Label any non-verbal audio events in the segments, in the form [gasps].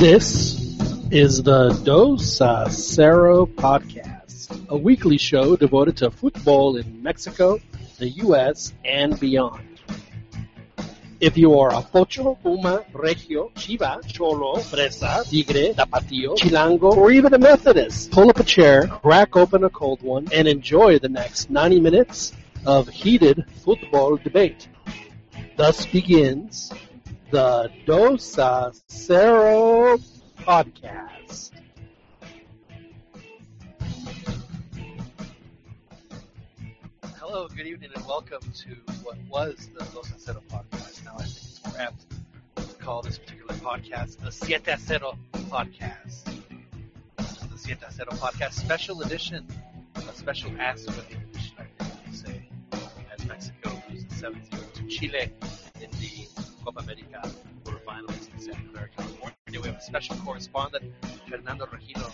This is the Dos a Cero podcast, a weekly show devoted to football in Mexico, the U.S., and beyond. If you are a Pocho, Puma, Regio, Chiva, Cholo, Fresa, Tigre, Tapatío, Chilango, or even a Methodist, pull up a chair, crack open a cold one, and enjoy the next 90 minutes of heated football debate. Thus begins the Dos a Cero podcast. Hello, good evening, and welcome to what was the Dos Cero podcast. Now I think it's more apt to call this particular podcast the Siete Cero podcast. The Siete Cero podcast special edition, a special aspect edition, I think you say, as Mexico loses 7 0 to Chile in the Copa America quarterfinals in Santa Clara, California. We have a special correspondent, Fernando Regino.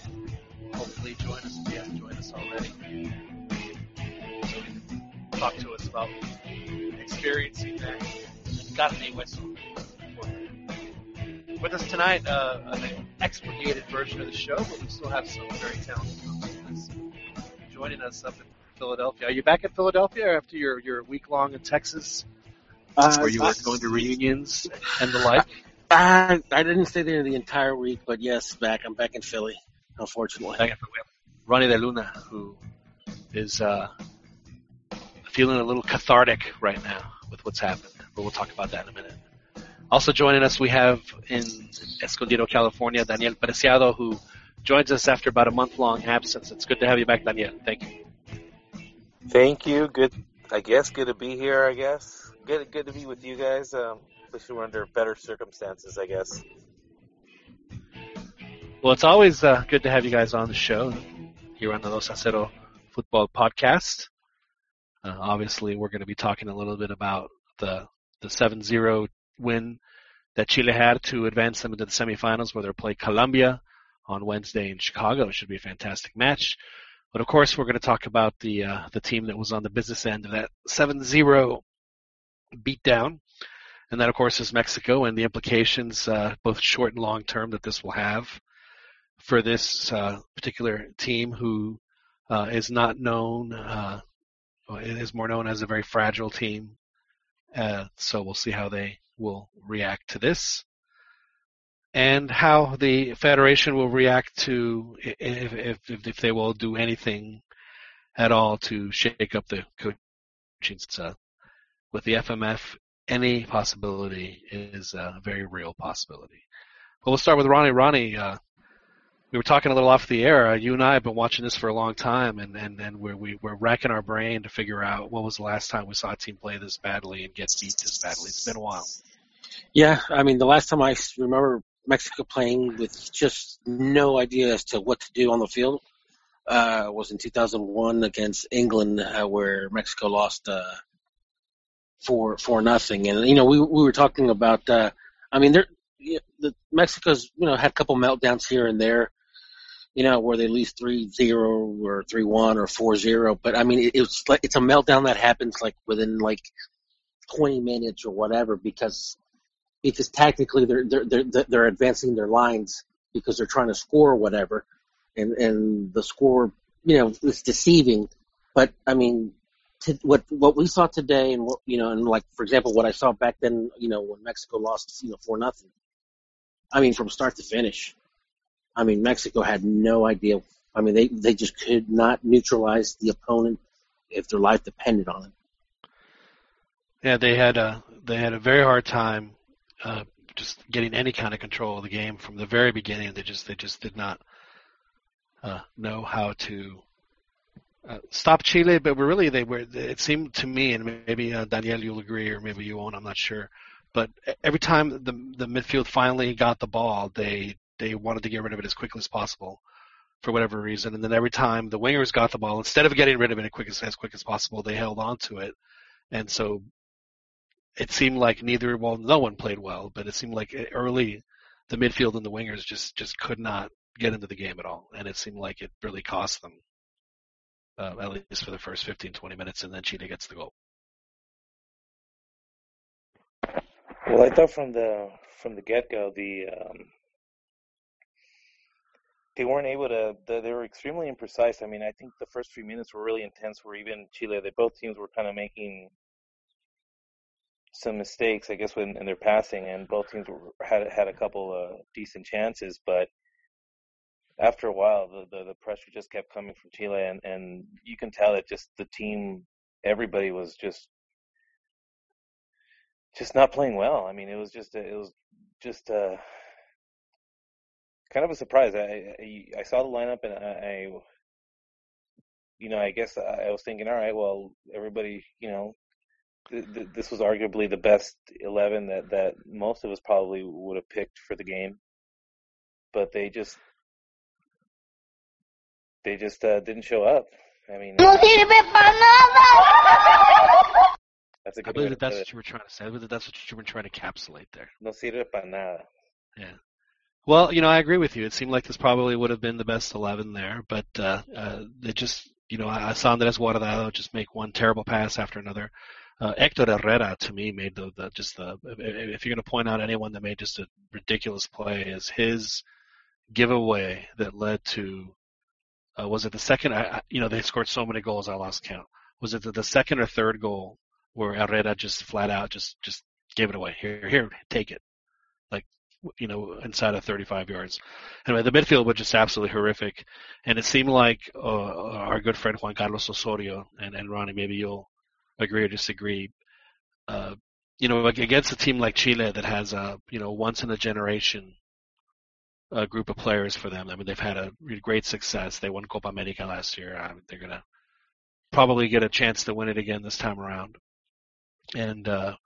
Hopefully, join us. If he hasn't joined us already talk to us about experiencing that y hueso. With us tonight, uh, an expurgated version of the show, but we still have some very talented folks. Joining us up in Philadelphia. Are you back in Philadelphia after your, your week long in Texas, Uh, where you were going to reunions and the like? [laughs] I, I didn't stay there the entire week, but yes, back. I'm back in Philly, unfortunately. Back in Ronnie De Luna, who is uh, feeling a little cathartic right now with what's happened, but we'll talk about that in a minute. Also joining us, we have in Escondido, California, Daniel Preciado, who joins us after about a month-long absence. It's good to have you back, Daniel. Thank you. Thank you. Good. I guess good to be here. I guess good. Good to be with you guys. Um, wish we were under better circumstances. I guess. Well, it's always uh, good to have you guys on the show here on the Dos a Cero Football Podcast. Uh, obviously, we're going to be talking a little bit about the the 7-0 win that Chile had to advance them into the semifinals, where they'll play Colombia on Wednesday in Chicago. It should be a fantastic match. But of course, we're going to talk about the uh, the team that was on the business end of that 7-0 beatdown, and that of course is Mexico and the implications, uh, both short and long term, that this will have for this uh, particular team, who uh, is not known. It is more known as a very fragile team. Uh, so we'll see how they will react to this, and how the federation will react to if if, if they will do anything at all to shake up the coaching. Uh, with the FMF, any possibility is a very real possibility. But we'll start with Ronnie. Ronnie, uh, we were talking a little off the air. Uh, you and I have been watching this for a long time, and and, and we're we, we're racking our brain to figure out what was the last time we saw a team play this badly and get beat this badly. It's been a while. Yeah, I mean, the last time I remember Mexico playing with just no idea as to what to do on the field uh, was in 2001 against England, uh, where Mexico lost uh, four four nothing. And you know, we we were talking about. Uh, I mean, there the Mexico's you know had a couple meltdowns here and there. You know, where they lose three zero or three one or four zero, but I mean, it, it's like it's a meltdown that happens like within like 20 minutes or whatever because because tactically they're they're they're, they're advancing their lines because they're trying to score or whatever, and and the score you know is deceiving. But I mean, to, what what we saw today, and what you know, and like for example, what I saw back then, you know, when Mexico lost you know four nothing. I mean, from start to finish, I mean Mexico had no idea. I mean, they they just could not neutralize the opponent if their life depended on it. Yeah, they had a they had a very hard time uh, just getting any kind of control of the game from the very beginning. They just they just did not uh, know how to uh, stop Chile. But really, they were. It seemed to me, and maybe uh, Daniel, you'll agree, or maybe you won't. I'm not sure. But every time the the midfield finally got the ball, they they wanted to get rid of it as quickly as possible for whatever reason. And then every time the wingers got the ball, instead of getting rid of it as quick as, as quick as possible, they held on to it. And so it seemed like neither, well, no one played well, but it seemed like early the midfield and the wingers just just could not get into the game at all, and it seemed like it really cost them. Uh, at least for the first 15, 20 minutes, and then Chile gets the goal. Well, I thought from the from the get go the um, they weren't able to. The, they were extremely imprecise. I mean, I think the first few minutes were really intense. Where even Chile, they both teams were kind of making some mistakes, I guess, when in their passing, and both teams were, had had a couple of decent chances, but after a while, the, the, the pressure just kept coming from Chile, and, and you can tell that just the team, everybody was just just not playing well. I mean, it was just a, it was just a, kind of a surprise. I, I I saw the lineup and I, I you know I guess I, I was thinking, all right, well, everybody, you know, th- th- this was arguably the best eleven that that most of us probably would have picked for the game, but they just they just uh, didn't show up. I mean, No sirve para nada. that's a I good way believe that that's what you were trying to say. I believe that that's what you were trying to encapsulate there. No sirve para nada. Yeah. Well, you know, I agree with you. It seemed like this probably would have been the best 11 there, but uh, uh, they just, you know, I I saw Andres Guardado just make one terrible pass after another. Uh, Hector Herrera, to me, made the, the just the. If you're going to point out anyone that made just a ridiculous play, is his giveaway that led to. Uh, was it the second? I- you know, they scored so many goals, I lost count. Was it the, the second or third goal where Herrera just flat out just just gave it away? Here, here, take it you know, inside of 35 yards. Anyway, the midfield was just absolutely horrific, and it seemed like uh, our good friend Juan Carlos Osorio and, and Ronnie, maybe you'll agree or disagree. Uh, you know, against a team like Chile that has a you know once in a generation uh, group of players for them. I mean, they've had a great success. They won Copa America last year. I mean, they're gonna probably get a chance to win it again this time around. And uh,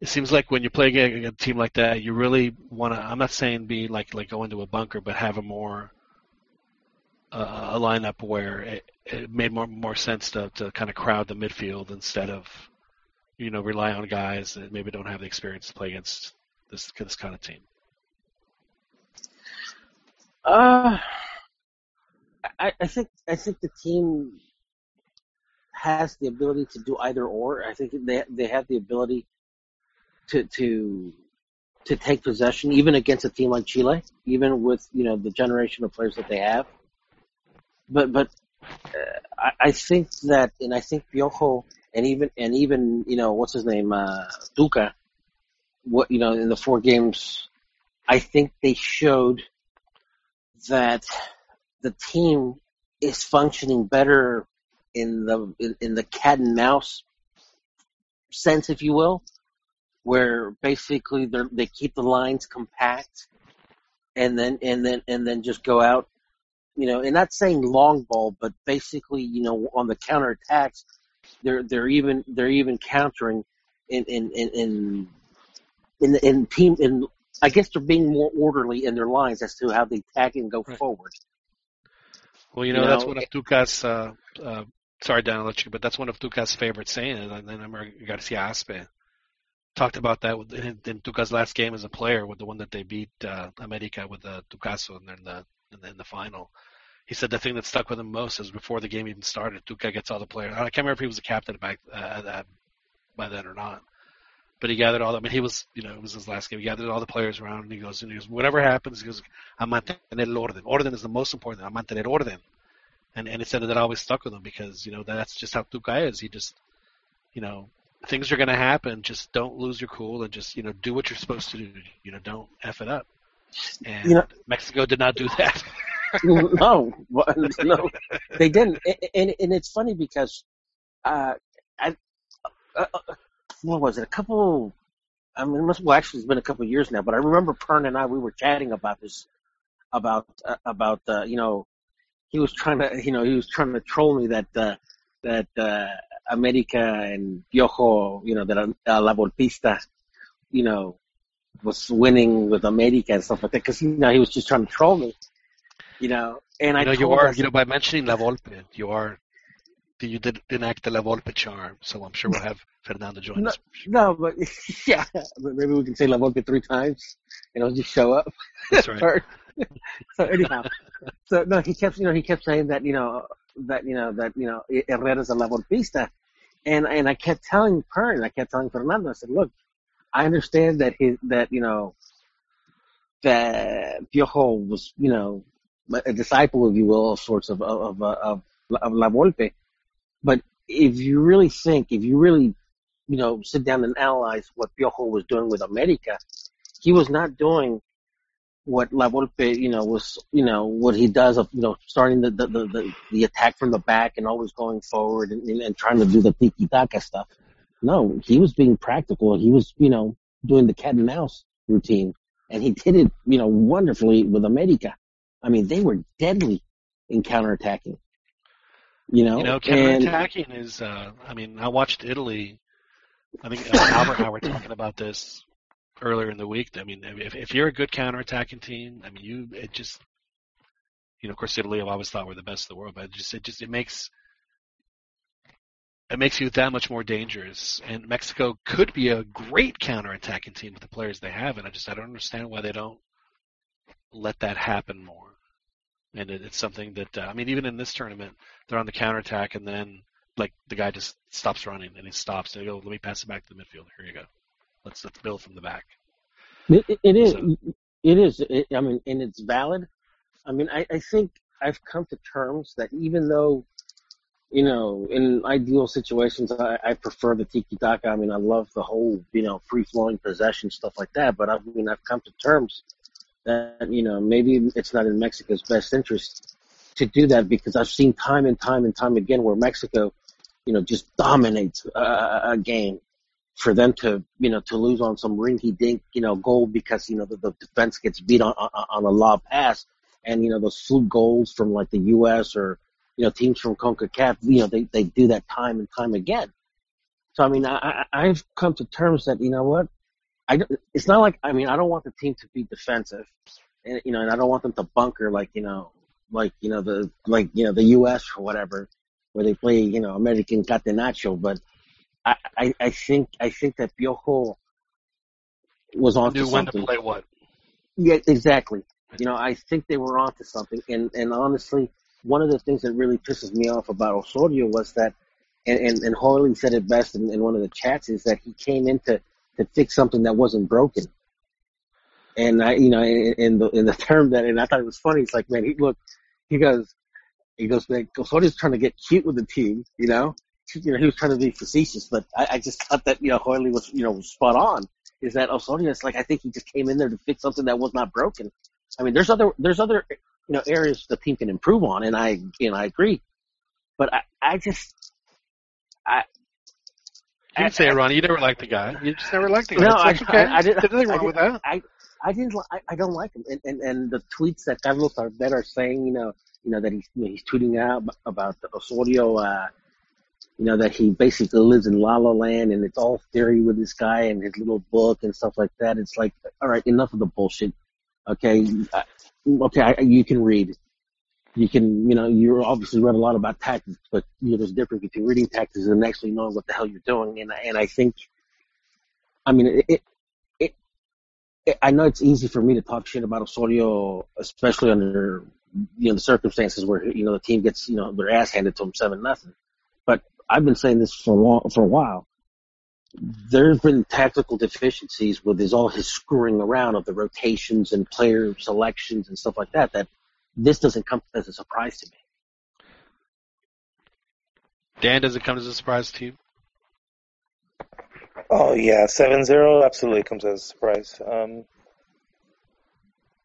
it seems like when you play a, a team like that, you really want to. I'm not saying be like like go into a bunker, but have a more uh, a lineup where it, it made more more sense to to kind of crowd the midfield instead of you know rely on guys that maybe don't have the experience to play against this this kind of team. Uh, I, I think I think the team has the ability to do either or. I think they they have the ability to to to take possession even against a team like Chile, even with you know the generation of players that they have. But but uh, I, I think that, and I think Piojo and even and even you know what's his name uh, Tuca, what you know in the four games, I think they showed that the team is functioning better in the in, in the cat and mouse sense, if you will, where basically they they keep the lines compact, and then and then and then just go out, you know, and not saying long ball, but basically, you know, on the counter attacks, they're they're even they're even countering in in in in in, in team in. I guess they're being more orderly in their lines as to how they attack and go Right. forward. Well, you know, You that's know, one of Tuca's. Uh, uh, sorry, Dan, I'll let you, but that's one of Tuca's favorite sayings. And then remember Garcia Aspe talked about that in, in Tuca's last game as a player, with the one that they beat uh, America with the Tucazo in the, in the in the final. He said the thing that stuck with him most is before the game even started, Tuca gets all the players. I can't remember if he was the captain back uh, that, by then or not. But he gathered all. The, I mean, he was, you know, it was his last game. He gathered all the players around, and he goes, and he goes, whatever happens, he goes, a mantener orden. Orden is the most important. A mantener orden. And and he said that always stuck with him because you know that's just how Tuca is. He just, you know, things are going to happen. Just don't lose your cool and just you know do what you're supposed to do. You know, don't f it up. And You know- Mexico did not do that. [laughs] no, no, [laughs] they didn't. And and it's funny because, uh, I, uh, uh, what was it? A couple. I mean, it must, well, actually, it's been a couple of years now. But I remember Pern and I we were chatting about this, about uh, about uh, you know, he was trying to you know he was trying to troll me that uh, that uh, America and Piojo you know that uh, La Volpista, you know, was winning with America and stuff like that because you know he was just trying to troll me, you know. And I you know, you are, you know, by mentioning La Volpe, you are you did enact the La Volpe charm, so I'm sure we'll have Fernando join No. us. No, but [laughs] yeah, but maybe we can say La Volpe three times, and I'll just show up. That's right. [laughs] [laughs] So anyhow, so no, he kept you know he kept saying that you know that you know that you know Herrera's a La Volpista, and and I kept telling Pern, I kept telling Fernando, I said, look, I understand that his that you know that Piojo was you know a disciple, if you will, of sorts of of of, of, of La Volpe, but if you really think, if you really you know sit down and analyze what Piojo was doing with America, he was not doing what La Volpe, you know, was, you know, what he does of, you know, starting the, the, the, the, attack from the back and always going forward and, and, and trying to do the tiki taka stuff. No, he was being practical. He was, you know, doing the cat and mouse routine and he did it, you know, wonderfully with America. I mean, they were deadly in counterattacking. You know, You know, and counterattacking is. Uh, I mean, I watched Italy. I think uh, Albert and I were talking about this earlier in the week. I mean, if if you're a good counterattacking team, I mean, you it just. You know, of course, Italy I've always thought were the best in the world, but it just it just it makes it makes you that much more dangerous. And Mexico could be a great counterattacking team with the players they have, and I just I don't understand why they don't let that happen more. And it, it's something that uh, I mean, even in this tournament, they're on the counterattack, and then like the guy just stops running and he stops. And they go, "Let me pass it back to the midfield. Here you go. Let's let's build from the back." It, it- is. So- It is. It, I mean, and it's valid. I mean, I, I think I've come to terms that even though, you know, in ideal situations, I, I prefer the tiki taka. I mean, I love the whole, you know, free flowing possession stuff like that. But I mean, I've come to terms that you know maybe it's not in Mexico's best interest to do that because I've seen time and time and time again where Mexico, you know, just dominates a, a game for them to, you know, to lose on some rinky dink, you know, goal because, you know, the, the defense gets beat on, on, on a lob pass. And, you know, those fluke goals from like the U.S. or, you know, teams from CONCACAF, you know, they, they do that time and time again. So, I mean, I, I've come to terms that, you know what? I, it's not like, I mean, I don't want the team to be defensive and, you know, and I don't want them to bunker like, you know, like, you know, the, like, you know, the U.S. or whatever, where they play, you know, American Catenaccio, but I, I, I think I think that Piojo was onto Knew when to something. play what. Yeah, exactly. You know, I think they were onto something. And and honestly, one of the things that really pisses me off about Osorio was that, and and, and Harley said it best in, in one of the chats, is that he came in to to fix something that wasn't broken. And I, you know, in, in the in the term that, and I thought it was funny. It's like, man, he look, he goes, he goes, man, Osorio's trying to get cute with the team, you know. You know, he was trying to be facetious, but I, I just thought that you know Harley was you know spot on. Is that Osorio? It's like I think he just came in there to fix something that was not broken. I mean, there's other there's other you know areas the team can improve on, and I and I agree. But I I just I You can say it, Ronnie. You never liked the guy. You just never liked the guy. No, I- okay. I- I didn't- There's nothing I wrong with that. I I didn't li- I, I don't like him, and, and and the tweets that Carlos Albert are saying, you know, you know that he's you know, he's tweeting out about the Osorio, uh, you know that he basically lives in La La Land, and it's all theory with this guy and his little book and stuff like that. It's like, all right, enough of the bullshit. Okay, okay, I, you can read. You can, you know, you obviously read a lot about tactics, but you know, there's a difference between reading tactics and actually knowing what the hell you're doing. And I- and I think, I mean, it, it I know it's easy for me to talk shit about Osorio, especially under you know the circumstances where you know the team gets you know their ass handed to them seven nothing. But I've been saying this for a long, for a while. There's been tactical deficiencies with his all his screwing around of the rotations and player selections and stuff like that. That this doesn't come as a surprise to me. Dan, does it come as a surprise to you? Oh yeah, 7-0 absolutely comes as a surprise. Um,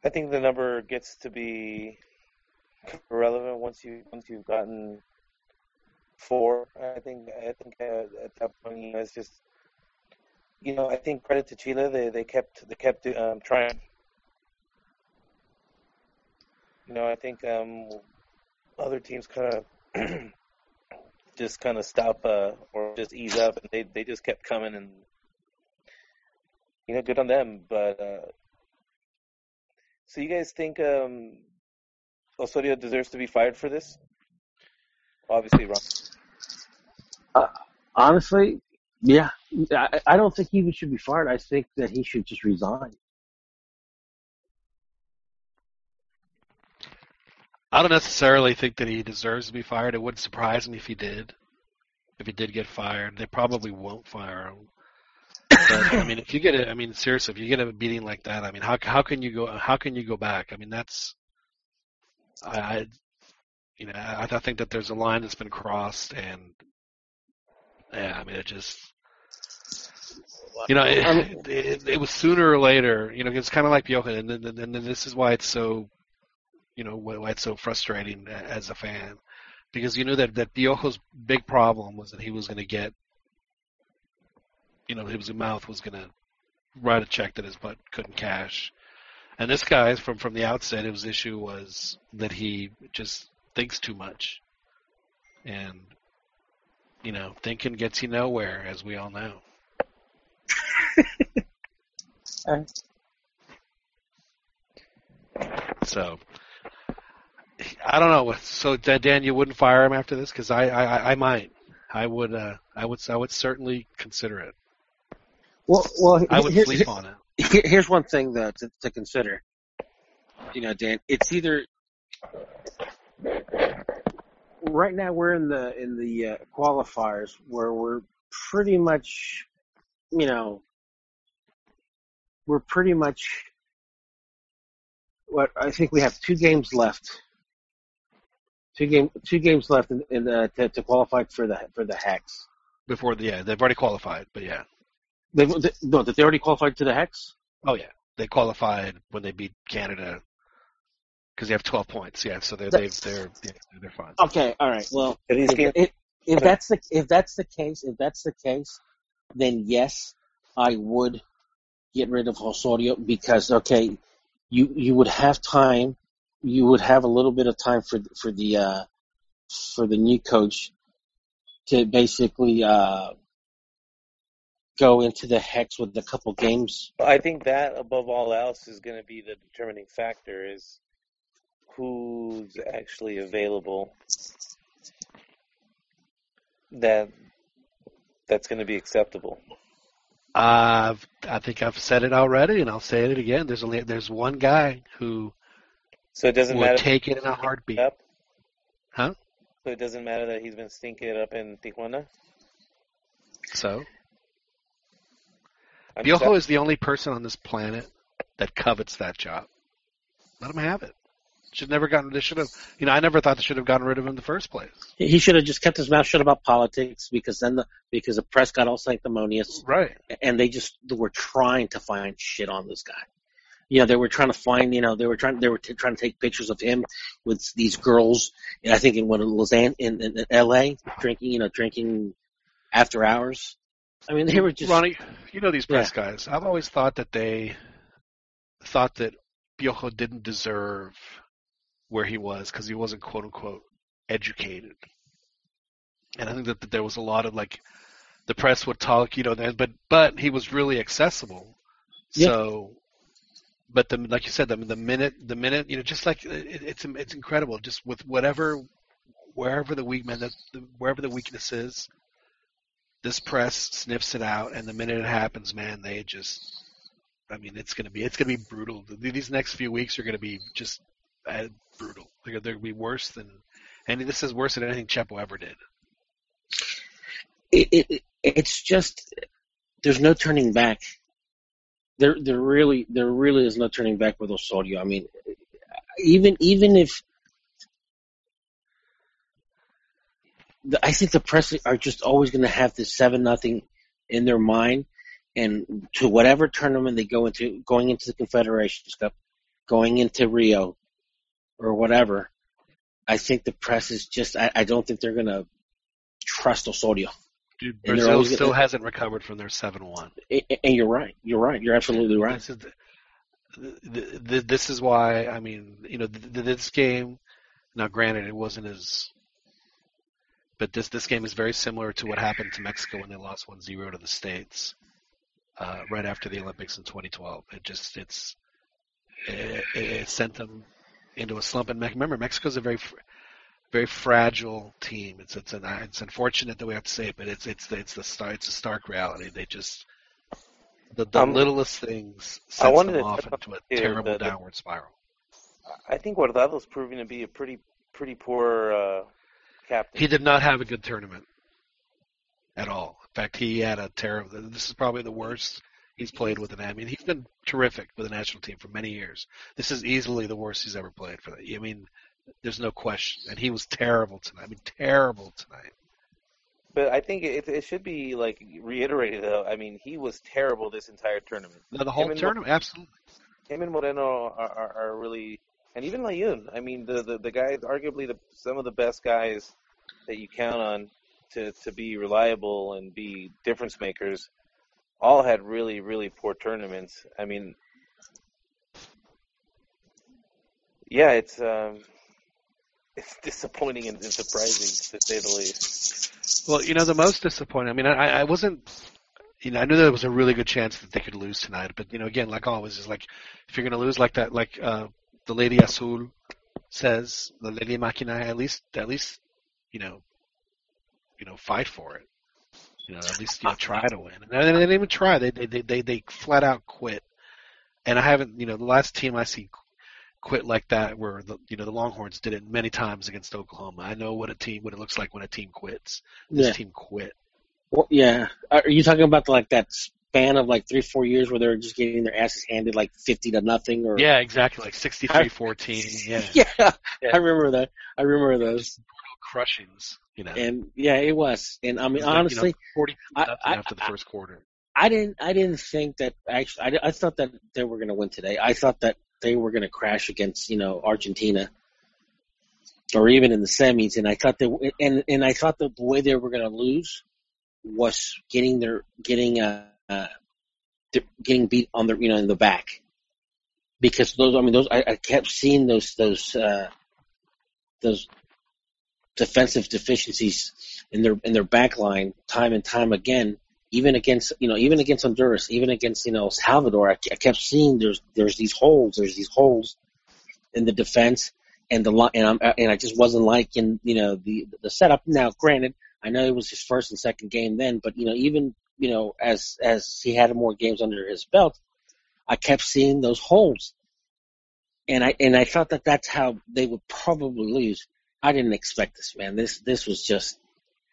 I think the number gets to be irrelevant once you once you've gotten four. I think I think uh, at that point you know, it's just you know I think credit to Chile they they kept they kept um, trying. You know I think um, other teams kind of [clears throat] just kind of stop uh, or just ease up, and they they just kept coming, and you know, good on them. But uh, so you guys think um, Osorio deserves to be fired for this? Obviously, wrong. Uh, honestly, yeah, I, I don't think he should be fired. I think that he should just resign. I don't necessarily think that he deserves to be fired. It wouldn't surprise me if he did. If he did get fired, they probably won't fire him. But I mean, if you get a, I mean, seriously, if you get a beating like that, I mean, how how can you go? How can you go back? I mean, that's, I, I you know, I, I think that there's a line that's been crossed, and yeah, I mean, it just, you know, it, um, [laughs] it, it, it was sooner or later. You know, it's kind of like Johan, and then, and then this is why it's so, you know, why why it's so frustrating as a fan, because you knew that that Piojo's big problem was that he was going to get, you know, his mouth was going to write a check that his butt couldn't cash, and this guy from from the outset, his issue was that he just thinks too much, and you know, thinking gets you nowhere, as we all know. [laughs] So, I don't know. So, Dan, Dan, you wouldn't fire him after this? Because I, I, I might. I would. Uh, I would. I would certainly consider it. Well, well, I would here- sleep on it. here's one thing though to, to consider. You know, Dan, it's either right now we're in the in the uh, qualifiers where we're pretty much, you know, we're pretty much what I think we have two games left. Two game two games left in, in the, to, to qualify for the for the hex. Before the yeah, they've already qualified, but yeah. They've, they, no, that they already qualified to the hex. Oh yeah, they qualified when they beat Canada because they have 12 points. Yeah, so they're they've, they're yeah, they're fine. Okay, all right. Well, if, if, if that's the if that's the case, if that's the case, then yes, I would get rid of Osorio because okay, you you would have time, you would have a little bit of time for for the uh, for the new coach to basically uh, go into the hex with a couple games. I think that above all else is going to be the determining factor is who's actually available that that's going to be acceptable. I've I think I've said it already, and I'll say it again. There's only there's one guy who So it doesn't would matter take it in a heartbeat. up. Huh? So it doesn't matter that he's been stinking it up in Tijuana. So Piojo is the only person on this planet that covets that job. Let him have it. Should never gotten. They should have. You know, I never thought they should have gotten rid of him in the first place. He should have just kept his mouth shut about politics because then the because the press got all sanctimonious. Right. and they just they were trying to find shit on this guy. You know, they were trying to find, you know, they were trying, they were t- trying to take pictures of him with these girls. I think in what Lausanne in, in, in L.A. drinking, you know, drinking after hours. I mean, they were just Ronnie, you know these press guys. I've always thought that they thought that Piojo didn't deserve where he was because he wasn't quote unquote educated. And I think that, that there was a lot of like the press would talk, you know, but but he was really accessible. Yeah. So, but the like you said, the, the minute the minute you know, just like it, it's it's incredible. Just with whatever wherever the weak man, the, wherever the weakness is, this press sniffs it out, and the minute it happens, man, they just. I mean, it's gonna be it's gonna be brutal. These next few weeks are gonna be just brutal. They're, they're be worse than, and this is worse than anything Chepo ever did. it, it, it's just there's no turning back. There, there really, there really is no turning back with Osorio. I mean, even even if I think the press are just always going to have this seven nothing in their mind, and to whatever tournament they go into, going into the Confederations Cup, going into Rio, or whatever. I think the press is just. I, I don't think they're going to trust Osorio. Dude, Brazil still gonna- hasn't recovered from their seven-one. And you're right. You're right. You're absolutely right. This is, the, the, this is why I mean, you know, th th this game. Now, granted, it wasn't as, but this this game is very similar to what happened to Mexico when they lost 1-0 to the states uh, right after the Olympics in 2012. It just it's it, it, it sent them into a slump. And Me- remember, Mexico's a very very fragile team. It's it's an it's unfortunate that we have to say it, but it's it's it's the star it's a stark reality. They just the, the Um, littlest things I sets them off into a terrible the- downward spiral. I think Guardado's proving to be a pretty pretty poor uh, captain. He did not have a good tournament at all. In fact, he had a terrible. This is probably the worst he's played with an. I mean, he's been terrific with the national team for many years. This is easily the worst he's ever played for the. I mean, there's no question. And he was terrible tonight. I mean, terrible tonight. But I think it, it should be like reiterated though. I mean, he was terrible this entire tournament. No, the whole and tournament, absolutely. Him and Moreno are, are, are really, and even Layun. I mean, the the, the guys, arguably the some of the best guys that you count on to to be reliable and be difference makers, all had really really poor tournaments. I mean, yeah, it's um, [laughs] it's disappointing and, surprising to say the least. Well, you know, the most disappointing. I mean, I, I wasn't. You know, I knew there was a really good chance that they could lose tonight, but you know, again, like always, is like if you're going to lose like that, like uh, the Lady Azul says, the Lady Machina, at least, at least, you know, you know, fight for it. You know, at least you know, try to win. And they didn't even try. They they they they, they flat out quit. And I haven't, you know, the last team I see quit like that where the you know the Longhorns did it many times against Oklahoma. I know what a team what it looks like when a team quits. This Yeah. team quit. Well, yeah. Are you talking about like that span of like three, four years where they're just getting their asses handed like fifty to nothing? Or Yeah, exactly. Like 63-14. Yeah. [laughs] yeah, Yeah. I remember that. I remember those, Crushings. You know. and yeah, it was. And I mean, like, honestly, you know, 40 I- I- after the I- first quarter. I didn't. I didn't think that. Actually, I, I thought that they were going to win today. I thought that they were going to crash against you know Argentina, or even in the semis. And I thought that, and and I thought that the way they were going to lose was getting their getting uh, uh getting beat on the you know in the back because those. I mean, those. I, I kept seeing those those uh those defensive deficiencies in their in their back line time and time again even against you know even against Honduras, even against you know Salvador, I, I kept seeing there's there's these holes, there's these holes in the defense, and the and I'm and I just wasn't liking you know the the setup. Now, granted, I know it was his first and second game then, but you know even you know as as he had more games under his belt, I kept seeing those holes, and I and I thought that that's how they would probably lose. I didn't expect this, man. This this was just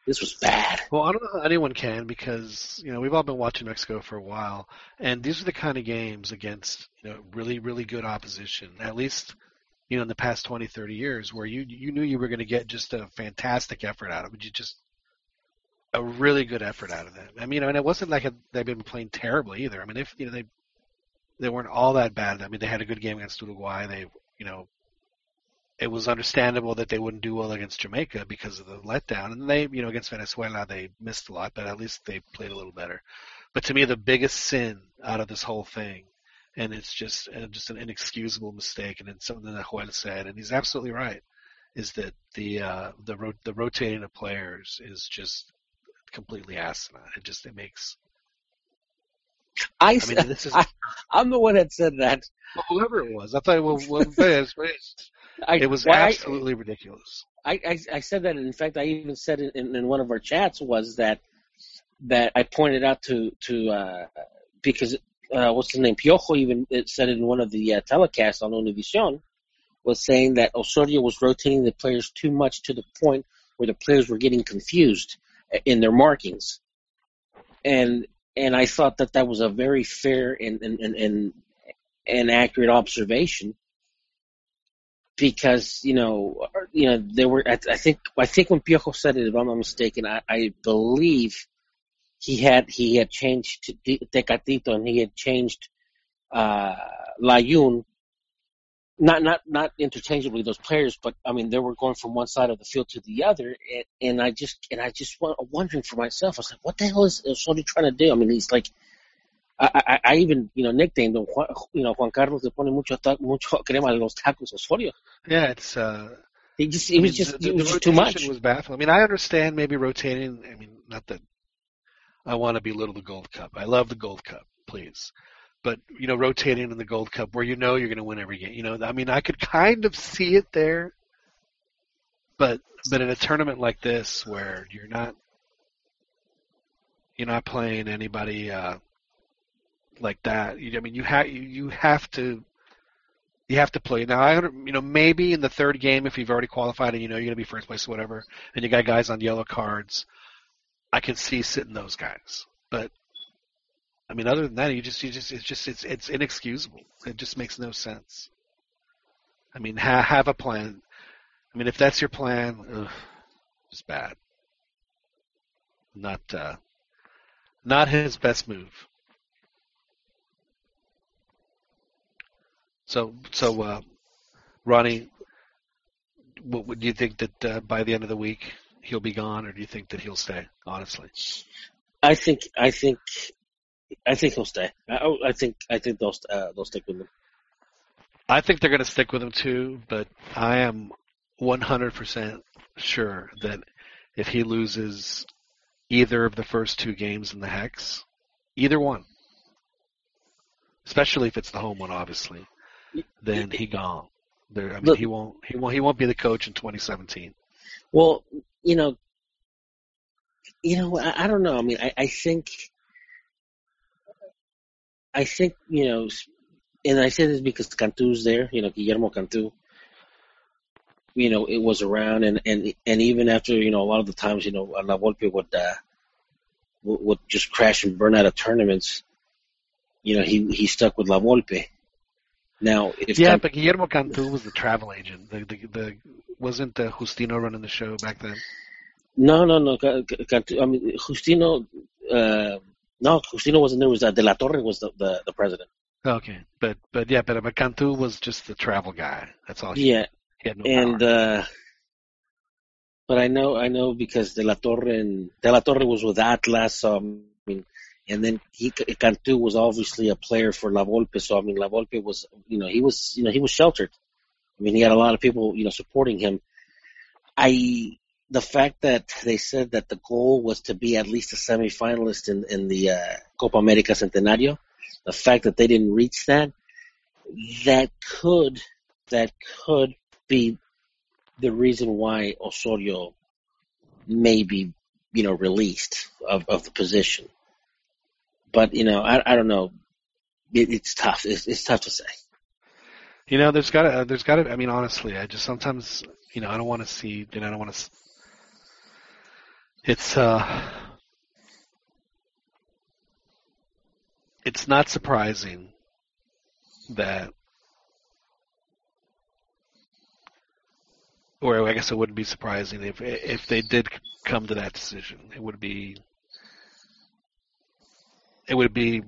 this was bad. Well, I don't know how anyone can because you know we've all been watching Mexico for a while, and these are the kind of games against you know really really good opposition. At least you know in the past 20, 30 years, where you you knew you were going to get just a fantastic effort out of it. You just a really good effort out of them. I mean, you know, and it wasn't like they've been playing terribly either. I mean, if you know they they weren't all that bad. I mean, they had a good game against Uruguay. They you know it was understandable that they wouldn't do well against Jamaica because of the letdown. And they, you know, against Venezuela, they missed a lot, but at least they played a little better. But to me, the biggest sin out of this whole thing, and it's just uh, just an inexcusable mistake, and it's something that Joel said, and he's absolutely right, is that the uh, the ro- the rotating of players is just completely asinine. It just it makes. I, I mean, this is [laughs] I, I'm the one that said that. well, whoever it was. I thought, well, well [laughs] I, it was why I- absolutely ridiculous. I, I, I said that. In fact, I even said it in, in one of our chats was that that I pointed out to to uh, because uh, what's his name Piojo even it said it in one of the uh, telecasts on Univision was saying that Osorio was rotating the players too much to the point where the players were getting confused in their markings, and and I thought that that was a very fair and and and, and, and accurate observation because you know, you know, there were. I, think I think when Piojo said it, if I'm not mistaken, I, I believe he had he had changed to Te- Tecatito and he had changed uh, Layun. Not not not interchangeably those players, but I mean they were going from one side of the field to the other, and, and I just and I just wondering for myself. I was like, what the hell is Osorio trying to do? I mean, he's like, I, I, I even you know nicknamed him, Juan, you know, Juan Carlos le pone mucho ta- mucho [laughs] crema a los tacos Osorio. Yeah, it's. uh He just I it was mean, just the, it the just too much. Was baffling. I mean, I understand maybe rotating. I mean, not that I want to belittle the Gold Cup. I love the Gold Cup, please. But you know, rotating in the Gold Cup where you know you're going to win every game. You know, I mean, I could kind of see it there, but but in a tournament like this where you're not you're not playing anybody uh, like that. You, I mean, you have you, have to you have to play. Now, I you know maybe in the third game if you've already qualified and you know you're to be first place or whatever, and you got guys on yellow cards, I can see sitting those guys. But I mean, other than that, you just you just it's just it's it's inexcusable. It just makes no sense. I mean, ha- have a plan. I mean, if that's your plan, ugh, it's bad. Not uh, not his best move. So, so uh, Ronnie, what, do you think that uh, by the end of the week he'll be gone, or do you think that he'll stay? Honestly, I think I think I think he'll stay. I, I think I think they'll uh, they'll stick with him. I think they're going to stick with him too, but I am 100% sure that if he loses either of the first two games in the hex, either one, especially if it's the home one, obviously, then he gone. There, I mean, Look- he won't. He won't. He won't be the coach in 2017. Well, you know, you know, I, I don't know. I mean, I, I think, I think, you know, and I say this because Cantu's there. You know, Guillermo Cantu. You know, it was around, and and and even after you know a lot of the times, you know, La Volpe would uh, would, would just crash and burn out of tournaments. You know, he he stuck with La Volpe. Now, if Yeah, Can- but Guillermo Cantu was the travel agent. The the, the wasn't uh, Justino running the show back then. No, no, no. Ca- Ca- Cantu, I mean, Justino. Uh, no, Justino wasn't there. It was uh, De La Torre was the, the, the president. Okay, but but yeah, but, but Cantu was just the travel guy. That's all. He, Yeah, he had no and uh, but I know, I know because De La Torre and De La Torre was with Atlas. So I mean, and then he Cantu was obviously a player for La Volpe. So I mean, La Volpe was, you know, he was, you know, he was sheltered. I mean, he had a lot of people, you know, supporting him. I the fact that they said that the goal was to be at least a semifinalist in in the uh, Copa America Centenario, the fact that they didn't reach that, that could that could be the reason why Osorio may be, you know, released of, of the position. But you know, I I don't know. It, it's tough. It's, it's tough to say. You know, there's got to, there's got to. I mean, honestly, I just sometimes, you know, I don't want to see, you know, I don't want to. It's uh, it's not surprising that, or I guess it wouldn't be surprising if if they did come to that decision. It would be, it would be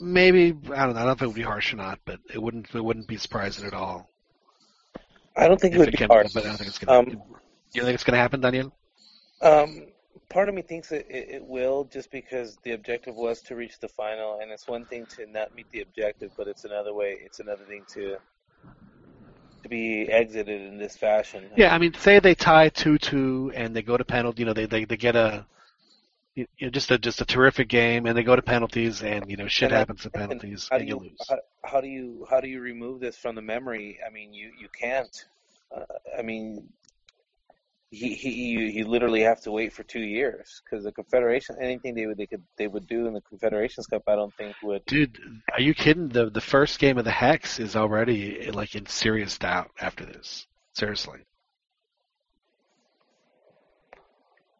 maybe I don't know. I don't know if it would be harsh or not, but it wouldn't it wouldn't be surprising at all. I don't think it would it be came, hard. but I don't think it's gonna. Um, you think it's gonna happen, Daniel? Um, part of me thinks it, it, it will, just because the objective was to reach the final, and it's one thing to not meet the objective, but it's another way. It's another thing to to be exited in this fashion. Yeah, I mean, say they tie two two and they go to penalty. You know, they they, they get a you know, just a just a terrific game, and they go to penalties, and you know, shit And I- happens to penalties, do and you you lose. how, how do you how do you remove this from the memory? I mean, you you can't. Uh, I mean, he he you, you literally have to wait for two years because the Confederation anything they would they could they would do in the Confederations Cup I don't think would Dude, are you kidding? The the first game of the Hex is already like in serious doubt after this. Seriously.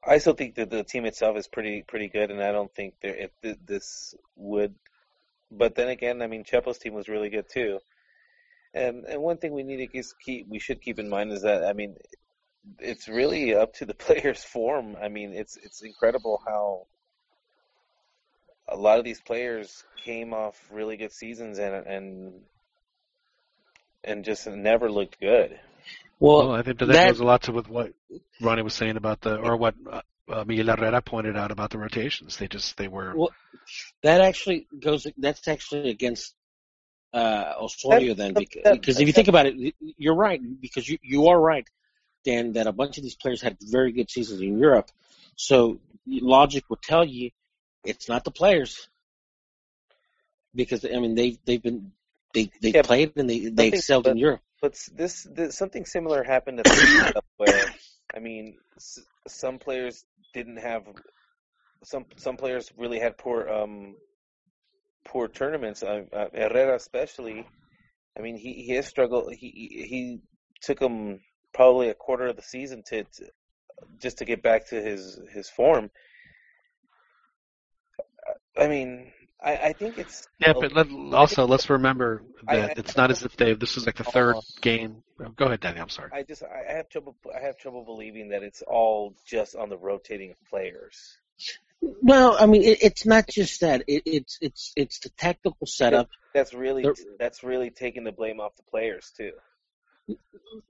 I still think that the team itself is pretty pretty good, and I don't think there if th- this would. But then again, I mean, Chepo's team was really good too. And and one thing we need to keep we should keep in mind is that I mean, it's really up to the [laughs] players' form. I mean, it's it's incredible how a lot of these players came off really good seasons and and and just never looked good. Well, Well, I think that, that- goes a lot to with what Ronnie was saying about the, or what uh, uh, Miguel Herrera pointed out about the rotations. They just they were. Well, that actually goes. That's actually against uh, Osorio then, because, because if you think about it, you're right. Because you you are right, Dan, that a bunch of these players had very good seasons in Europe. So logic would tell you it's not the players, because I mean they they've been they they Yeah, played and they they nothing- excelled in Europe. But this, this something similar happened at the where, I mean, s- some players didn't have some some players really had poor um poor tournaments. Uh, uh, Herrera especially. I mean, he he has struggled. He he he took him probably a quarter of the season to, to just to get back to his his form. I mean, I I think it's Yeah, but let, also let's remember that I- it's not as if they this is like the third Uh, game. Go ahead, Danny. I'm sorry. I just I I have trouble I have trouble believing that it's all just on the rotating of players. Well, I mean, it, it's not just that. It, it's it's it's the tactical setup. That's really There- that's really taking the blame off the players too.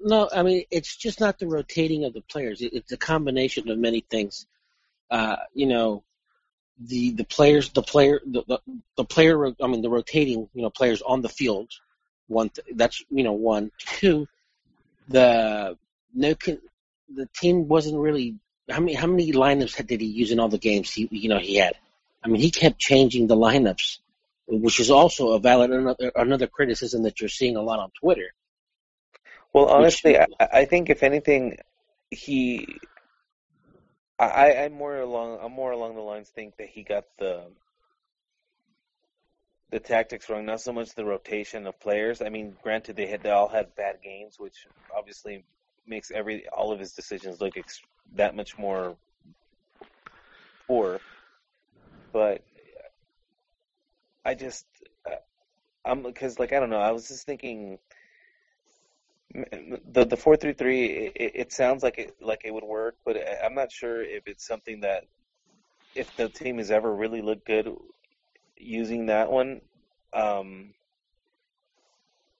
No, I mean, it's just not the rotating of the players. It, it's a combination of many things. Uh, you know, the the players, the player, the, the the player. I mean, the rotating, you know, players on the field. One, th- that's you know, one. Two, the no, con- the team wasn't really. How many how many lineups had- did he use in all the games? He you know he had. I mean, he kept changing the lineups, which is also a valid another another criticism that you're seeing a lot on Twitter. Well, honestly, I, I think if anything, he, I, I'm more along, I'm more along the lines think that he got the, the tactics wrong, not so much the rotation of players. I mean, granted, they had they all had bad games, which obviously makes every all of his decisions look ex- that much more poor. But I just, uh, I'm because like I don't know, I was just thinking the the four three three. It, it sounds like it like it would work, but I'm not sure if it's something that if the team has ever really looked good using that one. Um,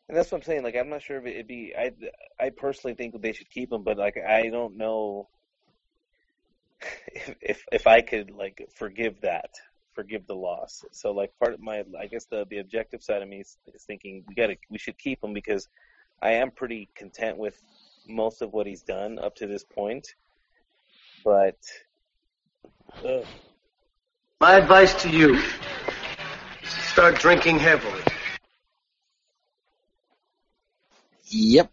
and that's what I'm saying. Like I'm not sure if it'd be. I I personally think they should keep him, but like I don't know [laughs] if if, if I could like forgive that. Forgive the loss. So like part of my, I guess the the objective side of me is, is thinking we got to we should keep him because I am pretty content with most of what he's done up to this point. But My advice to you start drinking heavily. Yep.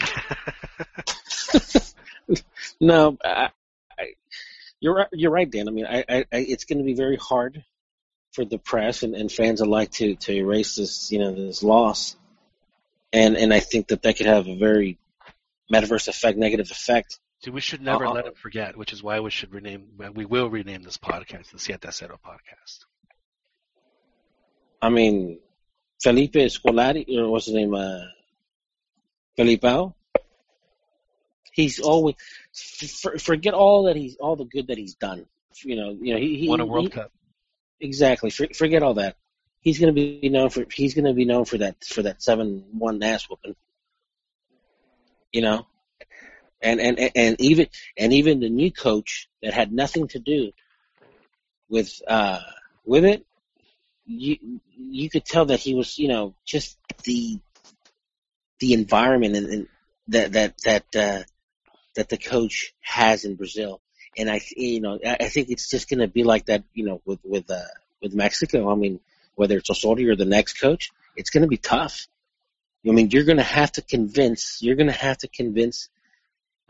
[laughs] no, I, I, you're right. You're right, Dan. I mean, I, I, I it's going to be very hard for the press and, and fans alike to to erase this, you know, this loss, and and I think that that could have a very metaverse effect, negative effect. See, we should never Uh-uh. let him forget, which is why we should rename. We will rename this podcast the Siete Cero podcast. I mean, Felipe Scolari, or what's his name, uh, Felipao. He's always for, forget all that he's all the good that he's done. You know, you know he, he Won a World he- Cup. Exactly. For, forget all that. He's going to be known for he's going to be known for that for that seven one ass whooping. You know, and and and- even and even the new coach that had nothing to do with uh with it, you you could tell that he was you know just the the environment and, and that that that uh, that the coach has in Brazil and I, you know, I think it's just going to be like that, you know, with with uh, with Mexico. I mean, whether it's Osorio or the next coach, it's going to be tough. I mean, you're going to have to convince. You're going to have to convince,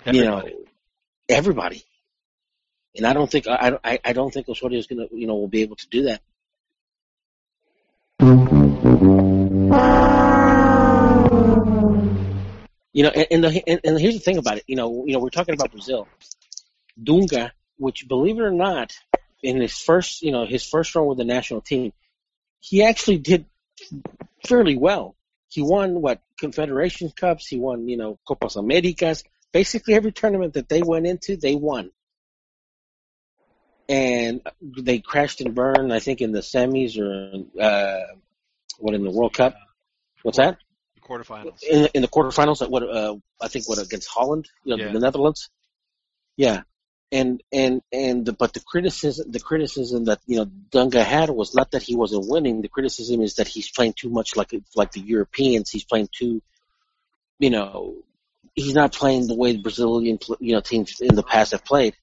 Everybody. you know, everybody. And I don't think I I, I don't think Osorio is going to, you know, will be able to do that. You know, and, and, the, and, and here's the thing about it. You know, you know, we're talking about Brazil. Dunga, which believe it or not, in his first, you know, his first run with the national team, he actually did fairly well. He won what Confederation Cups. He won, you know, Copas Americas. Basically, every tournament that they went into, they won. And they crashed and burned, I think, in the semis or uh, what in the World Cup. What's that? The quarterfinals. in the, in the quarterfinals at what uh, I think what against Holland, you know, Yeah. the Netherlands. Yeah, and and and the, but the criticism the criticism that you know Dunga had was not that he wasn't winning. The criticism is that he's playing too much like like the Europeans. He's playing too, you know, he's not playing the way the Brazilian you know teams in the past have played.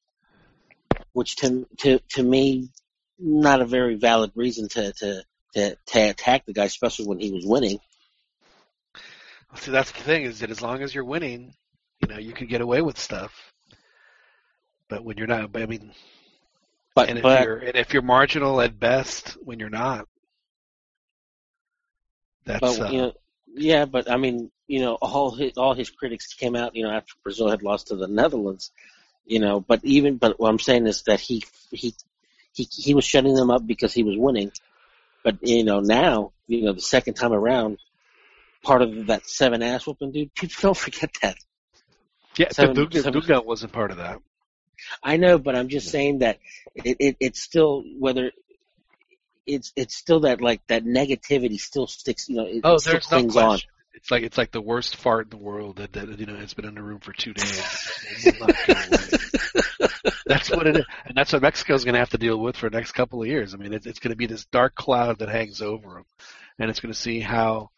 Which to to to me, not a very valid reason to to to, to attack the guy, especially when he was winning. See, that's the thing is that as long as you're winning, you know, you can get away with stuff. But when you're not, I mean, But and if but you're and if you're marginal at best when you're not, that's but uh, you know, yeah, but I mean, you know, all his all his critics came out, you know, after Brazil had lost to the Netherlands, you know. But even but what I'm saying is that he he he he was shutting them up because he was winning. But you know now, you know, the second time around, part of that seven ass whooping, dude. People don't forget that. yeah. seven- Dunga, seven- wasn't part of that. I know, but I'm just saying that it, it it's still whether it's it's still that like that negativity still sticks. You know, it, Oh, it there's no clings on. It's like it's like the worst fart in the world that, that you know it's been in the room for two days. It will not go away. [laughs] that's what it is, and that's what Mexico's going to have to deal with for the next couple of years. I mean, it's, it's going to be this dark cloud that hangs over them, and it's going to see how,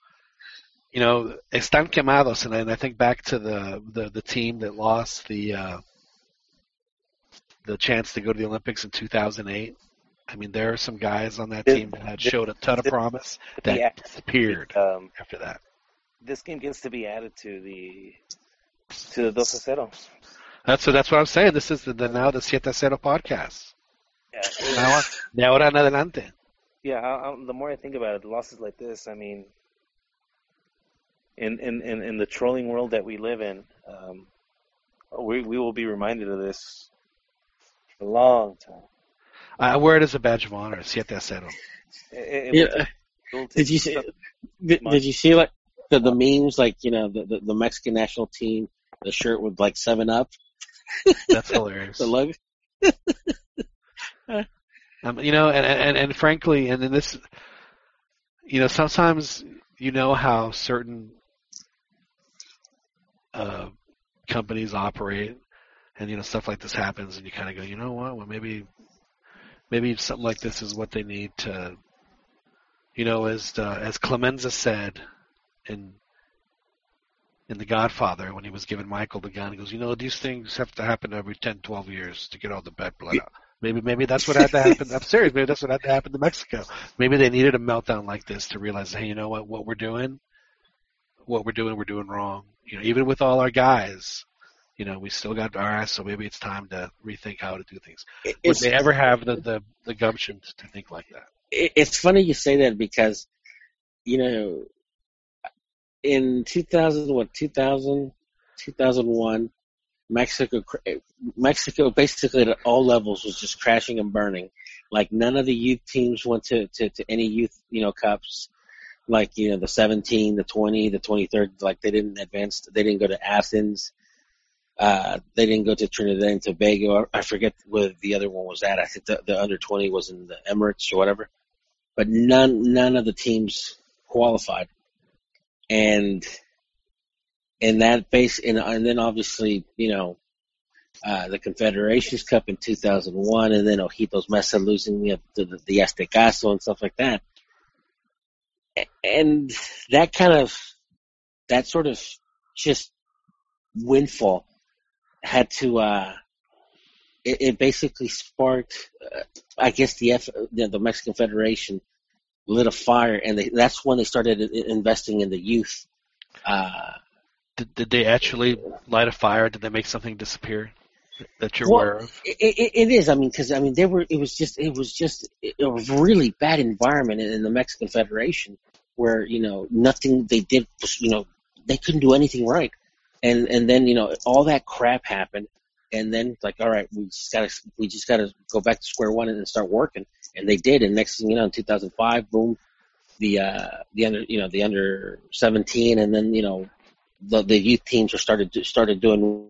you know, están quemados. And I, and I think back to the the, the team that lost the uh, the chance to go to the Olympics in 2008. I mean, there are some guys on that This- team that had this- showed a ton of promise that act- disappeared Um, after that. this game gets to be added to the to the dos a cero. That's so. That's what I'm saying. This is the, the now the Siete Cero podcast. Yeah, Now, de ahora en adelante. yeah. I, I, the more I think about it, losses like this. I mean, in in in, in the trolling world that we live in, um, we we will be reminded of this a long time. I wear it as a badge of honor. Siete Cero. [laughs] It, it, Yeah. will take- it will Did you see? Did, did you see like the, the memes, like you know, the, the the Mexican national team, the shirt with like Seven Up, [laughs] That's hilarious. the logo. [laughs] Um, you know, and, and and frankly, and then this, you know, sometimes you know how certain uh, companies operate, and you know stuff like this happens, and you kind of go, you know what? Well, maybe maybe something like this is what they need to, you know, as uh, as Clemenza said in in The Godfather when he was giving Michael the gun, he goes, you know, these things have to happen every 10, 12 years to get all the bad blood out. Maybe maybe that's what had to happen. I'm serious. Maybe that's what had to happen to Mexico. Maybe they needed a meltdown like this to realize, hey, you know what? What we're doing, what we're doing, we're doing wrong. You know, even with all our guys, you know, we still got our ass. So maybe it's time to rethink how to do things. Would they ever have the the, the gumption to think like that? it's funny you say that because you know in 2000 what 2000 2001 Mexico Mexico basically at all levels was just crashing and burning like none of the youth teams went to to, to any youth you know cups like you know the 17 the 20 the 23rd like they didn't advance they didn't go to Athens uh, they didn't go to Trinidad and Tobago. I forget where the other one was at. I think the, the under 20 was in the Emirates or whatever but none none of the teams qualified, and in that base and, and then obviously you know uh, the Confederations Cup in 2001, and then Ojitos Meza losing the the, the Aztecazo and stuff like that, and that kind of that sort of just windfall had to uh it, it basically sparked uh, I guess the F, the, the Mexican Federation lit a fire, and they, that's when they started investing in the youth. Uh, Did, did they actually light a fire? Did they make something disappear that you're Well, aware of? it, it, it is. I mean, because I mean, they were. It was just. It was just a really bad environment in, in the Mexican Federation, where you know nothing they did. Was, you know, they couldn't do anything right, and and then you know all that crap happened, and then like, all right, we just gotta we just gotta go back to square one and start working, and they did. And next thing you know, in 2005, boom, the uh the under you know the under 17, and then you know the the youth teams are started started doing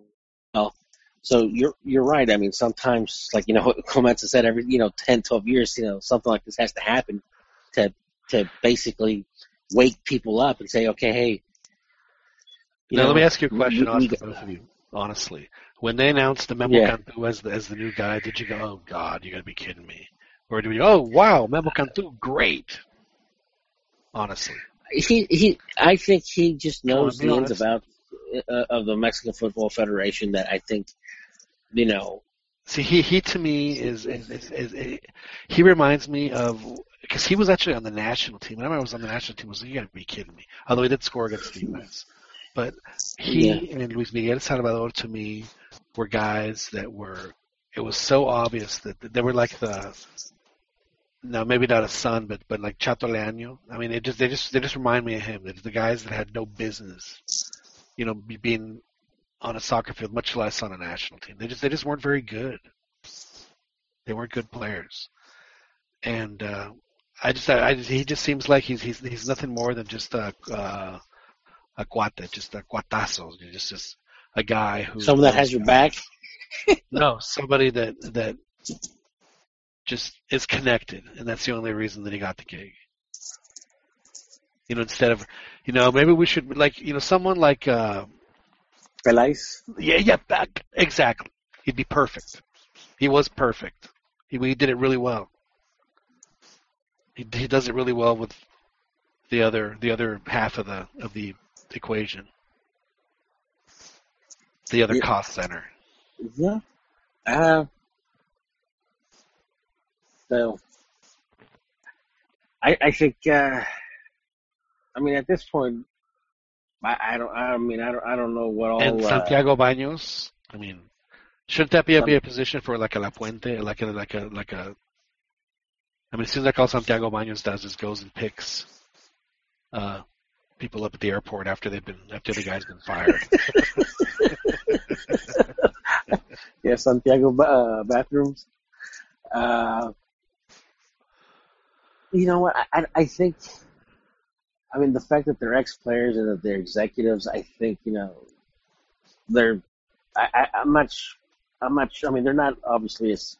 well. So you're you're right. I mean, sometimes like you know [laughs] what Clemenza said, every you know 10, 12 years, you know something like this has to happen to to basically wake people up and say, okay, hey. Now, know, let me ask you a question, we- honest we- both of you, honestly. When they announced the Memo Yeah. Cantu as the, as the new guy, did you go, oh, God, you got to be kidding me? Or do you, go, oh, wow, Memo Cantu, great. Honestly. he he I think he just knows the ins about uh, of the Mexican Football Federation that I think you know See, he, he to me is, is, is, is, is he reminds me of, because he was actually on the national team. Whenever I was on the national team, I was like, you got to be kidding me. Although he did score against the U.S. But he and Luis Miguel Salvador to me were guys that were. It was so obvious that they were like the. No, maybe not a son, but but like Chato Leaño. I mean, it just they just they just remind me of him. It's the guys that had no business, you know, being on a soccer field, much less on a national team. They just they just weren't very good. They weren't good players, and uh, I just I, I just, he just seems like he's he's he's nothing more than just a uh, a cuate, just a cuatazo, just just a guy who Someone that has your back. [laughs] no somebody that that just is connected, and that's the only reason that he got the gig. You know, instead of you know maybe we should like you know someone like uh, Peláez. yeah yeah back exactly he'd be perfect. He was perfect. He he did it really well. He he does it really well with the other the other half of the of the equation. The other Yeah. cost center. Yeah. Uh, so, I I think. Uh, I mean, at this point, I, I don't. I mean, I don't. I don't know what all. and uh, Santiago Baños. I mean, shouldn't that be a, be a position for like a Lapuente, like a like a like a? I mean, it seems like all Santiago Baños does is goes and picks uh, people up at the airport after they've been after the guy's been fired. [laughs] yeah, Santiago uh, bathrooms. Uh, you know what? I, I, think. I mean, the fact that they're ex players and that they're executives, I think you know, they're. I, I, I'm not. I'm not. I mean, they're not obviously as,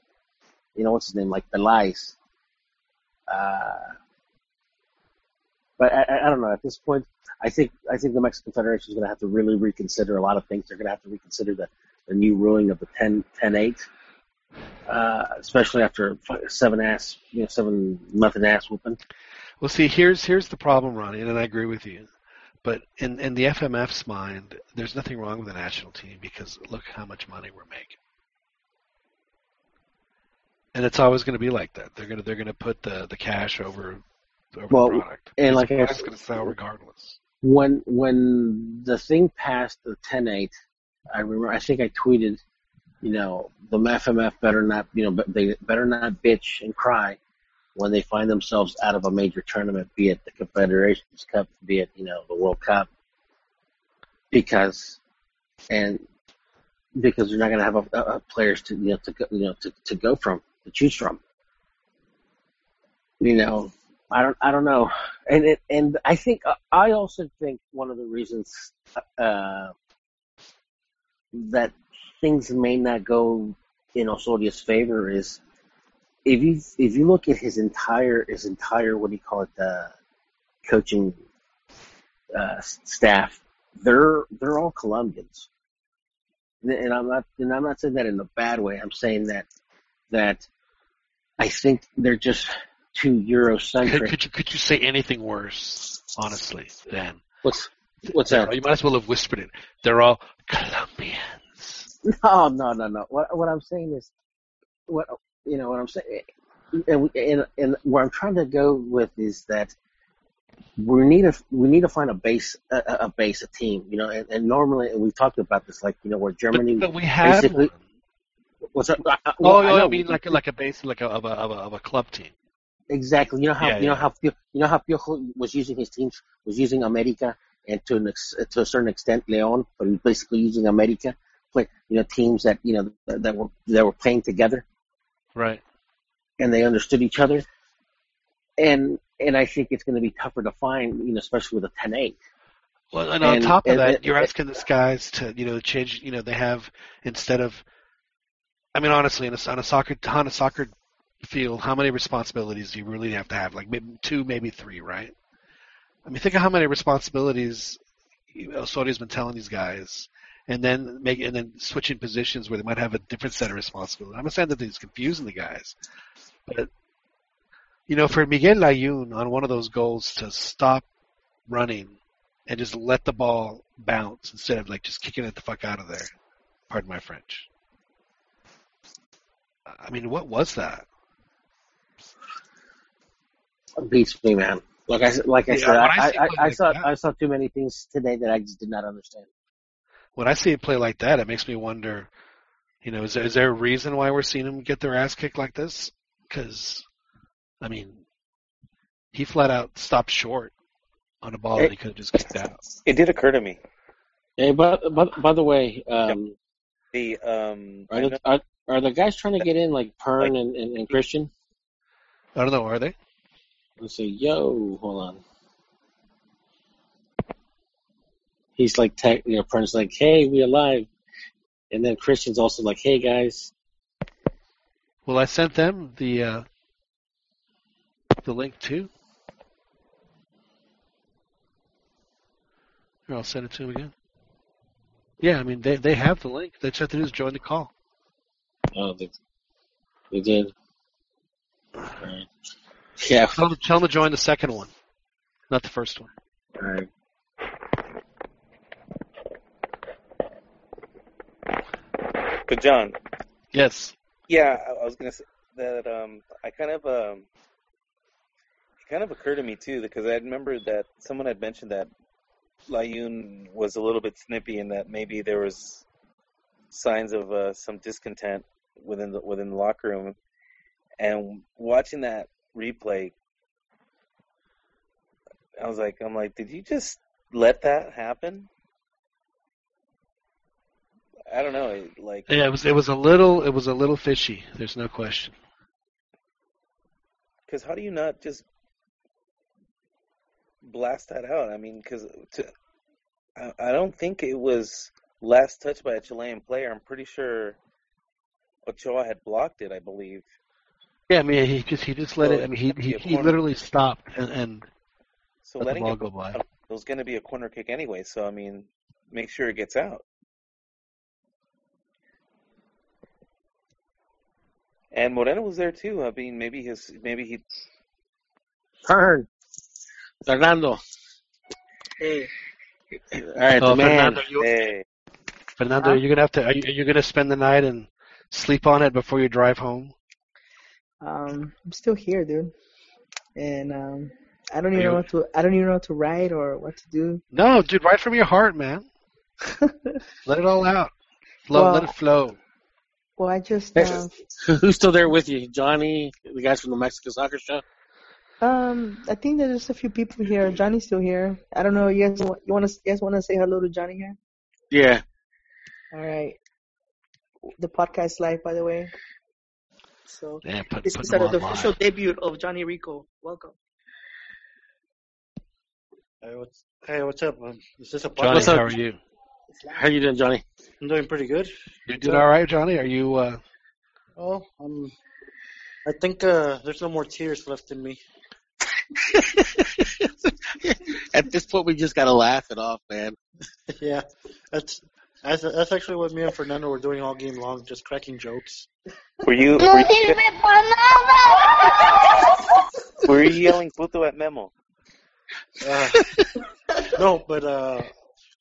you know, what's his name, like Peláez. Uh, but I, I- don't know. At this point, I think I think the Mexican Federation is going to have to really reconsider a lot of things. They're going to have to reconsider the the new ruling of the 10 10 8 uh, especially after seven ass you know seven nothing ass whooping well, see, here's here's the problem, Ronnie, and I agree with you. But in in the FMF's mind, there's nothing wrong with the national team because look how much money we're making. And it's always going to be like that. They're going to they're to put the the cash over Well, product. and like I product's going to sell regardless. when when the thing passed the 10 8 I remember I think I tweeted you know the FMF better not you know they better not bitch and cry when they find themselves out of a major tournament be it the Confederations Cup be it you know the World Cup because and because they're not going to have a, a, a players to you know to you know to, to go from to choose from. You know, I don't I don't know, and it, and I think I also think one of the reasons uh, that things may not go in Osorio's favor is if you if you look at his entire his entire what do you call it the coaching uh, staff they're they're all Colombians and I'm not and I'm not saying that in a bad way. I'm saying that that I think they're just too Could, Eurocentric. could you could you say anything worse, honestly, Dan? What's what's that? You might as well have whispered it. They're all Colombians. No, no, no, no. What what I'm saying is, what you know, what I'm saying, and and and where I'm trying to go with is that we need to we need to find a base a, a base a team, you know, and, and normally and we've talked about this, like you know, where Germany. But, but we have basically- what's? I, I, Oh, well, I oh, I mean like a, like a base like a, of a of a of a club team. Exactly. You know how Yeah, you know how you know how Piojo was using his teams was using America and to an ex, to a certain extent Leon, but he was basically using America, play you know teams that you know that, that were that were playing together Right. and they understood each other, and and I think it's going to be tougher to find, you know, especially with a 10-8. Well, and on And- top of and- that, and- you're asking these guys to, you know, change. You know, they have instead of, I mean, honestly, on a, on a soccer on a soccer field, how many responsibilities do you really have to have? Like maybe two, maybe three, right? I mean, think of how many responsibilities Osorio's been telling these guys, and then make and then switching positions where they might have a different set of responsibilities. I'm not saying that he's confusing the guys, but you know, for Miguel Layun on one of those goals to stop running and just let the ball bounce instead of like just kicking it the fuck out of there. Pardon my French. I mean, what was that? Beats me, man. Like I like I Yeah, said, I, I I, I, play like saw that- I saw too many things today that I just did not understand. When I see it play like that, it makes me wonder. You know, is there, is there a reason why we're seeing him get their ass kicked like this? Because, I mean, he flat out stopped short on a ball that he could have just kicked out. It did occur to me. Hey, but but by the way, um, The um, are, the, are are the guys trying to get in like Pern and, and, and Christian? I don't know, are they? Let's say, yo, hold on. He's like, tech, you know, like, hey, we alive. And then Christian's also like, hey guys. Well, I sent them the uh, the link too. Here, I'll send it to them again. Yeah, I mean they they have the link. They just have to do is join the call. Oh, they, they did. Alright. Yeah. Tell them, tell them to join the second one, not the first one. Alright. but John, Yes. yeah, I, I was gonna say that um, I kind of um, it kind of occurred to me too because I remember that someone had mentioned that Layun was a little bit snippy and that maybe there was signs of uh, some discontent within the within the locker room, and watching that replay, I was like, I'm like, did you just let that happen? I don't know, like. Yeah, it was it was a little it was a little fishy. There's no question. Because how do you not just blast that out? I mean, because I, I don't think it was last touched by a Chilean player. I'm pretty sure Ochoa had blocked it. I believe. Yeah, I mean he just he just let So it. I mean he he, he corner. literally stopped and, and So let the ball it, go by. it was going to be a corner kick anyway. So I mean, make sure it gets out. And Moreno was there too. I mean, maybe his maybe he Pern. Fernando. Hey, Alright, Oh, man. Fernando, you, hey Fernando, Huh? you're gonna have to. Are you, are you gonna spend the night and sleep on it before you drive home? Um, I'm still here, dude, and um, I don't even you- know what to. I don't even know what to write or what to do. No, dude, right from your heart, man. [laughs] Let it all out. Flow, let it flow. well, I just uh, Who's still there with you? Johnny, the guys from the Mexican soccer show? um, I think there's just a few people here. Johnny's still here. I don't know. You guys, you want to? You guys want to say hello to Johnny here? Yeah. All right. The podcast live, by the way. So Yeah, put, this put is them the on official live. debut of Johnny Rico. Welcome. Hey, what's hey, what's up? Is this a Johnny, podcast? What's up? how are you? How you doing, Johnny? I'm doing pretty good. You doing all right, Johnny? Are you? uh Oh, um, I think uh, there's no more tears left in me. [laughs] At this point, we just gotta laugh it off, man. [laughs] yeah, that's that's that's actually what me and Fernando were doing all game long, just cracking jokes. were you No were you, sirve were you yelling puto at Memo? Uh, no, but uh,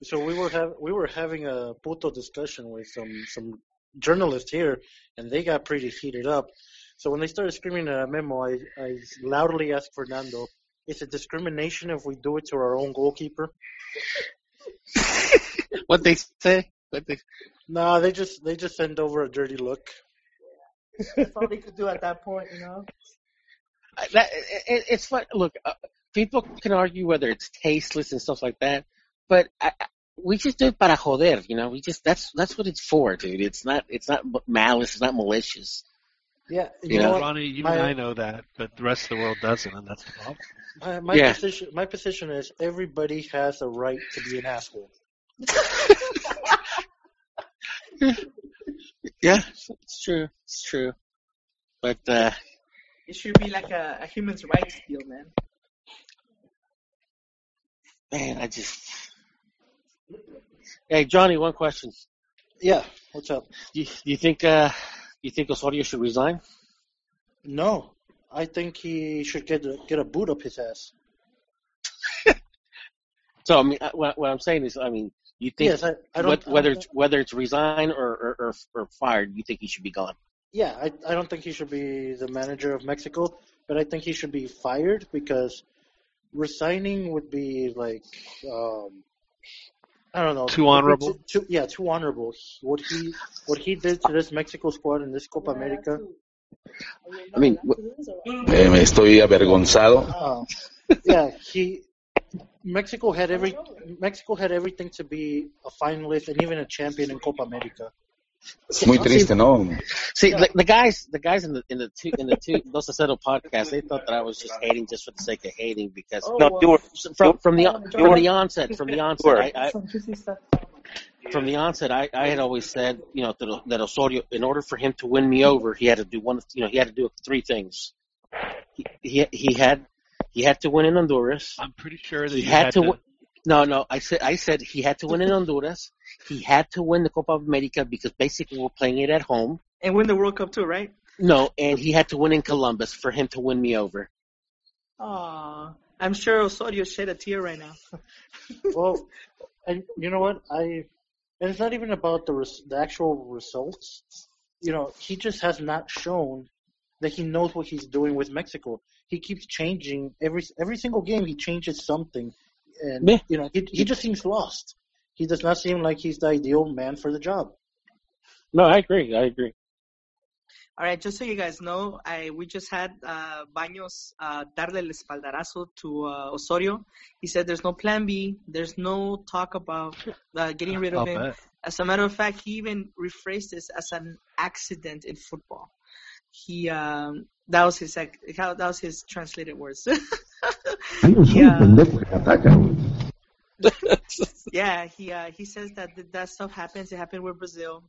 so we were have we were having a puto discussion with some some journalists here, and they got pretty heated up. So when they started screaming at Memo, I I loudly asked Fernando, "Is it discrimination if we do it to our own goalkeeper?" What they say? What they, No, they just they just send over a dirty look. That's all they could do at that point, you know. That, it, it's fun. Look, uh, people can argue whether it's tasteless and stuff like that, but I, I- we just do it para joder, you know. We just that's that's what it's for, dude. It's not it's not malice. It's not malicious. Yeah, you Yeah. know what? Ronnie, you My- and I know that, but the rest of the world doesn't, and that's the problem. My, my Yeah. position my position is everybody has a right to be an asshole. [laughs] Yeah, it's true. It's true. But uh It should be like a, a human rights deal, man. man, I just Hey, Johnny, one question. Yeah, what's up? Do you, do you think uh you think Osorio should resign? No, I think he should get a, get a boot up his ass. [laughs] So I mean, uh, what, what I'm saying is, I mean, you think Yes, I, I don't. what, I whether don't it's whether it's resign or, or, or, or fired, you think he should be gone? Yeah, I, I don't think he should be the manager of Mexico, but I think he should be fired because resigning would be like um, I don't know. Too It would be honorable? Too, too, yeah, too honorable. What he what he did to this Mexico squad in this Copa America. I mean, wh- Eh, me estoy avergonzado. Uh, yeah, he Mexico had every Mexico had everything to be a finalist and even a champion in Copa America. It's Muy triste, ¿no? see, the, the guys, the guys in the in the two in the two [laughs] Dos a Cero podcast, they thought that I was just hating just for the sake of hating because No, you were. from from the from were- the onset, from the onset, I, I from the onset, I, I had always said, you know, that, that Osorio, in order for him to win me over, he had to do one, you know, he had to do three things. He he, he had he had to win in Honduras. I'm pretty sure that He you had had to. to. win- No, no. I said I said he had to win in Honduras. He had to win the Copa America because basically we're playing it at home. And win the World Cup too, right? No, and he had to win in Columbus for him to win me over. Aw, I'm sure Osorio shed a tear right now. [laughs] Well, and you know what? I and it's not even about the res, the actual results. You know, he just has not shown that he knows what he's doing with Mexico. He keeps changing every every single game. He changes something, and Yeah. you know, he he just seems lost. He does not seem like he's the ideal man for the job. No, I agree. I agree. All right, just so you guys know, I we just had uh, Baños uh, darle el espaldarazo to uh, Osorio. He said there's no plan B. There's no talk about uh, getting rid of I'll him. bet. As a matter of fact, he even rephrased this as an accident in football. He um, that was his ex- how that was his translated words. [laughs] yeah, [laughs] yeah. He uh, he says that th- that stuff happens. It happened with Brazil.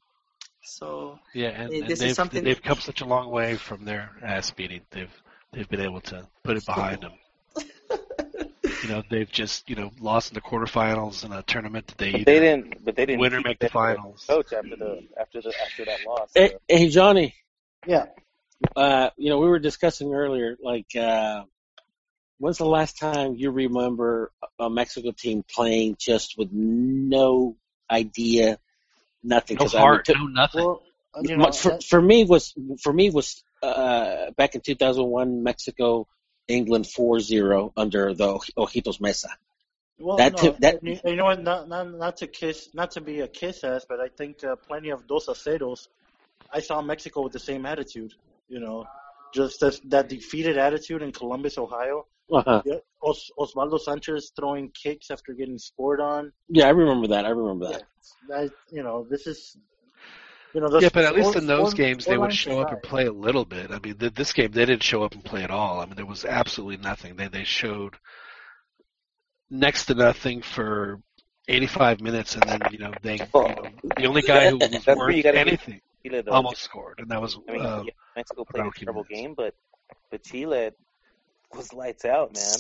So Yeah, and, and this is they've something- they've come such a long way from their ass beating. They've they've been able to put it behind them. [laughs] you know, they've just you know lost in the quarterfinals in a tournament that they But they didn't. But they didn't. win or make the finals. Coach after the after the after that loss. Hey, so- hey Johnny. Yeah. Uh, you know, we were discussing earlier, like, uh, when's the last time you remember a Mexico team playing just with no idea, nothing? no 'Cause I mean, heart, to- no nothing. Well, you know, for, that- for me was for me was uh, back in 2001 Mexico England 4-0 under the Ojitos Meza. Well, That no, tip- that- you, you know what? Not, not not to kiss, not to be a kiss ass, but I think uh, plenty of dos a ceros. I saw Mexico with the same attitude. You know, just that, that defeated attitude in Columbus, Ohio. Uh-huh. Yeah, Os, Osvaldo Sanchez throwing kicks after getting scored on. Yeah, I remember that. I remember that. That you know, this is. You know, Yeah, but at least score- in those score- games they would show up and play a little bit. I mean, th- this game they didn't show up and play at all. I mean, there was absolutely nothing. They they showed next to nothing for 85 minutes, and then you know they you know, the only guy who was [laughs] That's where you worth gotta anything Chile, though. almost scored, and that was I mean, uh, yeah, Mexico played a terrible Jimenez. game, but but Chile was lights out, man.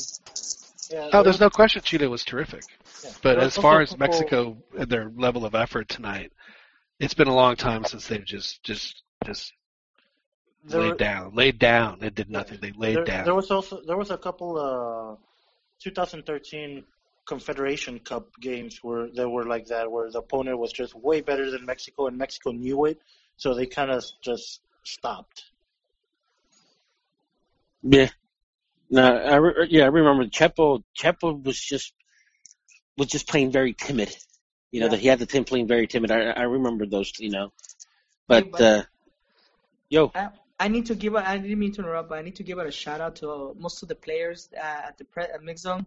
Yeah, Oh, there's no question Chile was terrific. Yeah. But There as far as a couple- Mexico and their level of effort tonight, it's been a long time since they've just just just there laid were- down. Laid down. They did nothing. They laid there, down. There was also there was a couple uh 2013 Confederation Cup games where that were like that, where the opponent was just way better than Mexico, and Mexico knew it, so they kind of just stopped. Yeah. No, I re- yeah, I remember Chepo. Chepo was just was just playing very timid. You know Yeah. that he had the team playing very timid. I I remember those. You know, Hey, but but- uh, yo, I, I need to give a, I didn't mean to interrupt, but I need to give out a shout out to uh, most of the players uh, at the pre, at mix zone.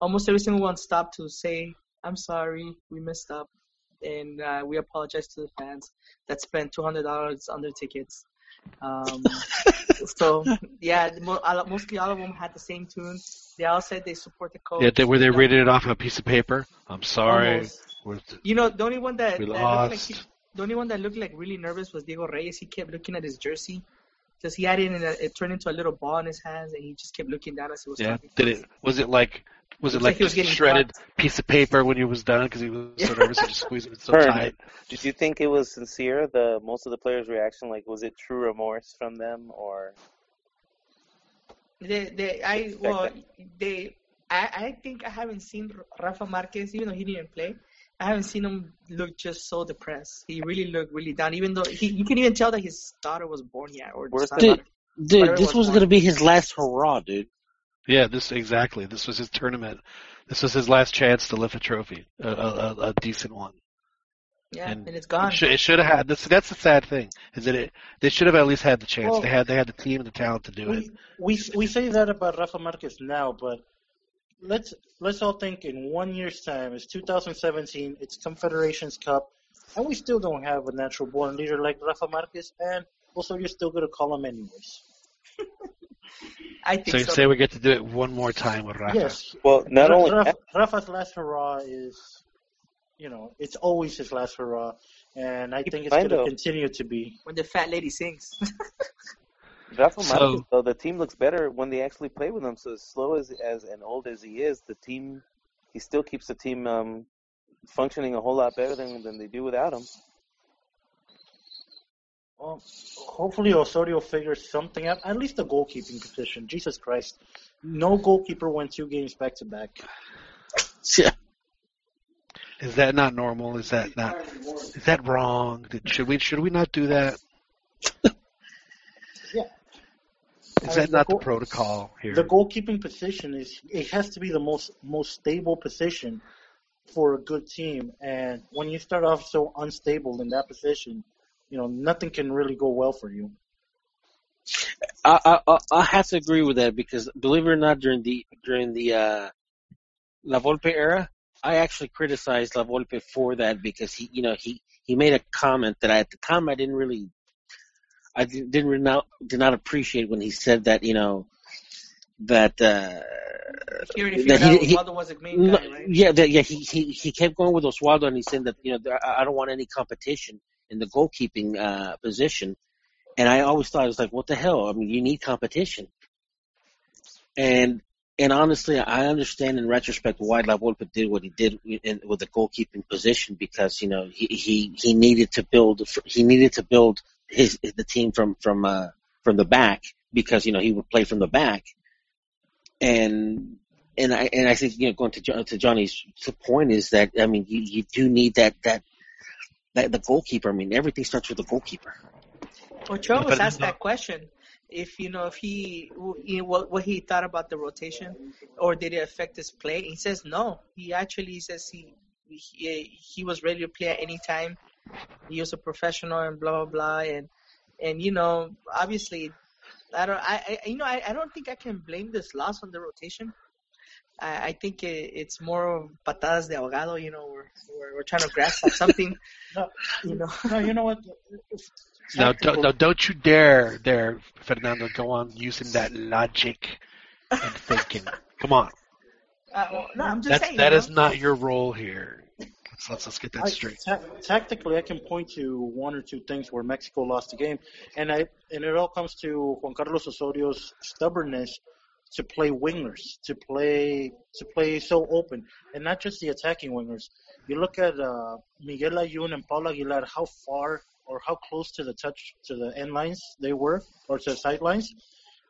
Almost every single one stopped to say, "I'm sorry, we messed up, and uh, we apologize to the fans that spent two hundred dollars on their tickets." Um, [laughs] so yeah, mo- mostly all of them had the same tune. They all said they support the coach. yeah, they, were they You know, reading it off a piece of paper? I'm sorry. almost. You know, the only one that, that looked like he, the only one that looked like really nervous was Diego Reyes. He kept looking at his jersey because he had it in a, it turned into a little ball in his hands, and he just kept looking down as he was Yeah. talking. Did it? Was it like? Was it Looks like, like he was getting shredded caught. piece of paper when he was done because he was so nervous and just squeezing it so Herm, tight? Did you think it was sincere? The most of the players' reaction, like, was it true remorse from them, or They, they, I well, they, I, I think I haven't seen Rafa Marquez, even though he didn't play. I haven't seen him look just so depressed. He really looked really down, even though he, you can even tell that his daughter was born yet, or Where's son. dude, dude, Whatever this was was gonna be his last hurrah, dude. Yeah, this exactly. This was his tournament. This was his last chance to lift a trophy, a, a, a, decent one. Yeah, And and, it's gone. It should, it should have had. This, that's the sad thing is that it. They should have at least had the chance. Well, they had. They had the team and the talent to do it. we, we we say that about Rafa Marquez now, but let's let's all think in one year's time. It's 2017. It's Confederations Cup, and we still don't have a natural born leader like Rafa Marquez, and also you're still gonna call him anyways. [laughs] I think So you so. say we get to do it one more time with Rafa. Yes. Well, not Ra- only Rafa, that, Rafa's last hurrah is, you know, it's always his last hurrah, and I think it's going to continue to be. when the fat lady sings. [laughs] Rafa So- Marquez, though, the team looks better when they actually play with him. So as slow as as and old as he is, the team he still keeps the team um, functioning a whole lot better than than they do without him. Well, hopefully Osorio figures something out. At least the goalkeeping position. Jesus Christ, no goalkeeper won two games back to back. [laughs] Yeah. Is that not normal? Is that not? Is that wrong? Did- Should we? Should we not do that? [laughs] Yeah. Is I- that not the protocol here? The goalkeeping position is it has to be the most most stable position for a good team, and when you start off so unstable in that position, you know nothing can really go well for you. I, I I I have to agree with that because believe it or not, during the during the uh, La Volpe era, I actually criticized La Volpe for that because he, you know, he he made a comment that I, at the time I didn't really, I didn't didn't re- not, did not appreciate when he said that, you know, that uh, He that figured he- was the main no, guy, right? yeah, that, yeah, he, he he kept going with Oswaldo and he said that you know there- I I don't want any competition in the goalkeeping uh, position, and I always thought it was like, what the hell? I mean, you need competition, and and honestly, I understand in retrospect why La Volpe did what he did in, with the goalkeeping position because you know he he he needed to build he needed to build his the team from from uh, from the back because you know he would play from the back, and and I and I think you know going to to Johnny's point is that I mean you you do need that that that the goalkeeper. I mean everything starts with the goalkeeper. Ochoa Yeah, was asked that question. If you know if he you know, what what he thought about the rotation or did it affect his play, he says no. He actually says he he, he was ready to play at any time. He was a professional and blah blah blah and and you know obviously I don't I, I you know I, I don't think I can blame this loss on the rotation. I, I think it, it's more of patadas de ahogado. You know we're we're, we're trying to grasp at something. [laughs] No, You know. no, you know what? [laughs] Now, don't, now, don't you dare, dare, Fernando, go on using that logic and thinking. Come on, Uh, well, no, I'm just that's saying. that you is not your role here. Let's let's, let's get that I, straight. ta- tactically, I can point to one or two things where Mexico lost the game, and I and it all comes to Juan Carlos Osorio's stubbornness to play wingers, to play to play so open, and not just the attacking wingers. You look at uh, Miguel Layun and Paul Aguilar, how far or how close to the touch to the end lines they were, or to the sidelines.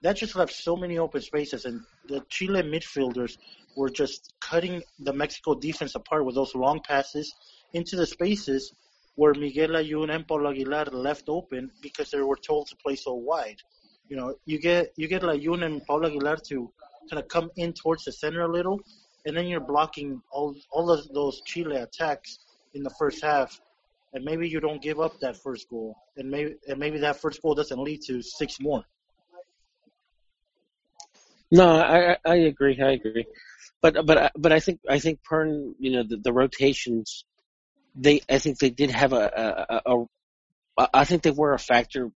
That just left so many open spaces, and the Chile midfielders were just cutting the Mexico defense apart with those long passes into the spaces where Miguel Layun and Paul Aguilar left open because they were told to play so wide. You know, you get you get Layun and Paul Aguilar to kind of come in towards the center a little, and then you're blocking all all of those Chile attacks in the first half, and maybe you don't give up that first goal, and maybe and maybe that first goal doesn't lead to six more. No, I I agree. I agree. But but I- but I think I think Pern, you know, the, the rotations, they I think they did have a, a, a, a I think they were a factor.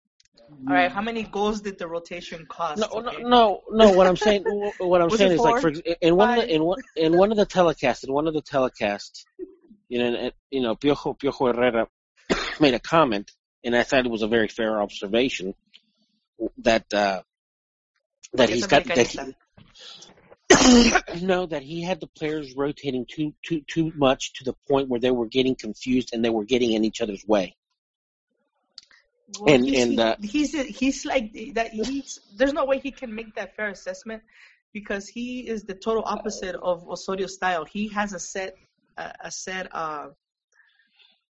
All right, how many goals did the rotation cost? No, okay? no, no, no. What I'm saying, [laughs] what I'm saying is like for in one of the, in one in one of the telecasts, in one of the telecasts, you know, and, you know, Piojo Piojo Herrera [coughs] made a comment, and I thought it was a very fair observation that uh, that he's got that he, [coughs] no that he had the players rotating too too too much to the point where they were getting confused and they were getting in each other's way. Well, And- he's, and, uh, he's he's like that. He's there's no way he can make that fair assessment because he is the total opposite of Osorio's style. He has a set a, a set uh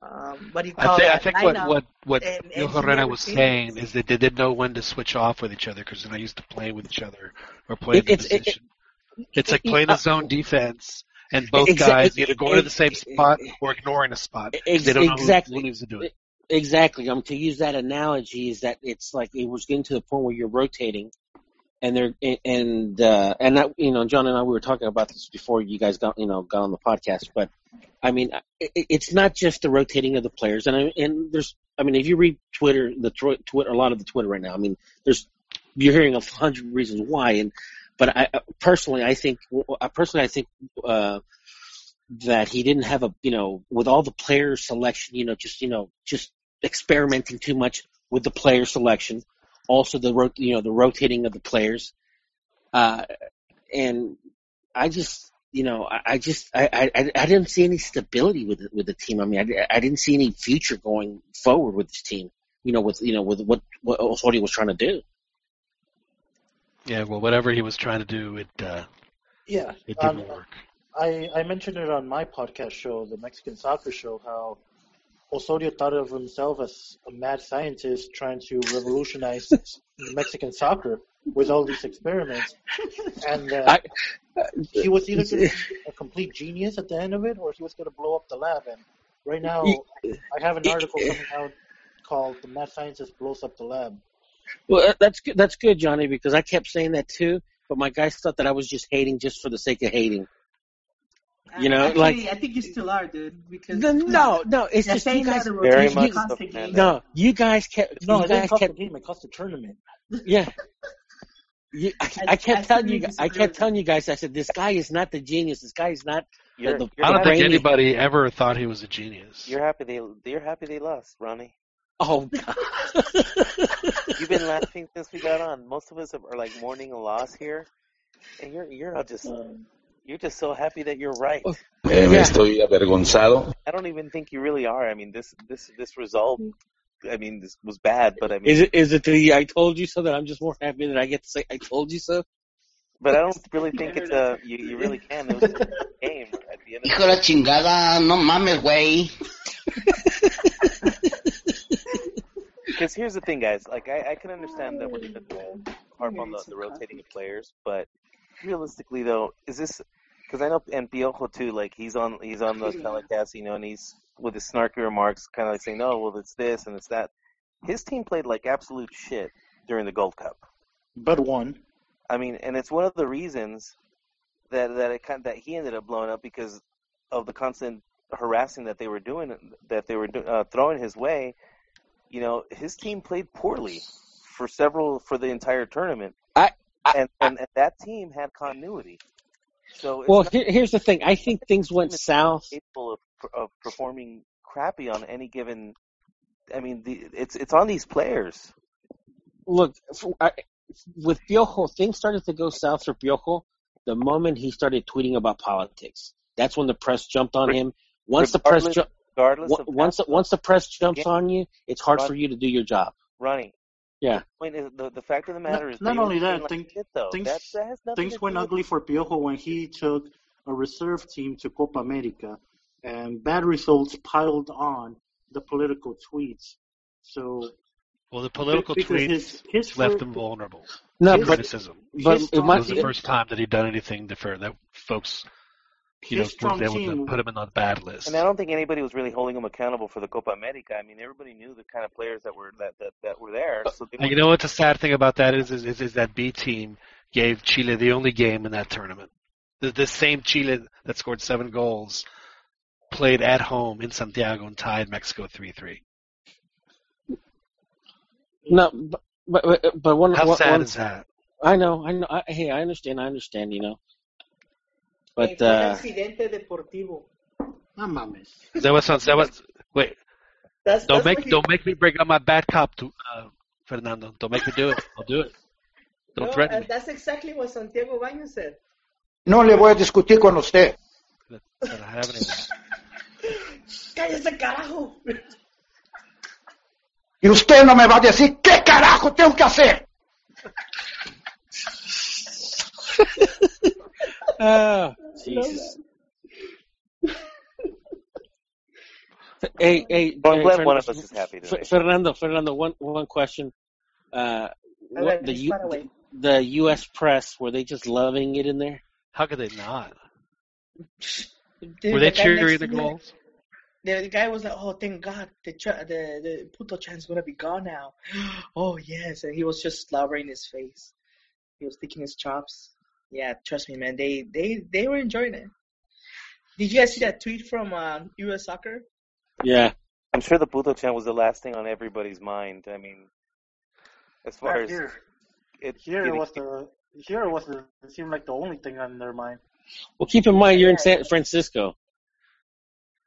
um what do you I call think I think what what what and- and Herrera was changes. saying is that they didn't know when to switch off with each other because they're not used to playing with each other or playing It, the it's it, position. It's like playing a zone defense, and both Exa- guys either going to the same ex- spot or ignoring a spot. 'cause Ex- they don't know exactly. who, who needs to do it. Exactly. Um, to use that analogy is that it's like it was getting to the point where you're rotating, and they're and uh, and that, you know, John and I we were talking about this before you guys got you know got on the podcast. But I mean, it, it's not just the rotating of the players, and I, and there's I mean, if you read Twitter, the Twitter, a lot of the Twitter right now, I mean, there's you're hearing a hundred reasons why, and but I personally, I think personally, I think. Uh, that he didn't have a you know with all the player selection you know just you know just experimenting too much with the player selection also the you know the rotating of the players uh and i just you know i, I just I, I i didn't see any stability with with the team i mean I, I didn't see any future going forward with this team you know with you know with what what Osorio was trying to do Yeah, well, whatever he was trying to do, it uh, Yeah. it Um, didn't work. I, I mentioned it on my podcast show, the Mexican Soccer Show, how Osorio thought of himself as a mad scientist trying to revolutionize Mexican soccer with all these experiments. And uh, he was either going [laughs] to be a complete genius at the end of it or he was going to blow up the lab. And right now, I have an article coming out called The Mad Scientist Blows Up the Lab. Well, that's good. That's good, Johnny, because I kept saying that too. But my guys thought that I was just hating just for the sake of hating. You know, Actually, like I think you still are, dude. Because No, no, no, it's just you guys. the Very rotation much cost the game. No, you guys kept. No, you it didn't guys cost kept. the game, it cost the tournament. Yeah. [laughs] You, I, I- I kept I telling you. I you kept deserve telling you guys. I said this guy is not the genius. This guy is not. You're, the- you're I don't think brainy- anybody ever thought he was a genius. You're happy they you're happy they lost, Ronnie. Oh [laughs] God. You've been [laughs] laughing since we got on. Most of us are like mourning a loss here, and you're you're not just you're just so happy that you're right. Eh, me estoy avergonzado. I don't even think you really are. I mean, this this this result. I mean, this was bad, but I mean, Is it? Is it the I told you so that I'm just more happy that I get to say I told you so? but I don't really think it's a [laughs] you, you really can. It was a game at the end of Hijo de la chingada, no mames, güey. [laughs] Because here's the thing, guys. Like, I, I can understand that we're going to harp on the, the rotating of players, but realistically, though, is this? Because I know, and Piojo too. Like, he's on he's on the telecast, you know, and he's with his snarky remarks, kind of like saying, "No, well, it's this and it's that." His team played like absolute shit during the Gold Cup. But one. I mean, and it's one of the reasons that that it kind that he ended up blowing up because of the constant harassing that they were doing that they were do, uh, throwing his way. You know, his team played poorly for several for the entire tournament, I, and, and and that team had continuity. So Well, not here, here's the thing. I think things went south. capable of of performing crappy on any given. I mean, the, it's it's on these players. Look, I, with Piojo, things started to go south for Piojo the moment he started tweeting about politics. That's when the press jumped on him. Once the press, ju- regardless of once once the press jumps Yeah. on you, it's hard for you to do your job. Ronnie, Yeah. point is, the the fact of the matter is not only playing that, like shit, things- that, that Things went ugly for Piojo when he took a reserve team to Copa America, and bad results piled on the political tweets. So Well, the political tweets his, his left fir- him vulnerable No, His- but criticism. but it was the first time that he'd done anything different that folks, you know, his were strong able to team. put him in the bad list. And I don't think anybody was really holding him accountable for the Copa America. I mean, everybody knew the kind of players that were that that, that were there. So they And you know what the sad thing about that is, is, is, is that B team gave Chile the only game in that tournament. The, this same Chile that scored seven goals played at home in Santiago and tied Mexico 3-3. no, but but but, but one, How one, sad one- is that? I know, I know. I, hey, I understand. I understand. You know, but fue un uh, accidente deportivo. No mames. That was, that was, wait, That's, don't that's make, he- don't make me break up my bad cop to, uh, Fernando. Don't make me do it. I'll do it. Don't no, threaten uh, me. That's exactly what Santiago Baños said. No le voy a discutir con usted. ¡Cállese, carajo! Y usted no me va a decir qué carajo tengo que hacer. [laughs] Ah, Jesus. [laughs] hey, hey, Well, I'm hey, glad Fern- one of us is happy F- today. Fernando, Fernando, one one question. Uh, what, the U, dispara, güey. the U.S. press were they just loving it in there? How could they not? Dude, Were they the cheering the goals? The, the guy was like, "Oh, thank God, the ch- the the puto chan's gonna be gone now." [gasps] oh yes, and he was just slobbering his face. He was licking his chops. Yeah, trust me, man. They they they were enjoying it. Did you guys see that tweet from um, U.S. Soccer? Yeah. I'm sure the Puto chant was the last thing on everybody's mind. I mean, as far Yeah, as here, it here getting- was the here was the it seemed like the only thing on their mind. Well, keep in mind you're in San Francisco.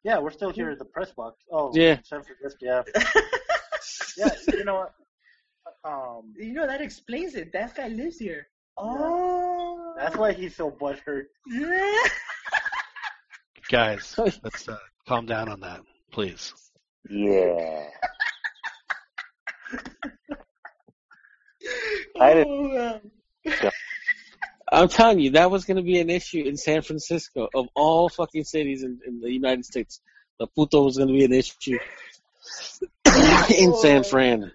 Yeah, we're still here at the press box. Oh, Yeah. San Francisco. Yeah. [laughs] yeah. You know what? Um, You know that explains it. That guy lives here. Oh. that's why he's so butthurt. Yeah. [laughs] Guys, let's uh, calm down on that, please. yeah. [laughs] I didn't. Oh, wow. [laughs] I'm telling you, that was going to be an issue in San Francisco. Of all fucking cities in, in the United States, the puto was going to be an issue [coughs] in San Fran.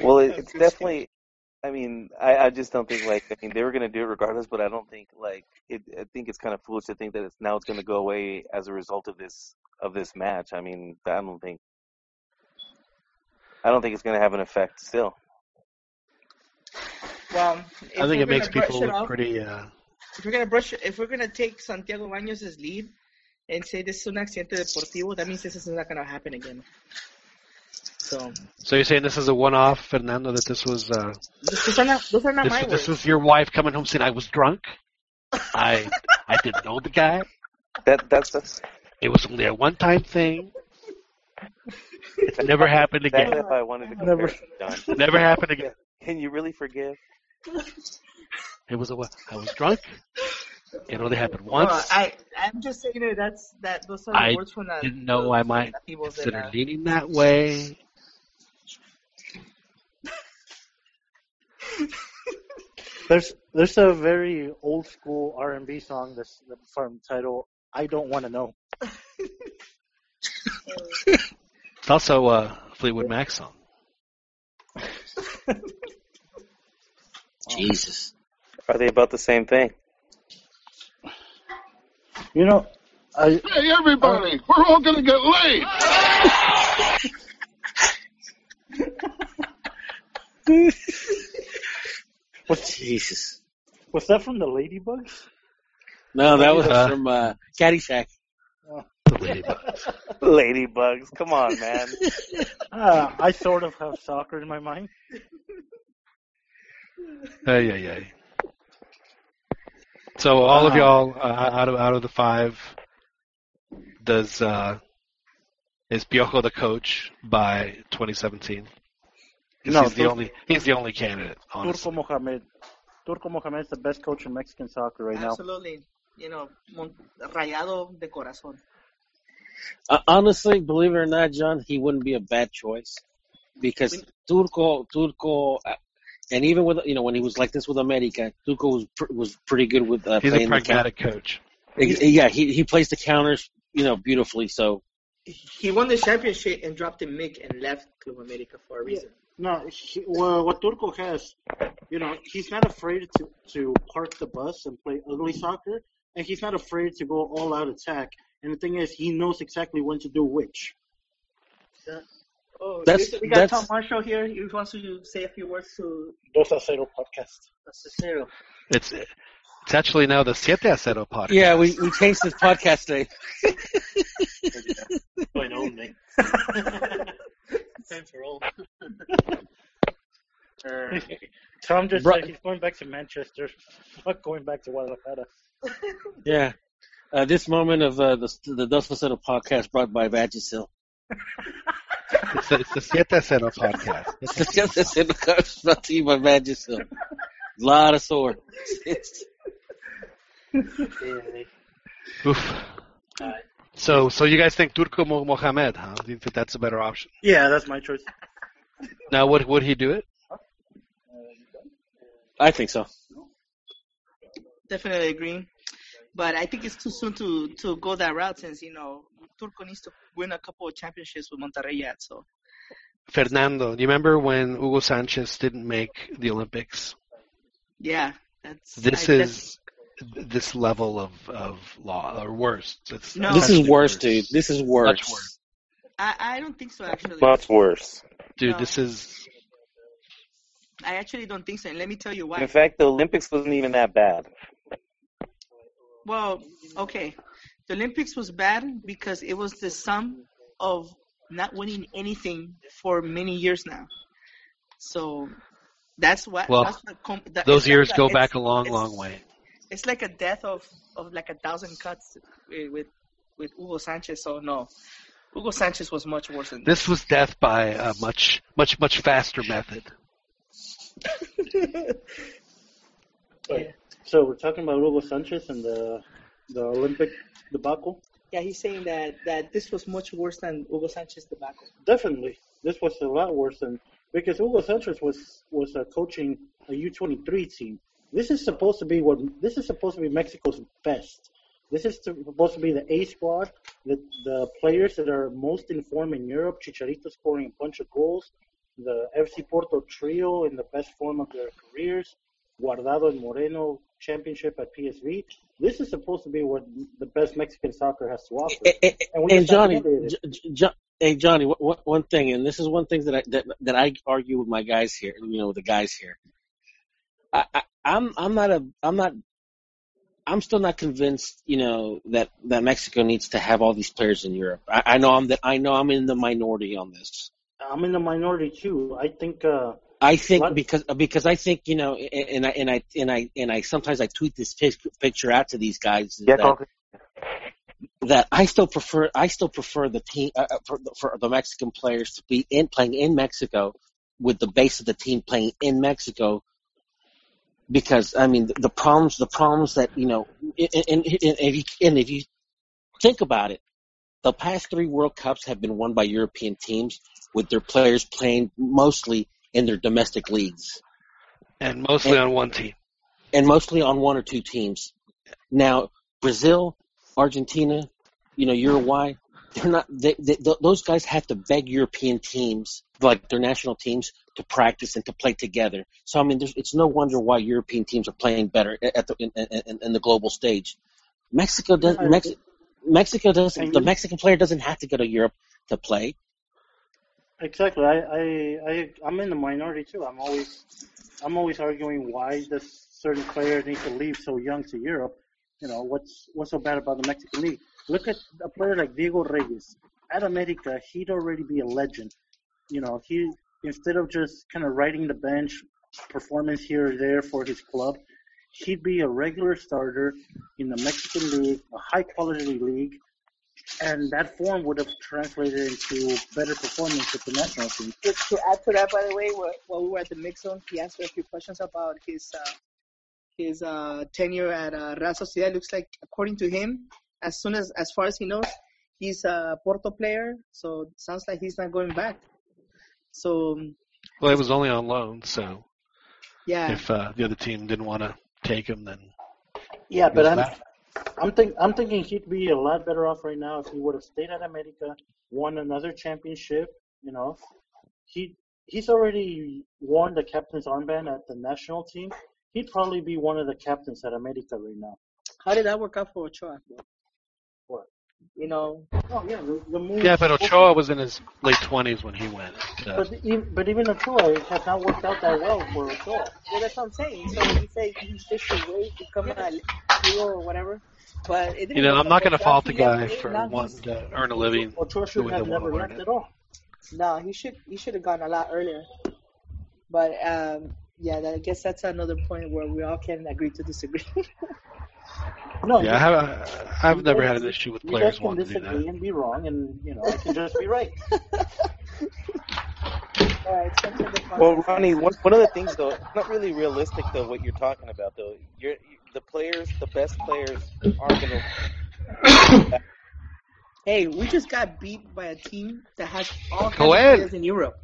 Well, it, it's definitely. I mean, I, I just don't think like I mean they were gonna do it regardless, but I don't think like it. I think it's kind of foolish to think that it's now it's gonna go away as a result of this of this match. I mean, I don't think. I don't think it's gonna have an effect still. Well, I think it makes people it look off- pretty. Uh, If we're gonna brush, if we're gonna take Santiago Baños' lead and say this is un accidente deportivo, that means this is not gonna happen again. So so you're saying this is a one-off, Fernando? That this was uh, those are not those are not this, my this words. was your wife coming home saying I was drunk. I I didn't know the guy. That that's that's It was only a one-time thing. It's never happened again. exactly why I wanted to Never- compare it, Never happened again. Can you really forgive? It was a I was drunk. It only happened Well, once. I I'm just saying that that's that those are the I words from the didn't know I might nativos de consider la- leaning that way. [laughs] There's there's a very old school R and B song that's from title I don't want to know. It's also a Fleetwood Mac song. [laughs] Jesus. Are they about the same thing? You know, I Hey, everybody, um, we're all gonna get laid. [laughs] was Jesus. was that from the Ladybugs? No, that was Uh, from uh, Caddyshack. The Ladybugs. [laughs] Ladybugs. Come on, man. [laughs] Uh, I sort of have soccer in my mind. Ay, ay, ay. So all of y'all uh, out of out of the five, does uh, is Piojo the coach by 2017? 'Cause No, he's the Tur- only he's the only candidate. Honestly. Turco Mohamed. Turco Mohamed is the best coach in Mexican soccer right now. Absolutely, you know, mon- rayado de corazón. Uh, honestly, believe it or not, John, he wouldn't be a bad choice because Turco, Turco, uh, and even with you know when he was like this with America, Turco was pr- was pretty good with uh, He's a playing the pragmatic coach. Yeah, he he plays the counters, you know, beautifully. So He won the championship and dropped the mic and left Club America for a reason. No, he, well, what Turco has, you know, he's not afraid to to park the bus and play ugly soccer, and he's not afraid to go all out attack. And the thing is, he knows exactly when to do which. Yeah. Oh, That's- we got that's- Tom Marshall here. He wants to say a few words to Dos a cero podcast. Cicero. It's it's actually now the Siete a Cero podcast. yeah, we we changed this podcast today. [laughs] [laughs] Point only. Time for all. [laughs] [laughs] Tom just Bru- said he's going back to Manchester. [laughs] Fuck going back to Guadalajara. Yeah. Uh, this moment of uh, the the Dos Faceta podcast brought by Vagisil. It's the, it's the Siete a Cero podcast. It's the Dos Faceta podcast brought to you by Vagisil. lot of sore. It's, Oof. So so you guys think Turco Mo- Mohamed? Huh? Do you think that's a better option? Yeah, that's my choice. Now would would he do it? I think so. Definitely agree. But I think it's too soon to, to go that route since, you know, Turco needs to win a couple of championships with Monterrey yet. So, Fernando, do you remember when Hugo Sanchez didn't make the Olympics? yeah, That's This I is this level of, of law or worse. It's No. This is actually worse, dude. This is worse. Much worse. I, I don't think so actually. Much worse. Dude, No. this is I actually don't think so, and let me tell you why. In fact, the Olympics wasn't even that bad. Well, okay. The Olympics was bad because it was the sum of not winning anything for many years now. So that's what. Well, that's what com- that, those years like go back a long, long way. It's like a death of, of like a thousand cuts with with, with Hugo Sanchez. So no, Hugo Sanchez was much worse than This was death by a much, much, much faster method. [laughs] Right. So we're talking about Hugo Sanchez and the the Olympic debacle. Yeah, he's saying that that this was much worse than Hugo Sanchez debacle. Definitely, this was a lot worse than because Hugo Sanchez was was uh, coaching a U23 team. This is supposed to be what this is supposed to be Mexico's best. This is to, supposed to be the A squad, the the players that are most informed in Europe. Chicharito scoring a bunch of goals, the FC Porto trio in the best form of their careers, Guardado and Moreno championship at PSV. This is supposed to be what the best Mexican soccer has to offer. And, and, And we and just haven't Johnny. J- J- hey Johnny, what, what, one thing, and this is one thing that I that, that I argue with my guys here, you know, the guys here. I, I, I'm I'm not a I'm not I'm still not convinced, you know, that that Mexico needs to have all these players in Europe. I, I know I'm that I know I'm in the minority on this. I'm in the minority too. I think uh, I think What? because because I think you know, and, and I and I and I and I sometimes I tweet this pic- picture out to these guys Yeah, that, that I still prefer I still prefer the team uh, uh, for, for the Mexican players to be in playing in Mexico with the base of the team playing in Mexico because I mean the, the problems the problems that you know and, and, and if you and if you think about it the past three World Cups have been won by European teams with their players playing mostly in their domestic leagues And mostly on one team. and mostly on one or two teams. Now, Brazil, Argentina, you know, Uruguay, they're not. They, they, those guys have to beg European teams, like their national teams, to practice and to play together. So I mean, there's, it's no wonder why European teams are playing better at the in, in, in the global stage. Mexico does. Mex- Mexico doesn't. The Mexican player doesn't have to go to Europe to play. Exactly. I, I, I, I'm in the minority too. I'm always, I'm always arguing why does certain player need to leave so young to Europe. You know, what's, what's so bad about the Mexican league? Look at a player like Diego Reyes. At America, he'd already be a legend. You know, he, instead of just kind of riding the bench, performance here or there for his club, he'd be a regular starter in the Mexican league, a high quality league, and that form would have translated into better performance with the national team. To, to add to that, by the way, while we were at the mix zone, he answered a few questions about his uh, his uh, tenure at uh, Real Sociedad. Looks like, according to him, as soon as as far as he knows, he's a Porto player. So sounds like he's not going back. So Well, it was only on loan, so yeah, if uh, the other team didn't want to take him, then Yeah, but I'm back. I'm think I'm thinking he'd be a lot better off right now if he would have stayed at America, won another championship. You know, he he's already worn the captain's armband at the national team. He'd probably be one of the captains at America right now. how did that work out for Ochoa? What? You know, Oh yeah, the, the move. yeah. But Ochoa was in his late twenties when he went. Uh, But even, but even Ochoa it has not worked out that well for Ochoa. well, that's what I'm saying. So he said he just should wait, become a hero or whatever. But it didn't you know, I'm not going to fault the guy for wanting to earn a living Ochoa should have never one left it. at all. No, he should he should have gone a lot earlier. But um, yeah, that, I guess that's another point where we all can agree to disagree. [laughs] No, Yeah, I have, I've never guys- had an issue with players guys can wanting to do disagree and be wrong, and you know I can just be right. [laughs] all right, so to the Well, Ronnie, one, one of the things though, it's not really realistic though. What you're talking about though, you're the players, the best players aren't gonna. hey, we just got beat by a team that has all kinds Joel. of players in Europe.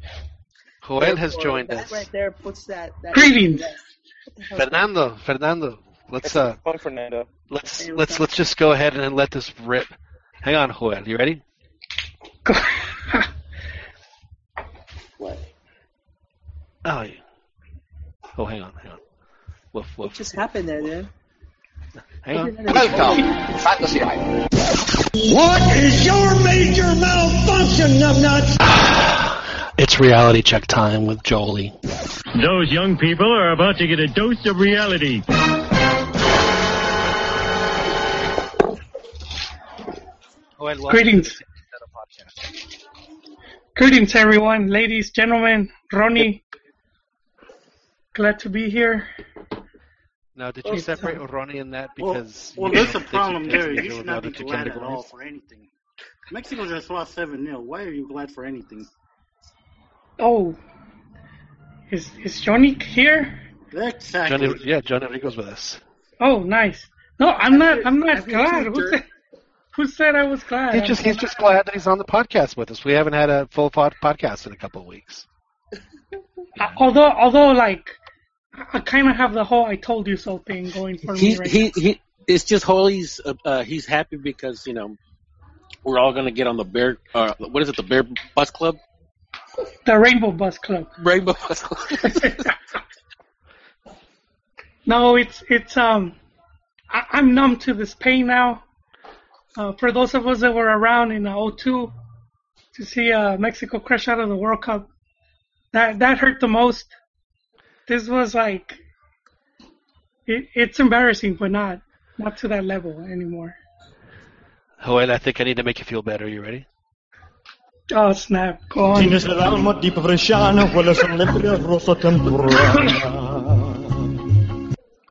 Joel has joined that us. right there puts that. that Greetings. What Fernando, Fernando, let's uh, Point, Fernando. let's let's let's just go ahead and let this rip. Hang on, Joel, you ready? [laughs] What? Oh, yeah. oh, hang on, hang on. Woof What woof. just happened there, dude? Hang on. Welcome, Fantasy Island. What is your major malfunction, numbnuts? It's reality check time with Jolie. Those young people are about to get a dose of reality. Oh, Joel, Greetings. to the Seven Zero podcast. Greetings, everyone, ladies, gentlemen, Ronnie. Glad to be here. Now, did you oh, separate Ronnie in that because? well you there's a problem there. You should not be other glad at all for anything. Mexico just lost 7 0. Why are you glad for anything? Oh, is is Johnny here? Exactly. Johnny, yeah, Johnny Rico's with us. Oh, nice. No, I'm not. I'm not glad. Who said, who said I was glad? He's just he's just glad that he's on the podcast with us. We haven't had a full pod- podcast in a couple of weeks. Uh, although, although, like, I, I kind of have the whole "I told you so" thing going for He me right he he. It's just Holy's. Uh, uh, he's happy because you know we're all gonna get on the bear. Uh, what is it? The Bear Bus Club. Now. The Rainbow Bus Club. Rainbow Bus Club. [laughs] No, it's it's um, I, I'm numb to this pain now. Uh, for those of us that were around in uh, 02 to see uh, Mexico crash out of the World Cup, that that hurt the most. This was like, it, it's embarrassing, but not not to that level anymore. Joel, I think I need to make you feel better. You ready? Oh snap! Go on. Tienes el alma tipo bresciana, hueles a limpia rosa temprana.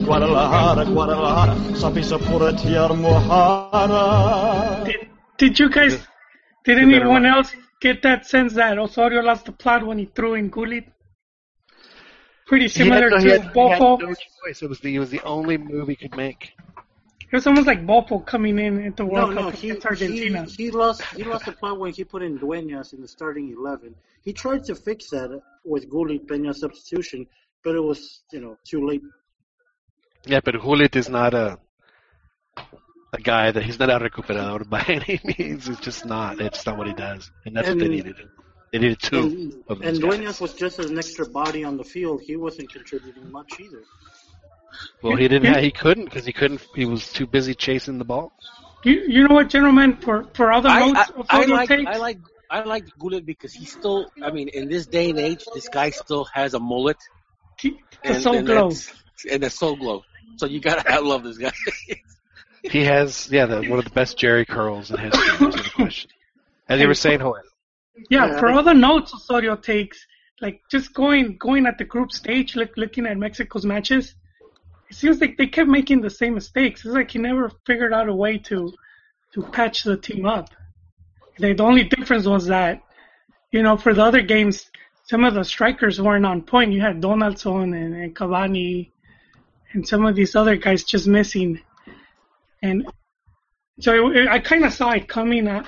Guadalajara, Guadalajara, sabi sa pura Mojara. Did, did you guys? Did anyone else get that sense that Osorio lost the plot when he threw in Gullit? Pretty similar he had, no- to he had, he had Bofo. no choice. It was the it was the only move he could make. It was almost like Bofo coming in at the World no, Cup he, against Argentina. he he lost he lost the plot when he put in Dueñas in the starting eleven. He tried to fix that with Gullit Peña substitution, but it was you know too late. Yeah, but Juliet is not a a guy that he's not a recuperador [laughs] by any means. It's just not. It's not what he does, and that's what they needed. They needed two And, of those and guys. Dueñas was just an extra body on the field. He wasn't contributing much either. Well, he didn't. Have, he couldn't because he couldn't. He was too busy chasing the ball. You you know what, gentlemen? For for other I, notes, I, I Osorio like takes, I like I like Gullit because he still. I mean, in this day and age, this guy still has a mullet. the and, soul and glow. And a soul glow. So you gotta I love this guy. [laughs] He has, yeah, the, one of the best Jerry curls in history. There's no [laughs] question. As you were saying, Joel. Yeah, Yeah, for I- other notes Osorio takes, like just going going at the group stage, look, looking at Mexico's matches, it seems like they kept making the same mistakes. It's like he never figured out a way to to patch the team up. The, the only difference was that, you know, for the other games, some of the strikers weren't on point. You had Donaldson and, and Cavani and some of these other guys just missing. And so it, I kind of saw it coming. Uh,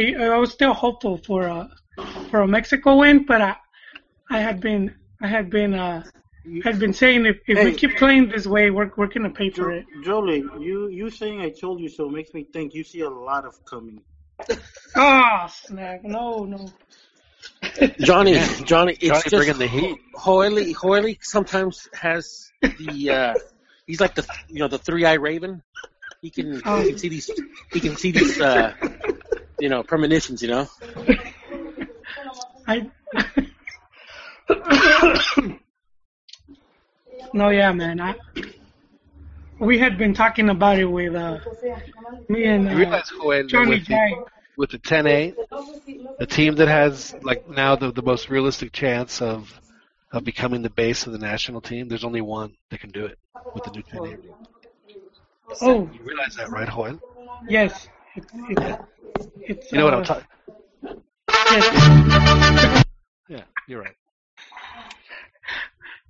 I, I was still hopeful for a for a Mexico win, but I I had been I had been uh had been saying if, if we keep playing this way, we're we're gonna pay for it. Jolie, you you saying I told you so makes me think you see a lot of coming. [laughs] Oh snap! No, no. [laughs] Johnny, Johnny, it's Johnny just bringing the heat. Hoyley, Hoyley sometimes has the. uh He's like the you know the three eye raven. He can Oh. he can see these he can see these uh you know premonitions. You know. [laughs] I. [coughs] [coughs] [coughs] no, yeah, man. I, we had been talking about it with uh, me and You uh, realize, Joel, Johnny with the, with the 10A, the team that has like now the, the most realistic chance of of becoming the base of the national team, there's only one that can do it with the new 10A. Oh, You realize that, right, Joel? yes. It, it, it's, You know what uh, I'm talking? Yes. Yeah, you're right.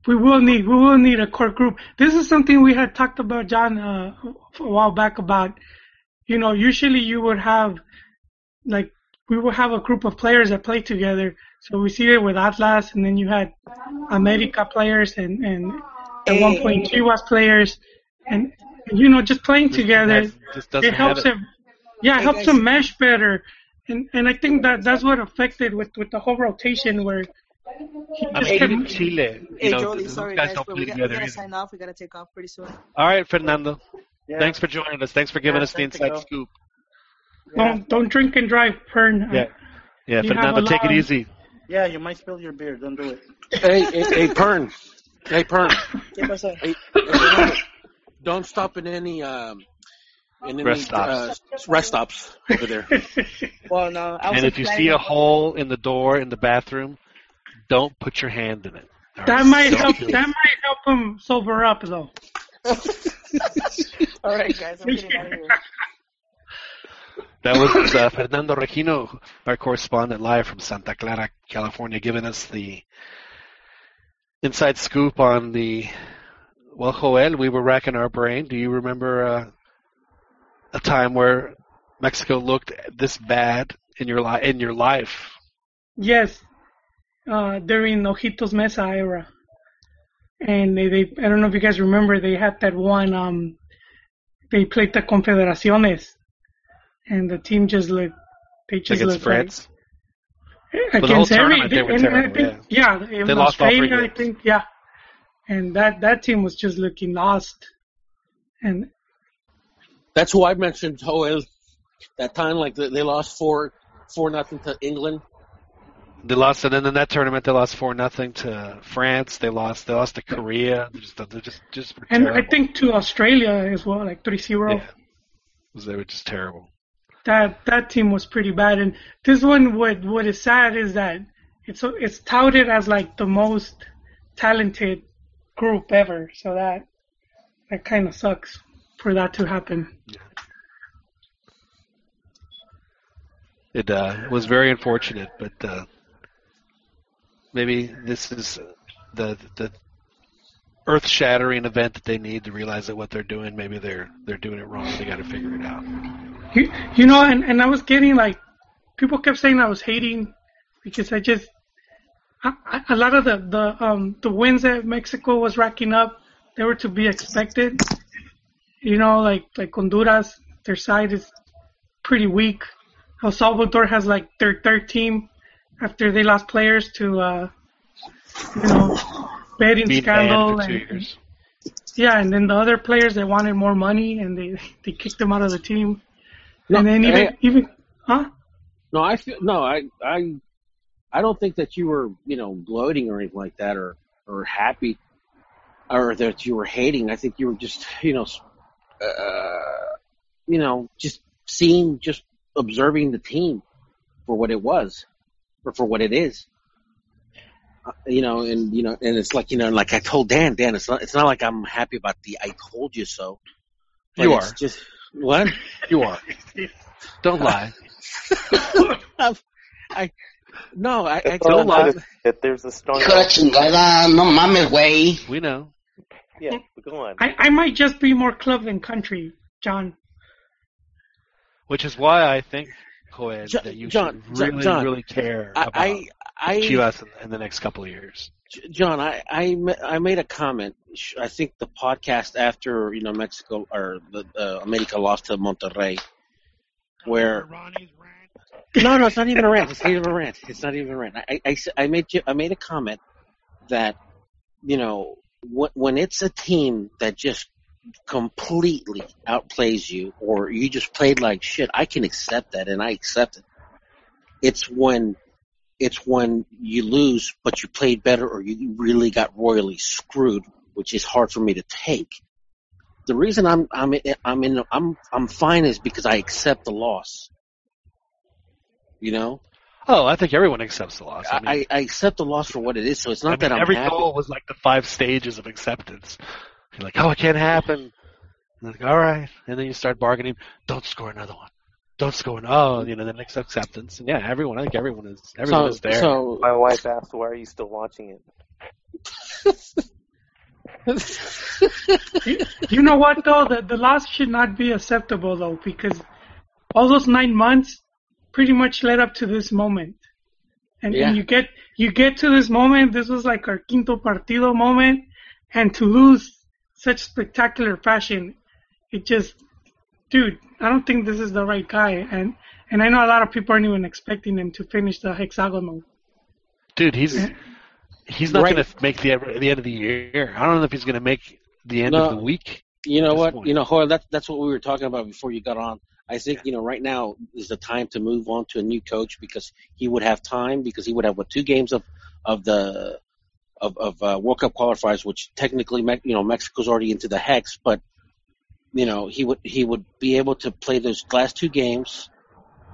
We will need we will need a core group. This is something we had talked about, John, uh, a while back about. You know, usually you would have like we would have a group of players that play together. So we see it with Atlas, and then you had America players and and at one point Chivas players, and, and you know just playing together. Has- just it helps it. them. Yeah, it helps them mesh better, and and I think that that's what affected with with the whole rotation where I'm Hey, hating Chile. You Hey, know, Jolie, sorry guys guys, don't but we, got, we gotta either. sign off. We gotta take off pretty soon. All right, Fernando. Yeah. Thanks for joining us. Thanks for giving Yeah, us the inside Miguel. scoop. Don't don't drink and drive, Pern. Yeah. Yeah, You Fernando, take it easy. Yeah, you might spill your beer. Don't do it. Hey, hey, hey, Pern. Hey, Pern. Hey, hey, don't stop in any um, in any Rest stops. Uh, rest stops over there. Well, no. I was And if you see a hole in the door in the bathroom, don't put your hand in it. All That right? might Don't help. do it. That might help him sober up, though. [laughs] All right, guys, I'm getting out of here. [laughs] That was uh, Fernando Regino, our correspondent live from Santa Clara, California, giving us the inside scoop on the. Well, Joel, we were racking our brain. Do you remember uh, a time where Mexico looked this bad in your li- in your life? Yes, uh, during Ojitos Meza era, and they, they I don't know if you guys remember they had that one um they played the Confederaciones, and the team just looked they just against looked France. like For the against every tournament, they were and terrible, think, yeah, They even lost all three I think yeah, and that that team was just looking lost, and That's who I mentioned. Joel, that time, like they they lost four four nothing to England. They lost, and then in that tournament, they lost four nothing to France. They lost. They lost to Korea. They just, they just, just and terrible. I think to Australia as well, like 3-0. Yeah. they were just terrible. that that team was pretty bad. And this one, what what is sad is that it's it's touted as like the most talented group ever. So that that kind of sucks for that to happen. Yeah. It uh, was very unfortunate, but uh, maybe this is the the earth-shattering event that they need to realize that what they're doing, maybe they're they're doing it wrong. They got to figure it out. You, you know, and, and I was getting like, people kept saying I was hating because I just, a lot of the, the, um, the wins that Mexico was racking up, they were to be expected. You know, like, like Honduras, their side is pretty weak. El Salvador has like their third team after they lost players to, uh, you know, betting Being scandal. banned for two and- yeah, and then the other players they wanted more money and they they kicked them out of the team. No, and then even hey- even huh? No, I feel no, I I I don't think that you were you know gloating or anything like that, or or happy, or that you were hating. I think you were just you know, s- uh, you know, just seeing, just observing the team for what it was, or for what it is. Uh, you know, and you know, and it's like you know, like I told Dan, Dan, it's not, it's not like I'm happy about the "I told you so." You are. Just what? [laughs] You are. Don't lie. [laughs] I no, I, I That's all told that that there's a strong. Hijo de chingada, no mames, güey. We know. Yeah, but go on. I I might just be more club than country, John. Which is why I think, Joel, Jo- that you John, should really, John, really care about I- I- Chivas in, in the next couple of years. John, I, I I made a comment. I think the podcast after you know Mexico or the uh, America lost to Monterrey, where no, no, it's not even a rant. It's not even a rant. It's not even a rant. I I made I made a comment that you know when, when it's a team that just completely outplays you, or you just played like shit, I can accept that, and I accept it. It's when it's when you lose, but you played better, or you really got royally screwed, which is hard for me to take. The reason I'm I'm I'm in I'm I'm fine is because I accept the loss. You know, Oh, I think everyone accepts the loss. I mean, I, I accept the loss for what it is. So it's I not mean, that I'm every happy. goal was like the five stages of acceptance. You're like, oh, it can't happen. And like, all right, and then you start bargaining. Don't score another one. Don't score. An- oh, you know, the next acceptance. And yeah, everyone. I think everyone is. Everyone is there. So my wife asked, "Why are you still watching it?" you, [laughs] you know what though? The the loss should not be acceptable though because all those nine months pretty much led up to this moment. And, Yeah. and you get you get to this moment. This was like our quinto partido moment, and to lose such spectacular fashion, it just, dude, I don't think this is the right guy. And and I know a lot of people aren't even expecting him to finish the hexagonal. Dude, he's eh. He's not Right. going to make the the end of the year. I don't know if he's going to make the end No. of the week. You know what? point. You know, Hoyle, that's that's what we were talking about before you got on. I think you know right now is the time to move on to a new coach because he would have time because he would have what two games of of the of of uh, World Cup qualifiers, which technically Me- you know Mexico's already into the hex, but you know he would he would be able to play those last two games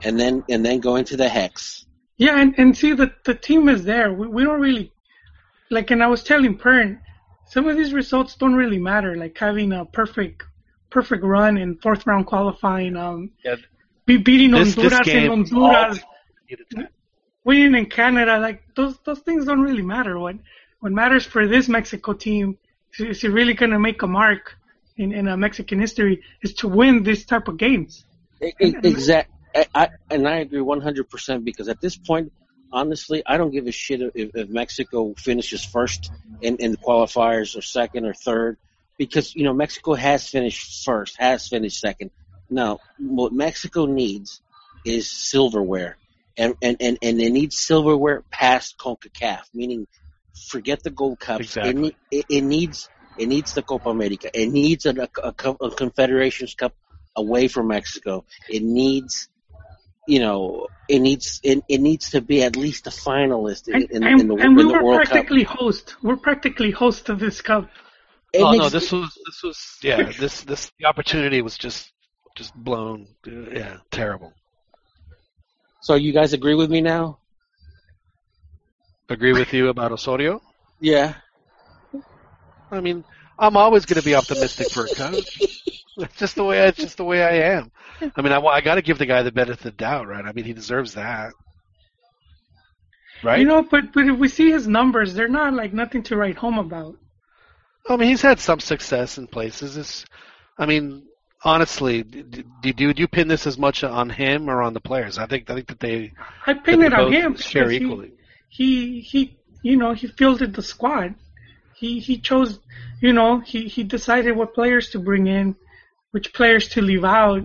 and then and then go into the hex. Yeah, and, and see the the team is there. We we don't really like, and I was telling Pern, some of these results don't really matter. Like having a perfect perfect run in fourth round qualifying, um, Yeah. be beating This- this Honduras in game- Honduras, winning in Canada. Like those those things don't really matter. What what matters for this Mexico team is, it really going to make a mark in in a Mexican history is to win this type of games. Exact. I, I, and I agree 100% because at this point, honestly, I don't give a shit if, if Mexico finishes first in, in the qualifiers or second or third because, you know, Mexico has finished first, has finished second. Now, what Mexico needs is silverware. And, and, and, and they need silverware past CONCACAF, meaning forget the Gold Cups. Exactly. It, it, it needs it needs the Copa America. It needs a, a, a, a Confederations Cup away from Mexico. It needs, you know, it needs it, it needs to be at least a finalist in, in, and, in the, and in we the were World Cup. practically host. We're practically host of this cup. It oh no, this was this was yeah this this the opportunity was just just blown yeah terrible. So you guys agree with me now? Agree with you about Osorio? Yeah. I mean, I'm always going to be optimistic for a coach. It's just the way it's just the way I am. I mean, I, wa- I got to give the guy the benefit of the doubt, right? I mean, he deserves that, right? You know, but but if we see his numbers, they're not like nothing to write home about. I mean, he's had some success in places. It's, I mean, honestly, d- d- do you pin this as much on him or on the players? I think I think that they I pin it on him share because he- equally. He he you know he fielded the squad. He he chose you know he he decided what players to bring in, which players to leave out,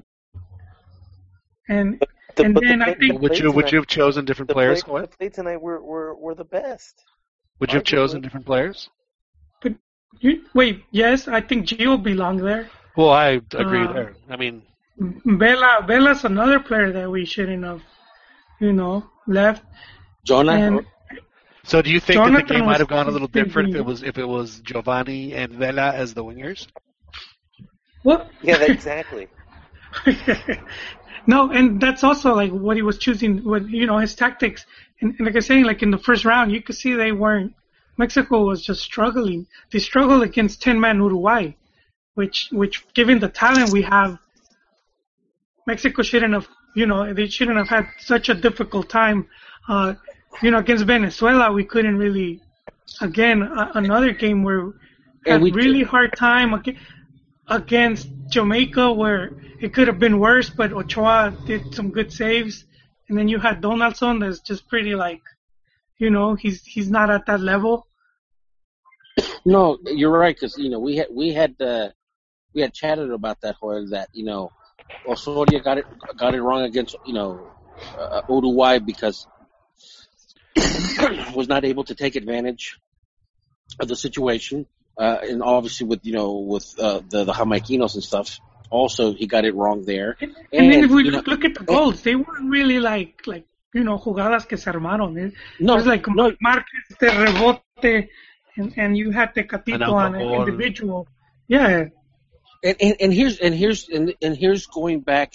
and The- and but the then I think the Would play you would you have chosen different the players? play, the play tonight were, were were the best. Would you have arguably. chosen different players? you, wait yes I think Gio belonged there. Well, I agree Uh, there. I mean, Vela Vela's another player that we shouldn't have you know left. Jonah. And so do you think that the game might have gone a little different if it was if it was Giovanni and Vela as the wingers? what Yeah, [laughs] exactly. no, and that's also like what he was choosing. What you know, his tactics. And, and like I was saying, like in the first round, you could see they weren't. Mexico was just struggling. They struggled against ten man Uruguay, which which given the talent we have, Mexico shouldn't have. You know, they shouldn't have had such a difficult time. Uh, you know, against Venezuela, we couldn't really. Again, a, another game where we had we- really hard time ag- against Jamaica, where it could have been worse, but Ochoa did some good saves, and then you had Donaldson, that's just pretty like, you know, he's he's not at that level. No, you're right because you know we had we had uh, we had chatted about that Hoyle that you know Osorio got it got it wrong against you know uh, Uruguay because [coughs] was not able to take advantage of the situation uh, and obviously with you know with uh, the the Jamaicanos and stuff. Also, he got it wrong there. And, then if we you know, look, look at the goals, they weren't really like like you know jugadas que se armaron. It, No, it was like no. Marquez de rebote, and, and you had Tecatito on an individual. Yeah, and, and, and here's and here's and, and here's going back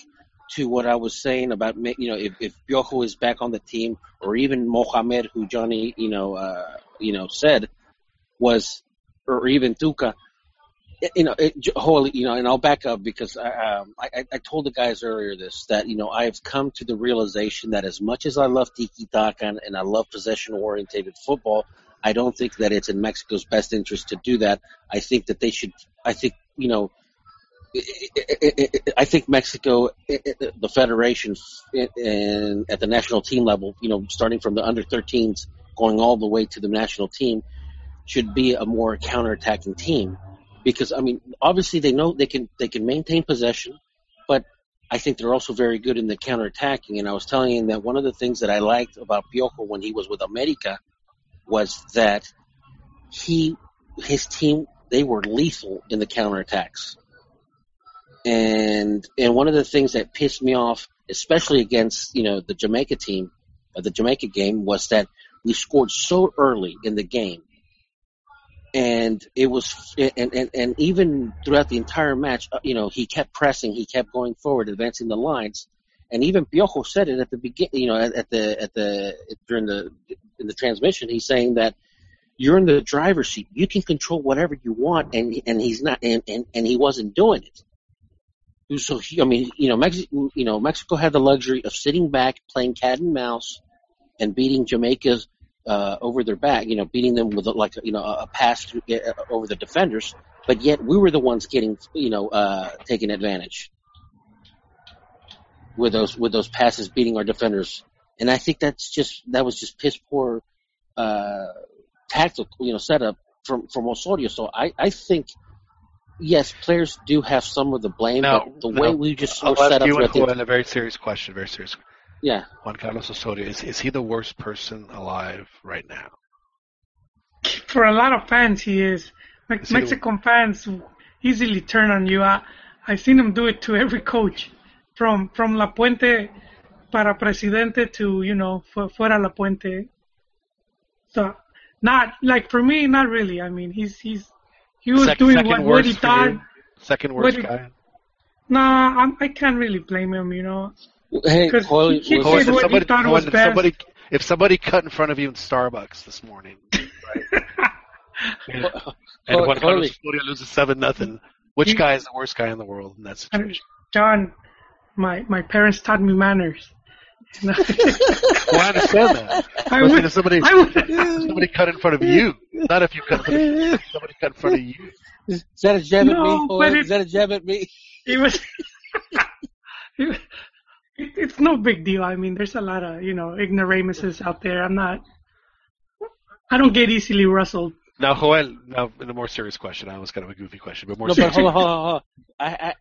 to what I was saying about you know if if Piojo is back on the team or even Mohamed who Johnny you know uh, you know said was or even Tuca you know it, holy you know and I'll back up because I, um, I I- told the guys earlier this that you know I've come to the realization that as much as I love tiki taka and, and I love possession orientated football I don't think that it's in Mexico's best interest to do that. I think that they should I think you know I think Mexico, eh, eh, the federation, eh, and at the national team level, you know, starting from the under 13s, going all the way to the national team, should be a more counterattacking team. Because I mean, obviously they know they can they can maintain possession, but I think they're also very good in the counterattacking. And I was telling you that one of the things that I liked about Piojo when he was with America was that he his team they were lethal in the counterattacks. And and one of the things that pissed me off, especially against you know the Jamaica team, uh, the Jamaica game, was that we scored so early in the game, and it was and and, and even throughout the entire match, uh, you know, he kept pressing, he kept going forward, advancing the lines, and even Piojo said it at the beginning, you know, at, at the at the during the in the transmission, he's saying that you're in the driver's seat. You can control whatever you want, and and he's not, and and, and he wasn't doing it. So he, I mean, you know, Mexico, you know, Mexico had the luxury of sitting back, playing cat and mouse, and beating Jamaica uh, over their back. You know, beating them with a, like you know a pass through, uh, over the defenders. But yet we were the ones getting you know uh, taking advantage with those with those passes, beating our defenders. And I think that's just that was just piss poor uh, tactical, you know, setup from from Osorio. So I I think yes, players do have some of the blame, Now, but the now, way we just I'll were set ask up you and throughout the- a very serious question. Very serious. Yeah. Juan Carlos Osorio is is he the worst person alive right now? For a lot of fans, he is. Me- Is he the- Mexican fans easily turn on you. I, I've seen him do it to every coach, from from Lapuente para presidente to you know fu- fuera Lapuente. So not like for me, not really. I mean, he's he's he was Sec- doing second what, what worst he for thought. you? Second what worst he- guy. Nah, I'm, I can't really blame him. You know, Hey, because Joel, he, he Juan, did if what somebody, he thought Juan, was if best. somebody if somebody cut in front of you in Starbucks this morning, right? [laughs] and and Juan Carlos Osorio loses seven nothing. Which guy is the worst guy in the world in that situation? John, my my parents taught me manners. [laughs] Well, I understand that. [laughs] I But would- if somebody I would- if somebody cut in front of you, not if you cut in front of somebody [laughs] cut in front of you. Is that a jab at me? Joel? but it- Is that a jab at me? It was. [laughs] it, it's no big deal. I mean, there's a lot of you know ignoramuses out there. I'm not. I don't get easily rustled. Now, Joel, now in a more serious question. I was kind of a goofy question, but more No, but serious. hold on, hold on, hold on. I, I,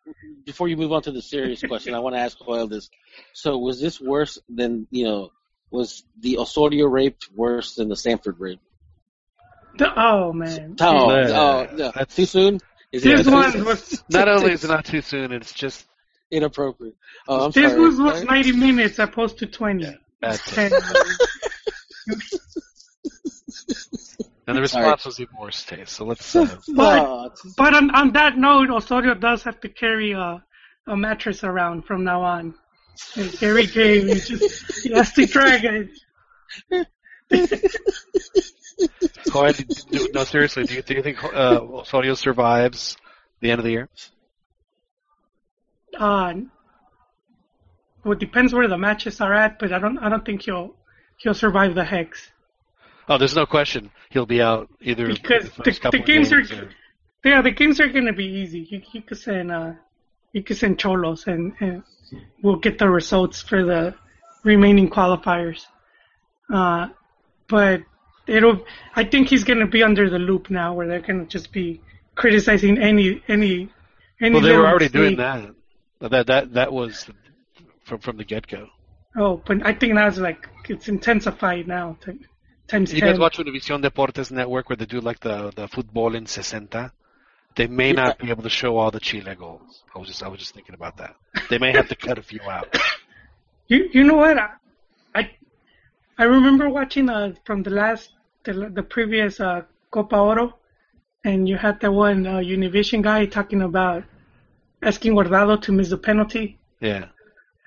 before you move on to the serious question, I want to ask Joel this. So, was this worse than you know? Was the Osorio rape worse than the Stanford rape? The- oh man. Oh, Yeah. oh, no. too soon. Is This it one was [laughs] Not only is it not too soon, it's just inappropriate. Oh, I'm this sorry. was was 90 minutes opposed to 20. bad. And, [laughs] And the response was even worse taste. So let's. Uh, [laughs] but but on, on that note, Osorio does have to carry a a mattress around from now on. Like every game, he just he has to drag it. [laughs] Joel, do, no, seriously, do you, do you think uh, survives the end of the year? Uh, well, it depends where the matches are at, but I don't I don't think he'll he'll survive the hex Oh, there's no question he'll be out either because the the, of games are or- yeah the games are gonna be easy. You, you could send uh you could send Cholos and, and we'll get the results for the remaining qualifiers. Uh, but it'll I think he's gonna be under the loop now where they're gonna just be criticizing any any any. Well, they were already doing that. That that that was from from the get go. Oh, but I think that's like it's intensified now. To, times You ten. guys watch Univision Deportes Network where they do like the the football in 60? They may not be able to show all the Chile goals. I was just I was just thinking about that. They may have to cut a few out. [laughs] You you know what? I I, I remember watching uh from the last the the previous uh Copa Oro, and you had that one uh, Univision guy talking about asking Guardado to miss the penalty. Yeah.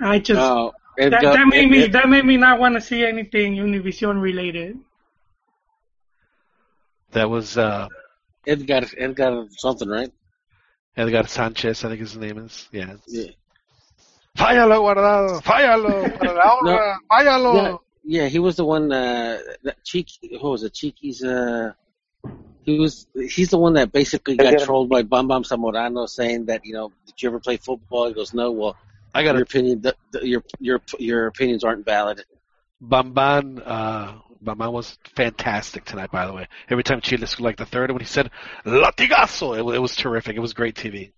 I just Oh, that, Edgar- that made me Ed- that made me not want to see anything Univision related. That was uh Edgar Edgar something, right? Edgar Sanchez, I think his name is. Yeah. Yeah. Fállalo, guardado. Fállalo. para [laughs] la honra, Fállalo. Yeah, yeah, he was the one. Uh, that Cheeky, who was it? Cheeky's. Uh, he was. He's the one that basically got trolled by Bam Bam Zamorano, saying that you know, did you ever play football? He goes, no. Well, I got your a- opinion. The, the, your your your opinions aren't valid. Bam Bam, uh, Bam Bam was fantastic tonight, by the way. Every time Chile scored like the third, when he said "latigazo," it, it was terrific. It was great TV.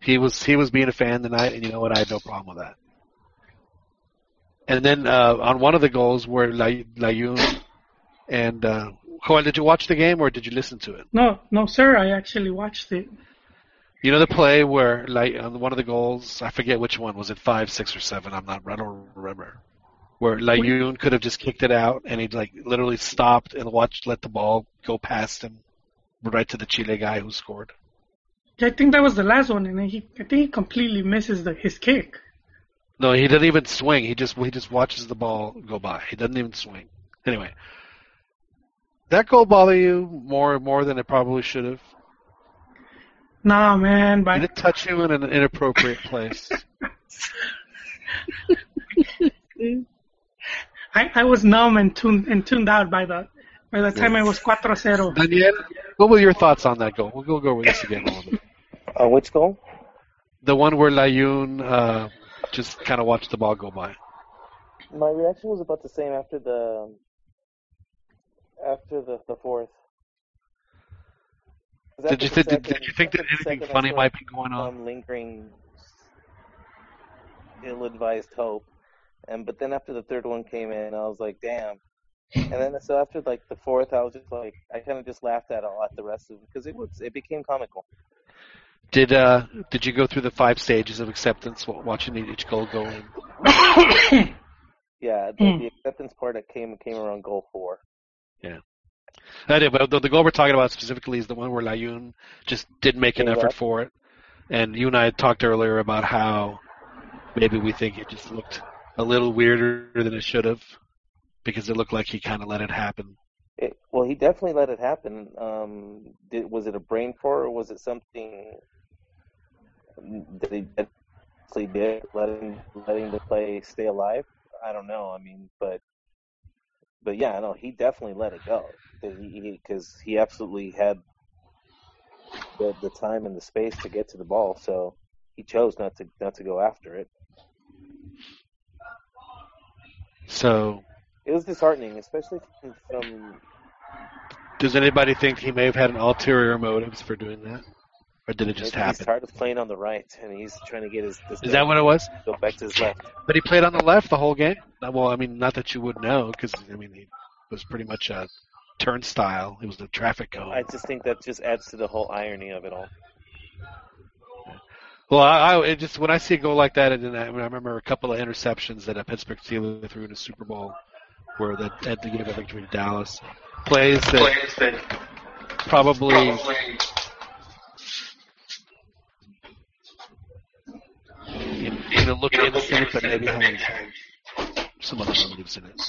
He was he was being a fan tonight, and you know what? I had no problem with that. And then uh, on one of the goals where La- Layun and uh, Joel, did you watch the game or did you listen to it? No, no, sir. I actually watched it. You know the play where, like, on one of the goals, I forget which one. Was it five, six, or seven? I'm not. I don't remember. Where Layun could have just kicked it out, and he like literally stopped and watched, let the ball go past him, right to the Chile guy who scored. I think that was the last one, and he, I think he completely misses the, his kick. No, he doesn't even swing. He just he just watches the ball go by. He doesn't even swing. Anyway, that goal bother you more more than it probably should have. Nah, man. But Did it touch you in an inappropriate place? [laughs] I, I was numb and tuned and tuned out by the by the time I was 4-0. Daniel, what were your thoughts on that goal? We'll go go over this again a little bit. Uh, which goal? The one where Layun uh, just kind of watch the ball go by. My reaction was about the same after the after the the fourth. Did you think second- did you think that anything funny might be going on? Lingering ill-advised hope, and but then after the third one came in, I was like, damn. And then so after like the fourth, I was just like, I kind of just laughed at all at the rest of it because it was it became comical. Did uh did you go through the five stages of acceptance wa- watching each goal go in? [coughs] Yeah, the, the acceptance part that came came around goal four. Yeah. I did, but the, the goal we're talking about specifically is the one where Layun just didn't make an Gave effort up. for it. And you and I had talked earlier about how maybe we think it just looked a little weirder than it should have because it looked like he kind of let it happen. It, well, he definitely let it happen. Um, did, was it a brain fart or was it something he actually did, letting letting the play stay alive? I don't know. I mean, but but yeah, no, he definitely let it go because he, because he absolutely had the the time and the space to get to the ball, so he chose not to not to go after it. So, It was disheartening, especially from, from does anybody think he may have had an ulterior motives for doing that? Or did it just maybe he's happen? tired of playing on the right and he's trying to get his. his Is that what it was? Go back to his left. But he played on the left the whole game. Uh, Well, I mean, not that you would know, because I mean, he was pretty much a turnstile. He was the traffic cone. I just think that just adds to the whole irony of it all. Well, I, I it just when I see a goal like that, and then I, I remember a couple of interceptions that a Pittsburgh Steelers threw in the Super Bowl, where that had to give a victory to Dallas. Plays that probably you know, look innocent, but maybe has some other motives in it.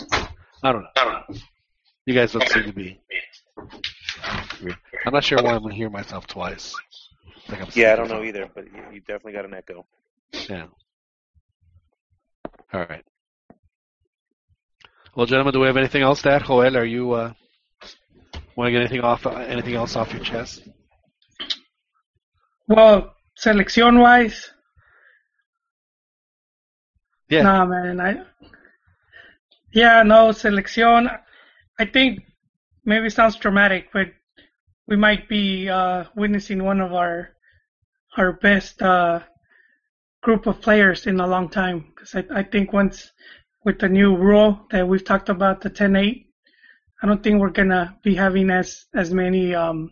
I don't know. You guys don't seem to be. I'm not sure why I'm gonna hear myself twice. I think I'm Yeah, I don't know either, but you, you definitely got an echo. Yeah. All right. Well, gentlemen, do we have anything else to add? Joel, are you uh, want to get anything off? Uh, anything else off your chest? Well, selección wise, Yeah. nah, man. I yeah, no selección. I think maybe sounds dramatic, but we might be uh, witnessing one of our our best uh, group of players in a long time. Because I, I think once with the new rule that we've talked about, the 10-8, I don't think we're gonna be having as as many um,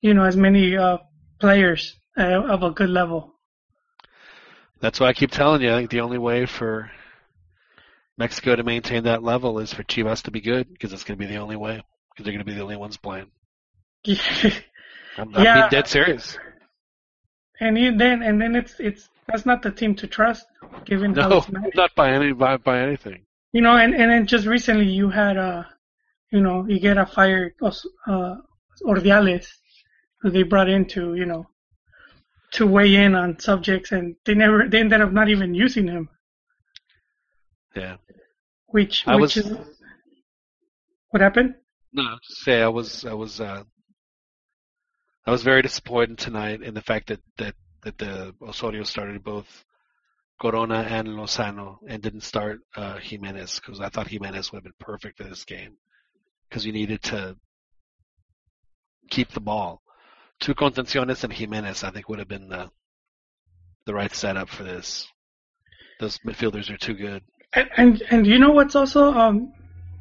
you know as many uh, players uh, of a good level. That's why I keep telling you. I think the only way for Mexico to maintain that level is for Chivas to be good, because it's going to be the only way. Because they're going to be the only ones playing. [laughs] I'm, I'm Yeah. being dead serious. And you, then and then it's it's that's not the team to trust, given how No, not by any by, by anything. You know, and and then just recently you had a, you know, you get a fired uh, Ordiales, who they brought in to you know, to weigh in on subjects, and they never they ended up not even using him, Yeah. which I which was- is what happened. No, say I was I was uh, I was very disappointed tonight in the fact that that that the Osorio started both Corona and Lozano and didn't start uh, Jimenez because I thought Jimenez would have been perfect in this game because you needed to keep the ball. Two contenciones and Jimenez I think would have been the the right setup for this. Those midfielders are too good. And and, and you know what's also um,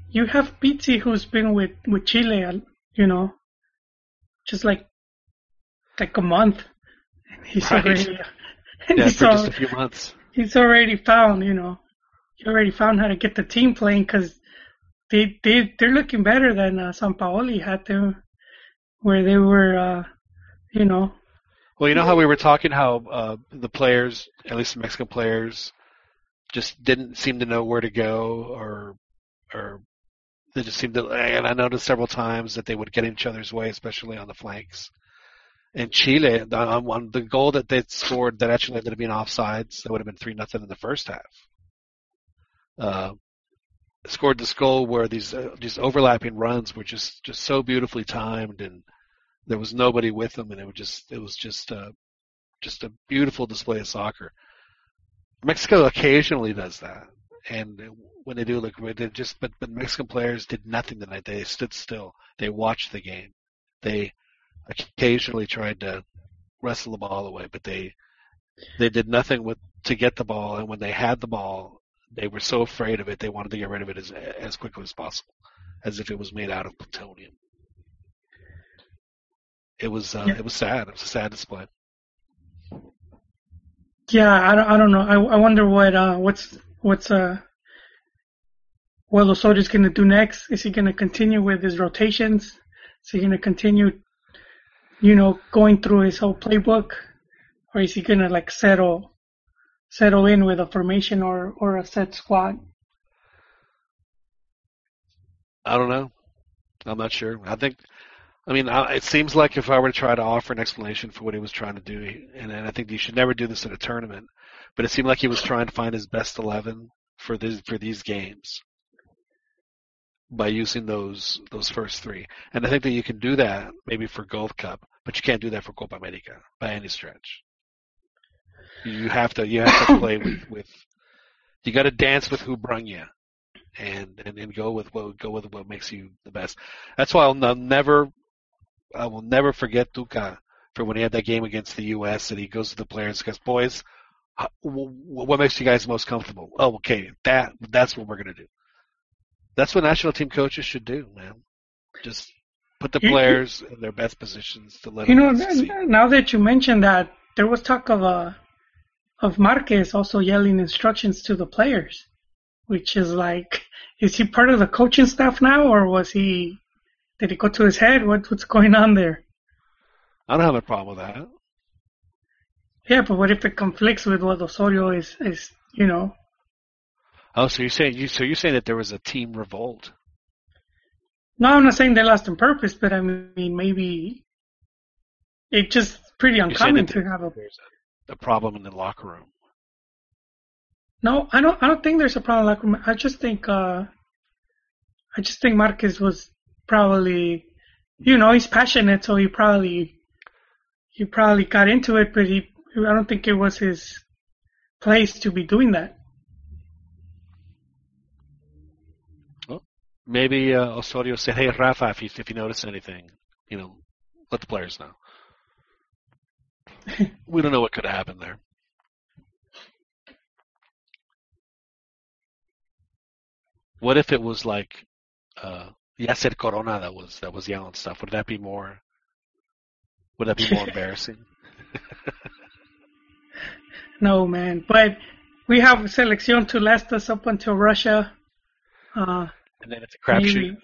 you have Pizzi who's been with with Chile, uh, you know, just like like a month. And he's Right. already [laughs] and Yeah, he's for just a few months. he's already found, you know, he already found how to get the team playing because they they they're looking better than uh, Sampaoli had them, where they were, uh, you know, Well, you know how we were talking how uh, the players, at least the Mexican players, just didn't seem to know where to go, or or they just seemed to. And I noticed several times that they would get in each other's way, especially on the flanks. And Chile, on on the goal that they scored that actually ended up being offsides, that would have been three nothing in the first half. Uh, scored this goal where these uh, these overlapping runs were just just so beautifully timed and there was nobody with them, and it was just it was just uh, just a beautiful display of soccer. Mexico occasionally does that, and when they do, look, they just but but Mexican players did nothing tonight. They stood still. They watched the game. They occasionally tried to wrestle the ball away, but they they did nothing with to get the ball. And when they had the ball, they were so afraid of it, they wanted to get rid of it as as quickly as possible, as if it was made out of plutonium. It was uh, Yeah. it was sad. It was a sad display. yeah, I don't I don't know. I I wonder what uh what's what's uh what Osorio's gonna do next. Is he gonna continue with his rotations? Is he gonna continue, you know, going through his whole playbook, or is he gonna like settle settle in with a formation or or a set squad? I don't know. I'm not sure. I think, I mean, it seems like if I were to try to offer an explanation for what he was trying to do, and, and I think you should never do this in a tournament, but it seemed like he was trying to find his best eleven for this for these games by using those those first three. And I think that you can do that maybe for Gold Cup, but you can't do that for Copa America by any stretch. You have to you have to play with [coughs] with you got to dance with who brung you and, and and go with what go with what makes you the best. That's why I'll, I'll never I will never forget Tuca for when he had that game against the U.S. and he goes to the players and goes, "Boys, how- wh- wh- what makes you guys most comfortable? Oh, okay, that that's what we're gonna do. That's what national team coaches should do, man. Just put the players in their best positions to let You know, now that you mentioned that, there was talk of uh, of Marquez also yelling instructions to the players, which is like, is he part of the coaching staff now, or was he? Did it go to his head? What what's going on there? I don't have a problem with that. Yeah, but what if it conflicts with what Osorio is is you know? Oh, so you're saying you so you're saying that there was a team revolt? No, I'm not saying they lost on purpose, but I mean maybe it's just pretty You're uncommon to have a there's a, a problem in the locker room. No, I don't. I don't think there's a problem. Like I just think, uh, I just think Marquez was probably, you know, he's passionate, so he probably, he probably got into it, but he, I don't think it was his place to be doing that. Maybe uh, Osorio said, "Hey, Rafa, if you if you notice anything, you know, let the players know." [laughs] we don't know what could have happened there. What if it was like uh, Yasser Corona that was that was yelling stuff? Would that be more? Would that be more [laughs] embarrassing? [laughs] No, man. But we have selección to last us up until Russia. Uh, And then it's a crapshoot.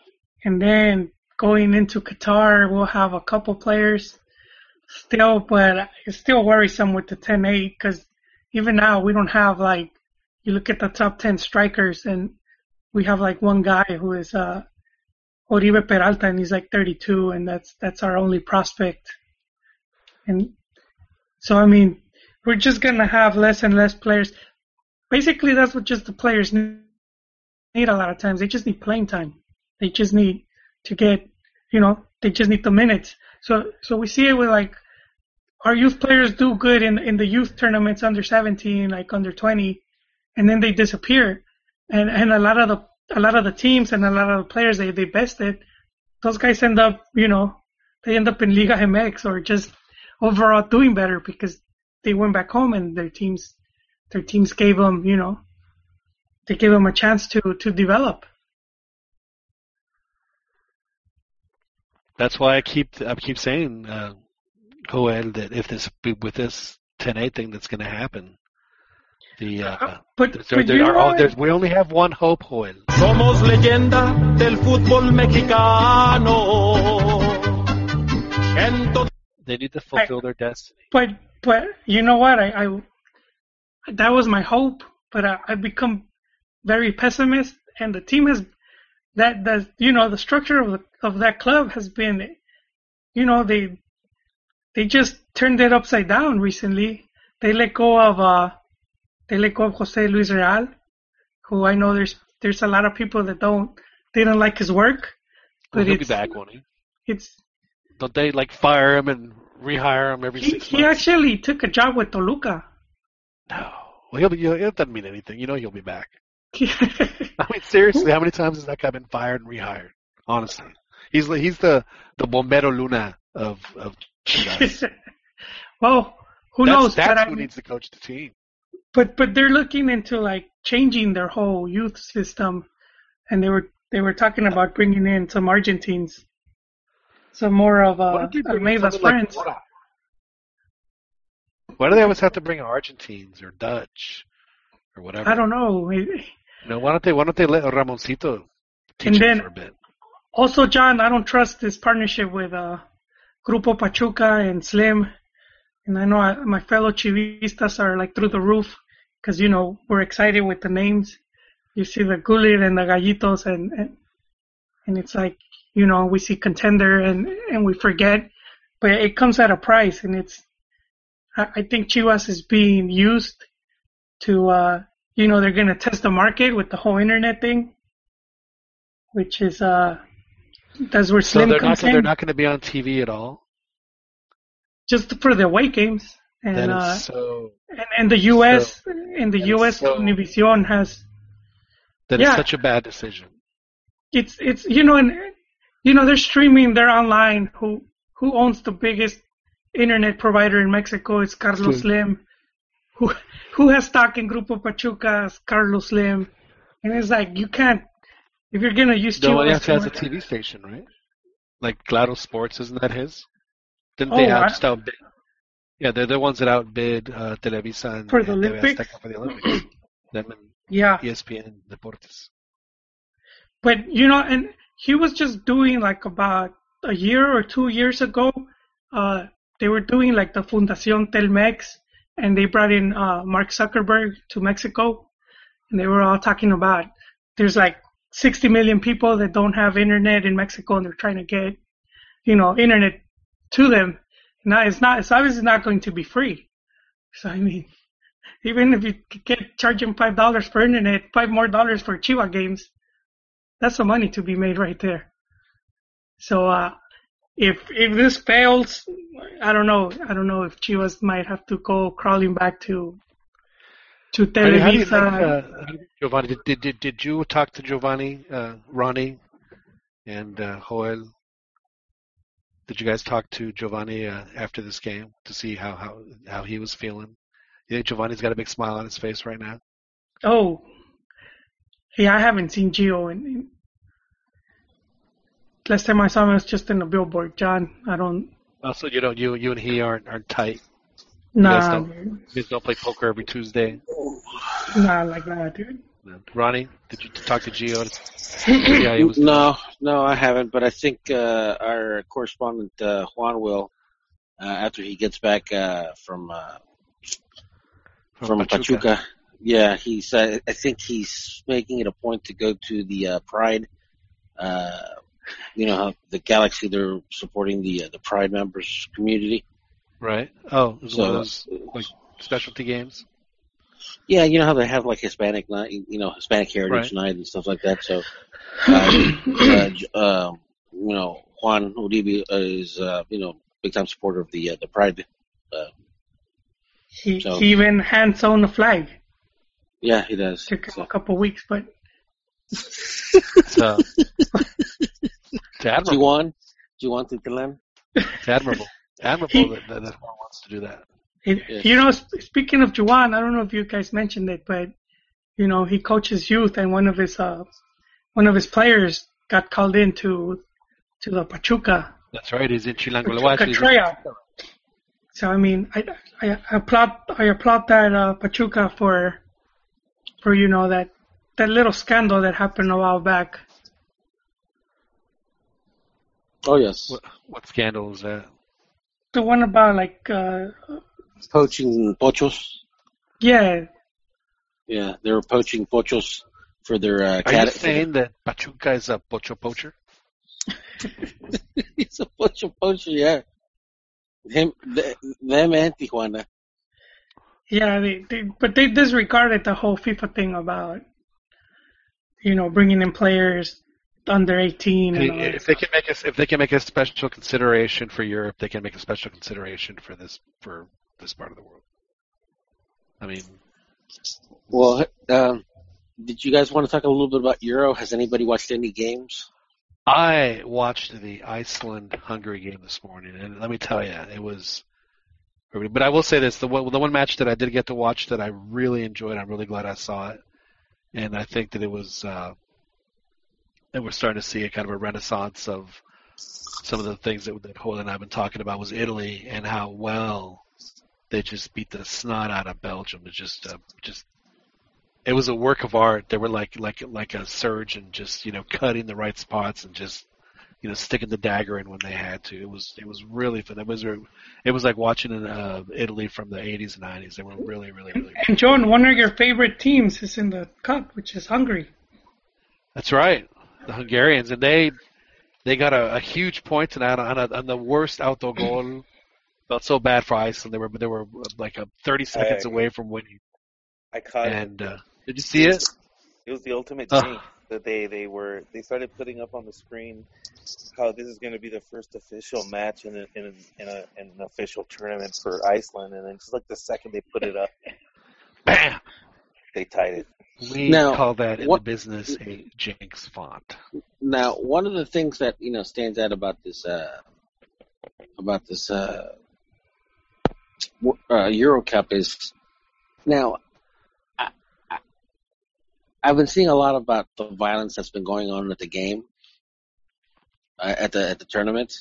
And then going into Qatar, we'll have a couple players still, but it's still worrisome with the 10-8 because even now we don't have like, you look at the top 10 strikers and we have like one guy who is, uh, Oribe Peralta and he's like 32 and that's, that's our only prospect. And so, I mean, we're just to have less and less players. Basically, that's what just the players need need a lot of times. They just need playing time. They just need to get, you know, they just need the minutes. So, so we see it with like our youth players do good in in the youth tournaments under 17, like under 20, and then they disappear. And and a lot of the a lot of the teams and a lot of the players they, they bested, those guys end up, you know, they end up in Liga MX or just overall doing better because they went back home and their teams their teams gave them, you know, they gave them a chance to to develop. That's why I keep I keep saying, uh, Joel, that if this with this 10-8 thing that's going to happen, the uh, but, there, but there you are know all, what? we only have one hope, Joel. Somos leyenda del fútbol mexicano. They need to fulfill their destiny. But but you know what? I, I that was my hope, but I, I've become very pessimist, and the team has that that you know the structure of the, of that club has been, you know they they just turned it upside down recently. They let go of uh they let go of Jose Luis Real, who I know there's there's a lot of people that don't they don't like his work, Well, but he'll be back, won't he? it's Don't they like fire him and rehire him every he, six he months? actually took a job with Toluca. No, well, he'll be. It doesn't mean anything. You know he'll be back. [laughs] I mean, seriously, how many times has that guy been fired and rehired? Honestly, he's the- he's the the Bombero Luna of of [laughs] well, who that's, knows? That's but, I who mean- needs to coach the team. But but they're looking into like changing their whole youth system, and they were they were talking about bringing in some Argentines, some more of Why uh, don't they bring in Almeyda's someone like Why do they always have to bring Argentines or Dutch or whatever? I don't know. You know, why don't they why don't they let Ramoncito teach And then for a bit? also, John, I don't trust this partnership with uh, Grupo Pachuca and Slim. And I know I, my fellow Chivistas are like through the roof because you know we're excited with the names. You see the Gullit and the Gallitos, and, and and it's like you know we see contender and and we forget, but it comes at a price, and it's I, I think Chivas is being used to uh you know they're gonna test the market with the whole internet thing, which is uh that's where So Slim they're not comes gonna- in they're not going to be on TV at all. just for the away games. And uh, so and, and the U.S. in the U.S. so- Univision has that yeah. it's such a bad decision. it's it's you know and you know they're streaming they're online who who owns the biggest internet provider in Mexico it's Carlos Slim who who has stock in Grupo Pachuca it's Carlos Slim and it's like you can't if you're gonna use Chivas else has a TV station, right? Like Claro Sports, isn't that his? Didn't they Oh, out, I- just outbid? Yeah, they're the ones that outbid uh, Televisa and, For the and Olympics? For the Olympics. [clears throat] Them and Yeah. ESPN Deportes. But you know, and he was just doing like about a year or two years ago. Uh, they were doing like the Fundación Telmex, and they brought in uh, Mark Zuckerberg to Mexico, and they were all talking about there's like 60 million people that don't have internet in Mexico, and they're trying to get, you know, internet to them. Now it's not. It's obviously not going to be free. So I mean, [laughs] even if you get charging five dollars for internet, five more dollars for Chihuahua games, that's some money to be made right there. So uh, if if this fails, I don't know. I don't know if Chivas might have to go crawling back to to How do you- how do you Televisa. uh, how do you think Giovanni, did, did, did, did you talk to Giovanni, uh, Ronnie, and uh, Joel? Did you guys talk to Giovanni uh, after this game to see how, how, how he was feeling? You think Giovanni's got a big smile on his face right now? oh, yeah, I haven't seen Gio. In, in, last time I saw him was just in a billboard. John, I don't. Also, you know, you you and he aren't aren't tight. You guys Nah, don't, you guys don't play poker every Tuesday. nah, like that, dude. No. Ronnie, did you talk to Gio? to see how he was [clears throat] no, no, I haven't. But I think uh, our correspondent uh, Juan will, uh, after he gets back uh, from uh, From from, Pachuca. Pachuca. Yeah, he's. Uh, I think he's making it a point to go to the uh, Pride. Uh, you know how the Galaxy they're supporting the uh, the Pride members community. Right. Oh, it was one of those like specialty games. Yeah, you know how they have like Hispanic night, you know, Hispanic Heritage Right. Night and stuff like that. So, [clears throat] uh, uh, um, you know, Juan Uribe is, uh, you know, big time supporter of the uh, the Pride. Uh, He, So- he even hands on the flag. yeah, he does. Took him a couple weeks, but [laughs] So, it's admirable. Juan, Juan Titilan. It's admirable. [laughs] Admirable that, that, that Juan wants to do that. It, Yes. You know, speaking of Juan, I don't know if you guys mentioned it, but you know, he coaches youth, and one of his uh, one of his players got called in to to the Pachuca That's right. He's in Chilango. Well, actually, he's in- Pachuca So I mean, I, I I applaud I applaud that uh, Pachuca for for you know that that little scandal that happened a while back. Oh yes, What, what scandal is that? The one about like uh, poaching pochos. yeah Yeah, they were poaching pochos for their uh, Are you saying that Pachuca is a pocho poacher? [laughs] He's a pocho poacher, yeah. Him, th- them and Tijuana. yeah they, they but they disregarded the whole FIFA thing about you know bringing in players under 18 and If they can make a, if they can make a special consideration for Europe, they can make a special consideration for this for this part of the world. I mean, Well, um, did you guys want to talk a little bit about Euro? Has anybody watched any games? I watched the Iceland Hungary game this morning, and let me tell you, it was. But I will say this: the one, the one match that I did get to watch that I really enjoyed, I'm really glad I saw it, and I think that it was. Uh, that we're starting to see a kind of a renaissance of some of the things that, that Hoyle and I have been talking about was Italy and how well they just beat the snot out of Belgium. It just, uh, just it was a work of art. They were like like like a surgeon, just you know, cutting the right spots and just you know sticking the dagger in when they had to. It was it was really fun. It was it was like watching in uh, Italy from the 80s and 90s. They were really really really. Good. And John one of your favorite teams is in the cup which is Hungary That's right, the Hungarians, and they they got a, a huge point tonight on, a, on the worst auto goal. Felt so bad for Iceland. They were they were like a 30 seconds agree. away from winning. I caught And uh, did you see it? It was the ultimate Ugh. thing that they they were they started putting up on the screen how this is going to be the first official match in a, in, a, in, a, in an official tournament for Iceland, and then just like the second they put it up, Bam! they tied it. We Now, call that in what- the business a jinx font. Now, one of the things that you know stands out about this uh, about this uh, w- uh, Euro Cup is now I, I, I've been seeing a lot about the violence that's been going on at the game uh, at the at the tournament,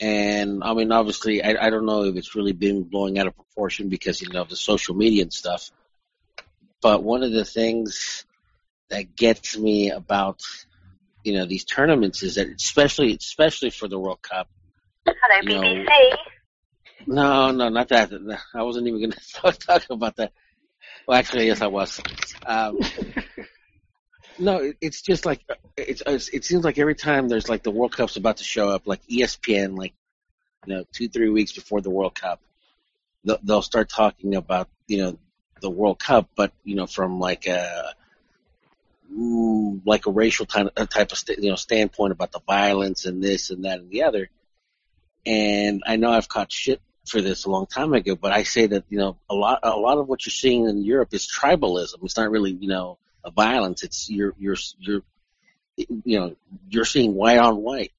and I mean obviously I, I don't know if it's really been blowing out of proportion because you know of the social media and stuff, but one of the things that gets me about you know these tournaments is that especially especially for the World Cup. Hello, you know, BBC. No, no, not that. I wasn't even going to talk, talk about that. Well, actually, yes, I was. Um, [laughs] no, it's just like it's. It seems like every time there's like the World Cup's about to show up, like ESPN, like you know, two three weeks before the World Cup, they'll, they'll start talking about you know the World Cup, but you know from like a like a racial type type of st- you know standpoint about the violence and this and that and the other. And I know I've caught shit for this a long time ago, but I say that you know a lot a lot of what you're seeing in Europe is tribalism. It's not really you know a violence. It's you're you're you're you know you're seeing white on white,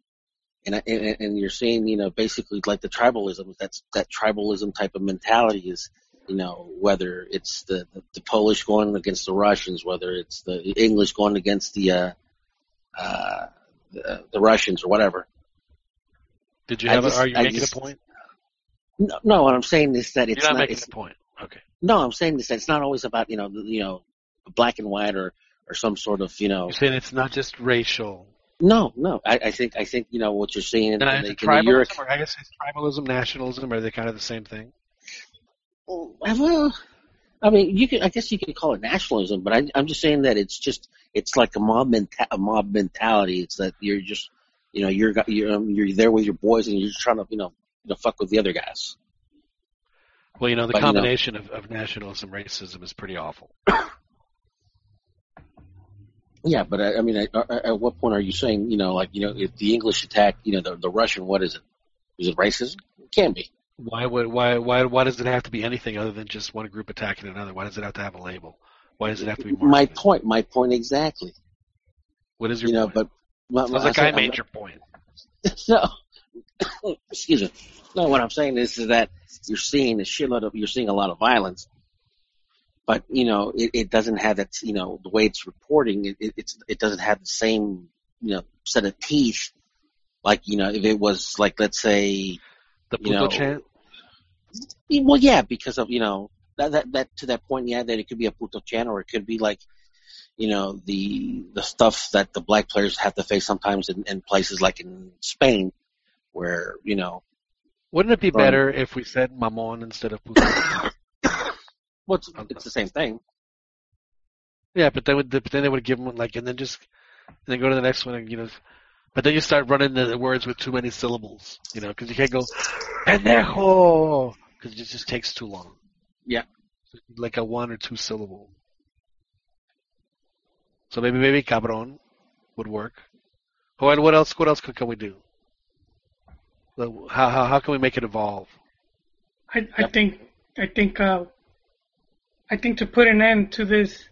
and and, and you're seeing you know basically like the tribalism. That's that tribalism type of mentality is you know whether it's the the, the Polish going against the Russians, whether it's the English going against the uh, uh, the, the Russians or whatever. Did you have? just- a, are you I making just- a point? No, no, what I'm saying is that it's You're not, not. making a point. Okay. no, I'm saying this that it's not always about you know you know black and white or or some sort of you know. You're saying it's not just racial. No, no. I, I think I think you know what you're seeing in, And in, is the, it in the Euro. tribalism, or I guess it's tribalism, nationalism, are they kind of the same thing? Oh, well, I mean, you can. I guess you could call it nationalism, but I, I'm just saying that it's just it's like a mob menta- a mob mentality. It's that you're just you know you're you're um, you're there with your boys and you're just trying to you know you know fuck with the other guys. Well, you know, the But, you know- combination of, of nationalism, racism is pretty awful. [coughs] Yeah, but I, I mean, at, at what point are you saying you know like you know if the English attack you know the the Russian what is it? Is it racism? It can be. Why would why why why does it have to be anything other than just one group attacking another? Why does it have to have a label? Why does it have to be My point. My point exactly. What is your You know, point? but Sounds like I I'm- made your point. [laughs] no. [coughs] Excuse me. No, what I'm saying is, is that you're seeing a shitload of, you're seeing a lot of violence, but you know, it, it doesn't have that, you know, the way it's reporting, it, it, it's, it doesn't have the same, you know, set of teeth like you know if it was like let's say The you puto know, chant. Well, yeah, because of you know that that that to that point, yeah, that it could be a puto chant, or it could be like you know the the stuff that the black players have to face sometimes in, in places like in Spain, where you know Wouldn't it be Um, better if we said mamon instead of puto? [coughs] well, it's, it's the same thing. yeah, but then would but then they would give them like and then just and then go to the next one and you know. But then you start running the words with too many syllables, you know, because you can't go pendejo because it just takes too long. Yeah. Like a one or two syllable. So maybe maybe cabron would work. Oh, and what else? What else can, can we do? How how how can we make it evolve? I, I think I think uh, I think to put an end to this,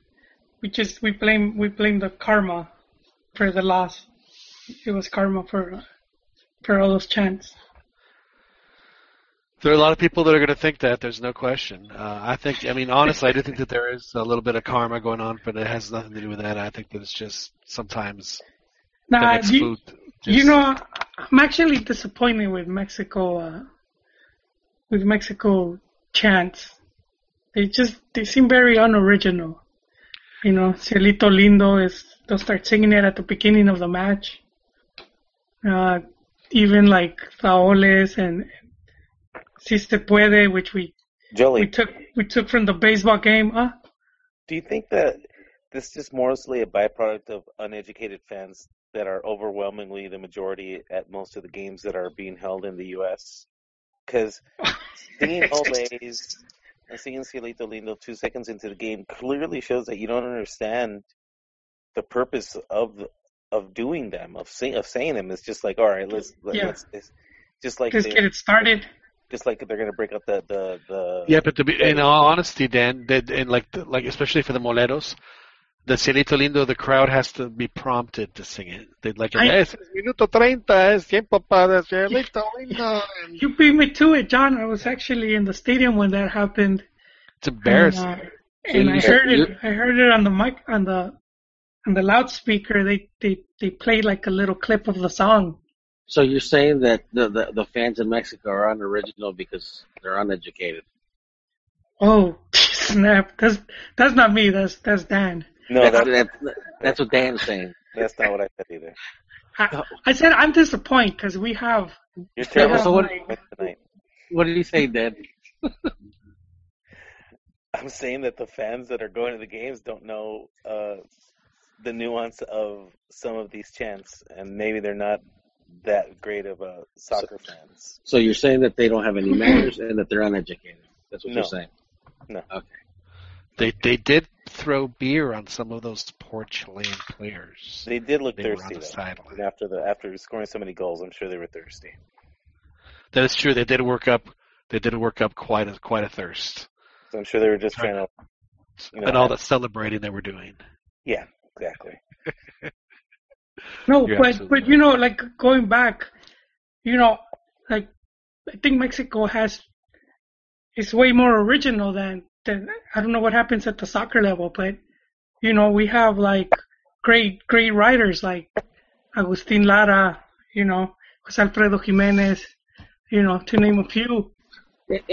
we just we blame we blame the karma for the loss. It was karma for for all those chants. There are a lot of people that are going to think that. There's no question. Uh, I think. I mean, honestly, I do think that there is a little bit of karma going on, but it has nothing to do with that. I think that it's just sometimes the next you, food. you know, I'm actually disappointed with Mexico. Uh, with Mexico chants, they just they seem very unoriginal. You know, Cielito Lindo is they'll start singing it at the beginning of the match. Uh, even like Taoles and Si Se Puede, which we Jolie, we took we took from the baseball game. Huh? do you think that this is mostly a byproduct of uneducated fans that are overwhelmingly the majority at most of the games that are being held in the U.S.? Because [laughs] seeing Olays and seeing Cielito Lindo two seconds into the game clearly shows that you don't understand the purpose of of doing them of say, of saying them. It's just like all right, let's let, Yeah. let's it's just like Just they- get it started. Just like they're gonna break up the the the Yeah, but to be in all honesty, Dan, that and like the, like especially for the moleros, the Cielito Lindo, the crowd has to be prompted to sing it. They'd like, I- es minuto treinta, es tiempo para Cielito [laughs] Lindo. And You beat me to it, John. I was actually in the stadium when that happened. it's embarrassing. And, uh, and I heard it. I heard it on the mic on the on the loudspeaker. They they they played like a little clip of the song. So you're saying that the, the the fans in Mexico are unoriginal because they're uneducated. Oh [laughs] snap! That's that's not me. That's that's Dan. no that's, that's that's, that's what Dan's saying. that's not what I said either. I, I said I'm disappointed because we have You're we terrible have so what- tonight. What did he say, Dan? [laughs] I'm saying that the fans that are going to the games don't know uh, the nuance of some of these chants, and maybe they're not that great of uh, soccer fans. So you're saying that they don't have any manners and that they're uneducated. That's what No. you're saying. No. Okay. They they did throw beer on some of those poor Chilean players. They did look They were on thirsty the though. sideline. And after the after scoring so many goals, I'm sure they were thirsty. That is true. They did work up. They did work up quite a quite a thirst, So I'm sure they were just trying to, you know, and all have- that celebrating they were doing. yeah, exactly. [laughs] no, You're but absolutely but you know like going back, you know like I think Mexico has is way more original than than I don't know what happens at the soccer level, but you know we have like great great writers like Agustin Lara, you know Jose Alfredo Jimenez, you know to name a few.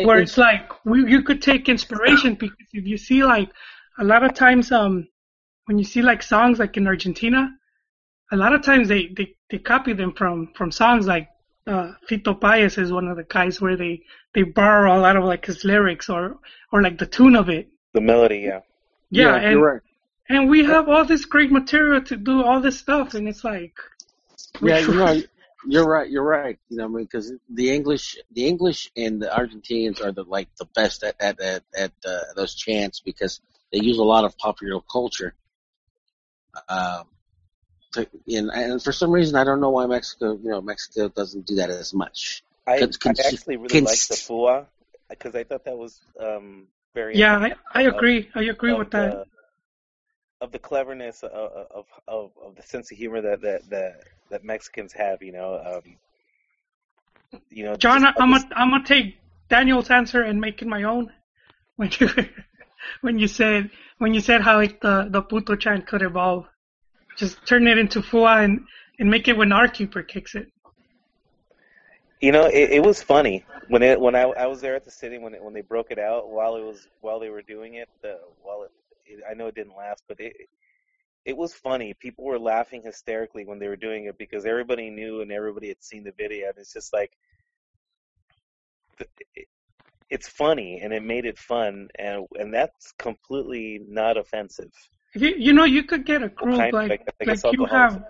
where it's like we, you could take inspiration because if you see like a lot of times um when you see like songs like in Argentina, a lot of times they they, they copy them from from songs like uh Fito Paez is one of the guys where they they borrow a lot of like his lyrics or or like the tune of it. The melody, yeah. Yeah, and you're right. and we have all this great material to do all this stuff and it's like Yeah, [laughs] you know, you're right. You're right. You know, I mean, because the English, the English and the Argentinians are the like the best at at at, at uh, those chants because they use a lot of popular culture. Um, to, and, and for some reason, I don't know why Mexico, you know, Mexico doesn't do that as much. I, Cons- I actually really cons- liked the fua because I thought that was um, very yeah, I, I of- agree. I agree of with that. of the cleverness of, of of of the sense of humor that that that, that Mexicans have. You know, um, you know, John, just- I'm gonna I'm gonna take Daniel's answer and make it my own. [laughs] When you when you said when you said how it, the the puto chant could evolve, just turn it into fua and and make it when our keeper kicks it. You know, it, it was funny when it when I I was there at the city when it, when they broke it out while it was while they were doing it. The while it, it I know it didn't last, but it it was funny. People were laughing hysterically when they were doing it because everybody knew and everybody had seen the video. And it's just like it, it's funny and it made it fun and and that's completely not offensive. You, you know, you could get a group Kind of like like- I like you have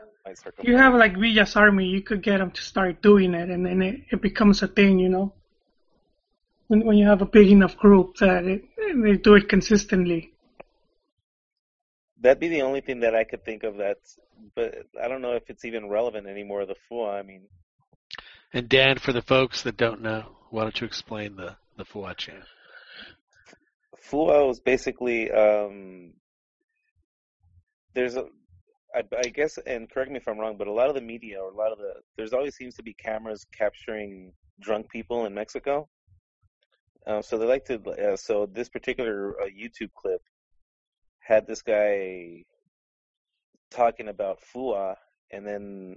you have like Villa's Army. You could get them to start doing it, and then it, it becomes a thing. You know, when when you have a big enough group that it, they do it consistently. That'd be the only thing that I could think of that's but I don't know if it's even relevant anymore the FUA. I mean And Dan, for the folks that don't know, why don't you explain the the Fuwa chant? FUA was basically um there's a I, I guess, and correct me if I'm wrong, but a lot of the media or a lot of the there's always seems to be cameras capturing drunk people in Mexico. Uh, so they like to. Uh, so this particular uh, YouTube clip had this guy talking about FUA, and then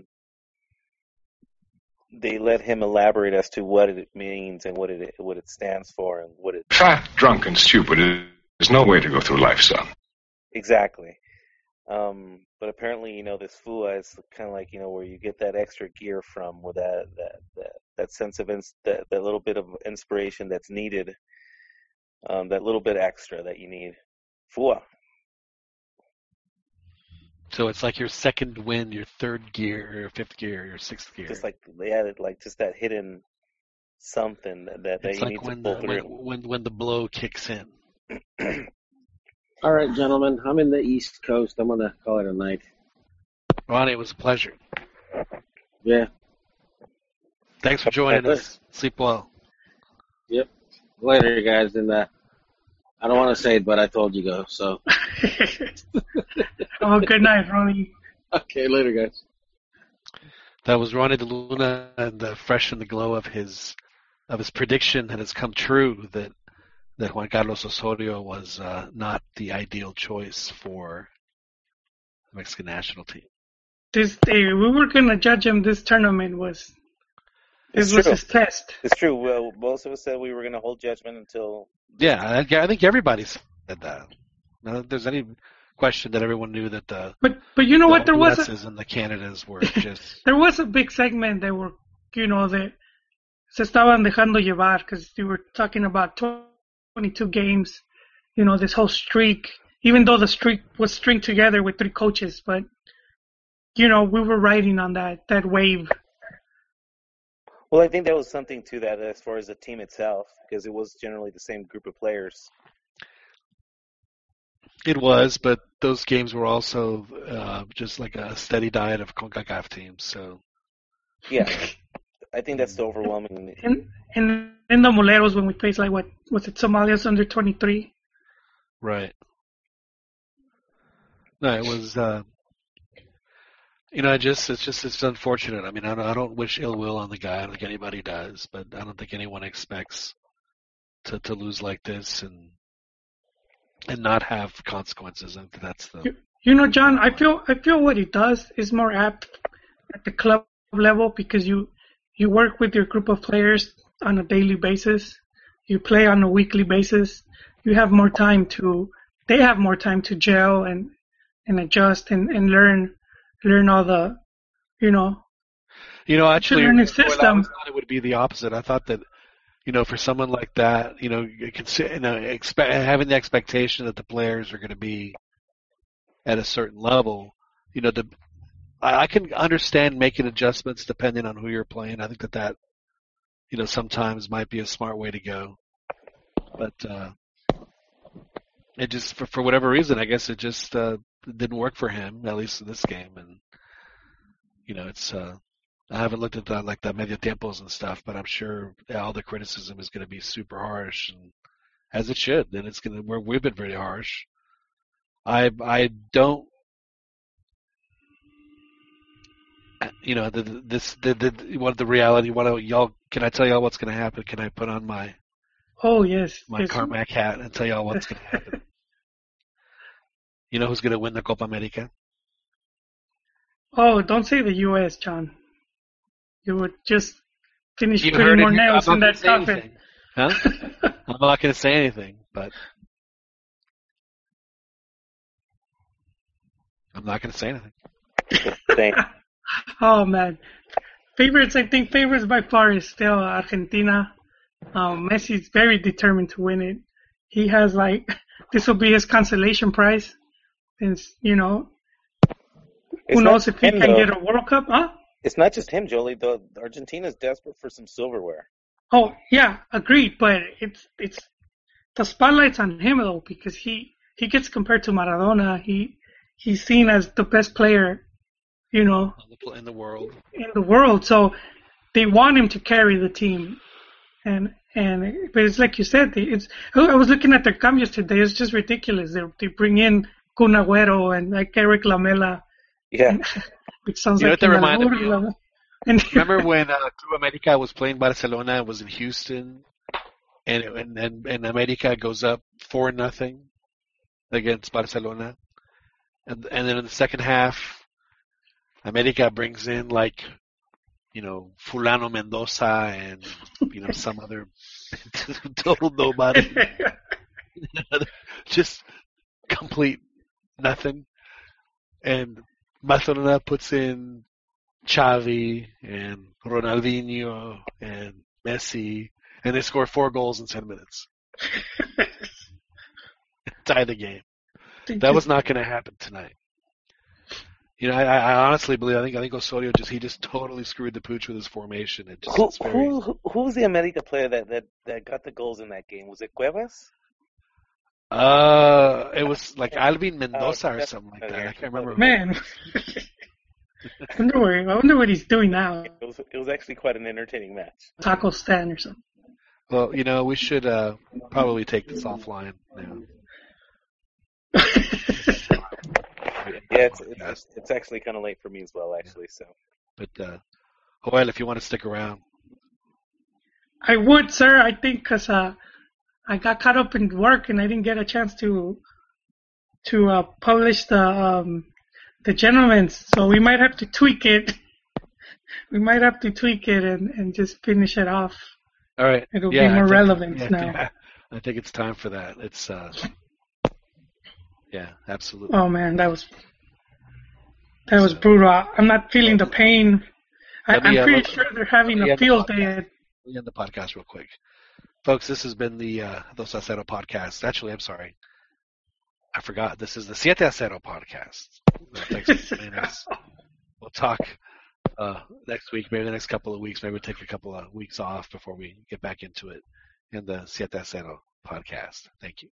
they let him elaborate as to what it means and what it what it stands for and what it Fat, drunk, and stupid is no way to go through life, son. Exactly. Um, but apparently, you know, this FUA is kind of like, you know, where you get that extra gear from, with that that that, that sense of ins- that that little bit of inspiration that's needed, um, that little bit extra that you need. FUA. So it's like your second wind, your third gear, your fifth gear, your sixth gear. Just like they added, like just that hidden something that that, it's you like need when to the, when, when when the blow kicks in. [clears throat] All right, gentlemen, I'm in the East Coast. I'm gonna call it a night. Ronnie, it was a pleasure. Yeah. Thanks for joining us. Sleep well. Yep. Later, guys. And uh, I don't want to say it, but I told you go. So. [laughs] Oh, good night, Ronnie. Okay, later, guys. That was Ronnie De Luna, and uh, fresh in the glow of his of his prediction that has come true that that Juan Carlos Osorio was uh, not the ideal choice for the Mexican national team. This day, we were gonna judge him. This tournament was this It's was true. his test. It's true. Well, most of us said we were going to hold judgment until Yeah, I, I think everybody said that. I don't there's any question that everyone knew that the But but you know the what? There was a, and the Canadas were [laughs] just there was a big segment that were you know that se estaban dejando llevar because you were talking about 22 games, you know this whole streak. Even though the streak was stringed together with three coaches, but you know we were riding on that that wave. Well, I think there was something to that as far as the team itself, because it was generally the same group of players. It was, but those games were also uh, just like a steady diet of CONCACAF teams. So Yeah, I think that's the overwhelming. And and in the Moleros when we faced like what was it Somalia's under 23. right. No, it was. Uh, you know, I just it's just it's unfortunate. I mean, I don't, I don't wish ill will on the guy. I don't think anybody does, but I don't think anyone expects to to lose like this and and not have consequences. I think that's the You know, John, I feel I feel what he does is more apt at the club level because you you work with your group of players on a daily basis. You play on a weekly basis. You have more time to they have more time to gel and and adjust and, and learn learn all the you know You know, actually, learn I system. thought it would be the opposite. I thought that, you know, for someone like that, you know, you you uh, know, expect, having the expectation that the players are going to be at a certain level, you know, the, I, I can understand making adjustments depending on who you're playing. I think that that, you know, sometimes might be a smart way to go, but uh, it just for for whatever reason, I guess it just uh, didn't work for him at least in this game, and you know, it's. uh I haven't looked at the, like the media tempos and stuff, but I'm sure all the criticism is going to be super harsh, and as it should. And it's going to. We're, we've been very harsh. I I don't. You know, the, the, this the, the what the reality. What do y'all? Can I tell y'all what's going to happen? Can I put on my oh yes my yes. Carnac hat and tell y'all [laughs] what's going to happen? You know who's going to win the Copa America? Oh, don't say the U.S., John. You would just finish You putting more nails in that coffin. Huh? [laughs] I'm not going to say anything, but I'm not going to say anything. Thank- Oh man, favorites. I think favorites by far is still Argentina. Um, Messi's very determined to win it. He has like [laughs] this will be his consolation prize, since you know It's who knows if he him, can though. get a World Cup, huh? It's not just him, Jolie. The Argentina's desperate for some silverware. Oh yeah, agreed. But it's it's the spotlight's on him though because he he gets compared to Maradona. He he's seen as the best player, you know, In the world. in the world. So they want him to carry the team, and and but it's like you said, it's. I was looking at their cambios today. It's just ridiculous. They they bring in Kun Agüero and like Erik Lamela, Yeah. [laughs] it sounds You know like what that reminded me albur, And [laughs] Remember when uh, Club America was playing Barcelona and was in Houston, and and and, and America goes up four nothing against Barcelona, and and then in the second half, America brings in like, you know, Fulano Mendoza and you know some other [laughs] total nobody, [laughs] just complete nothing, and Barcelona puts in Xavi and Ronaldinho and Messi, and they score four goals in ten minutes. [laughs] Tie the game. That was not going to happen tonight. You know, I, I honestly believe I think I think Osorio just he just totally screwed the pooch with his formation. It just Who, very, who, who who was the America player that, that, that got the goals in that game? Was it Cuevas? uh, it was like [laughs] Alvin Oh, Mendoza or something like that. I can't remember. man, [laughs] I wonder where I wonder what he's doing now. It was it was actually quite an entertaining match. Taco stand or something. Well, you know, we should uh, probably take this offline now. [laughs] Yeah, it's it's, it's actually kind of late for me as well, actually. So But uh, Joel, if you want to stick around, I would, sir. I think because uh, I got caught up in work and I didn't get a chance to to uh, publish the um, the gentleman's. So we might have to tweak it. [laughs] we might have to tweak it and, and just finish it off. all right, It'll yeah, be more think- relevant [laughs] yeah, now. I think it's time for that. It's uh, yeah, absolutely. Oh man, that was that was brutal. I'm not feeling the pain. I, I'm uh, pretty sure they're having a field day. Me end the podcast real quick. Folks, this has been the uh, Dos a Cero podcast. Actually, I'm sorry. I forgot. This is the Siete a Cero podcast. Uh, thanks for joining [laughs] us. We'll talk uh, next week, maybe the next couple of weeks. Maybe we'll take a couple of weeks off before we get back into it in the Siete a Cero podcast. Thank you.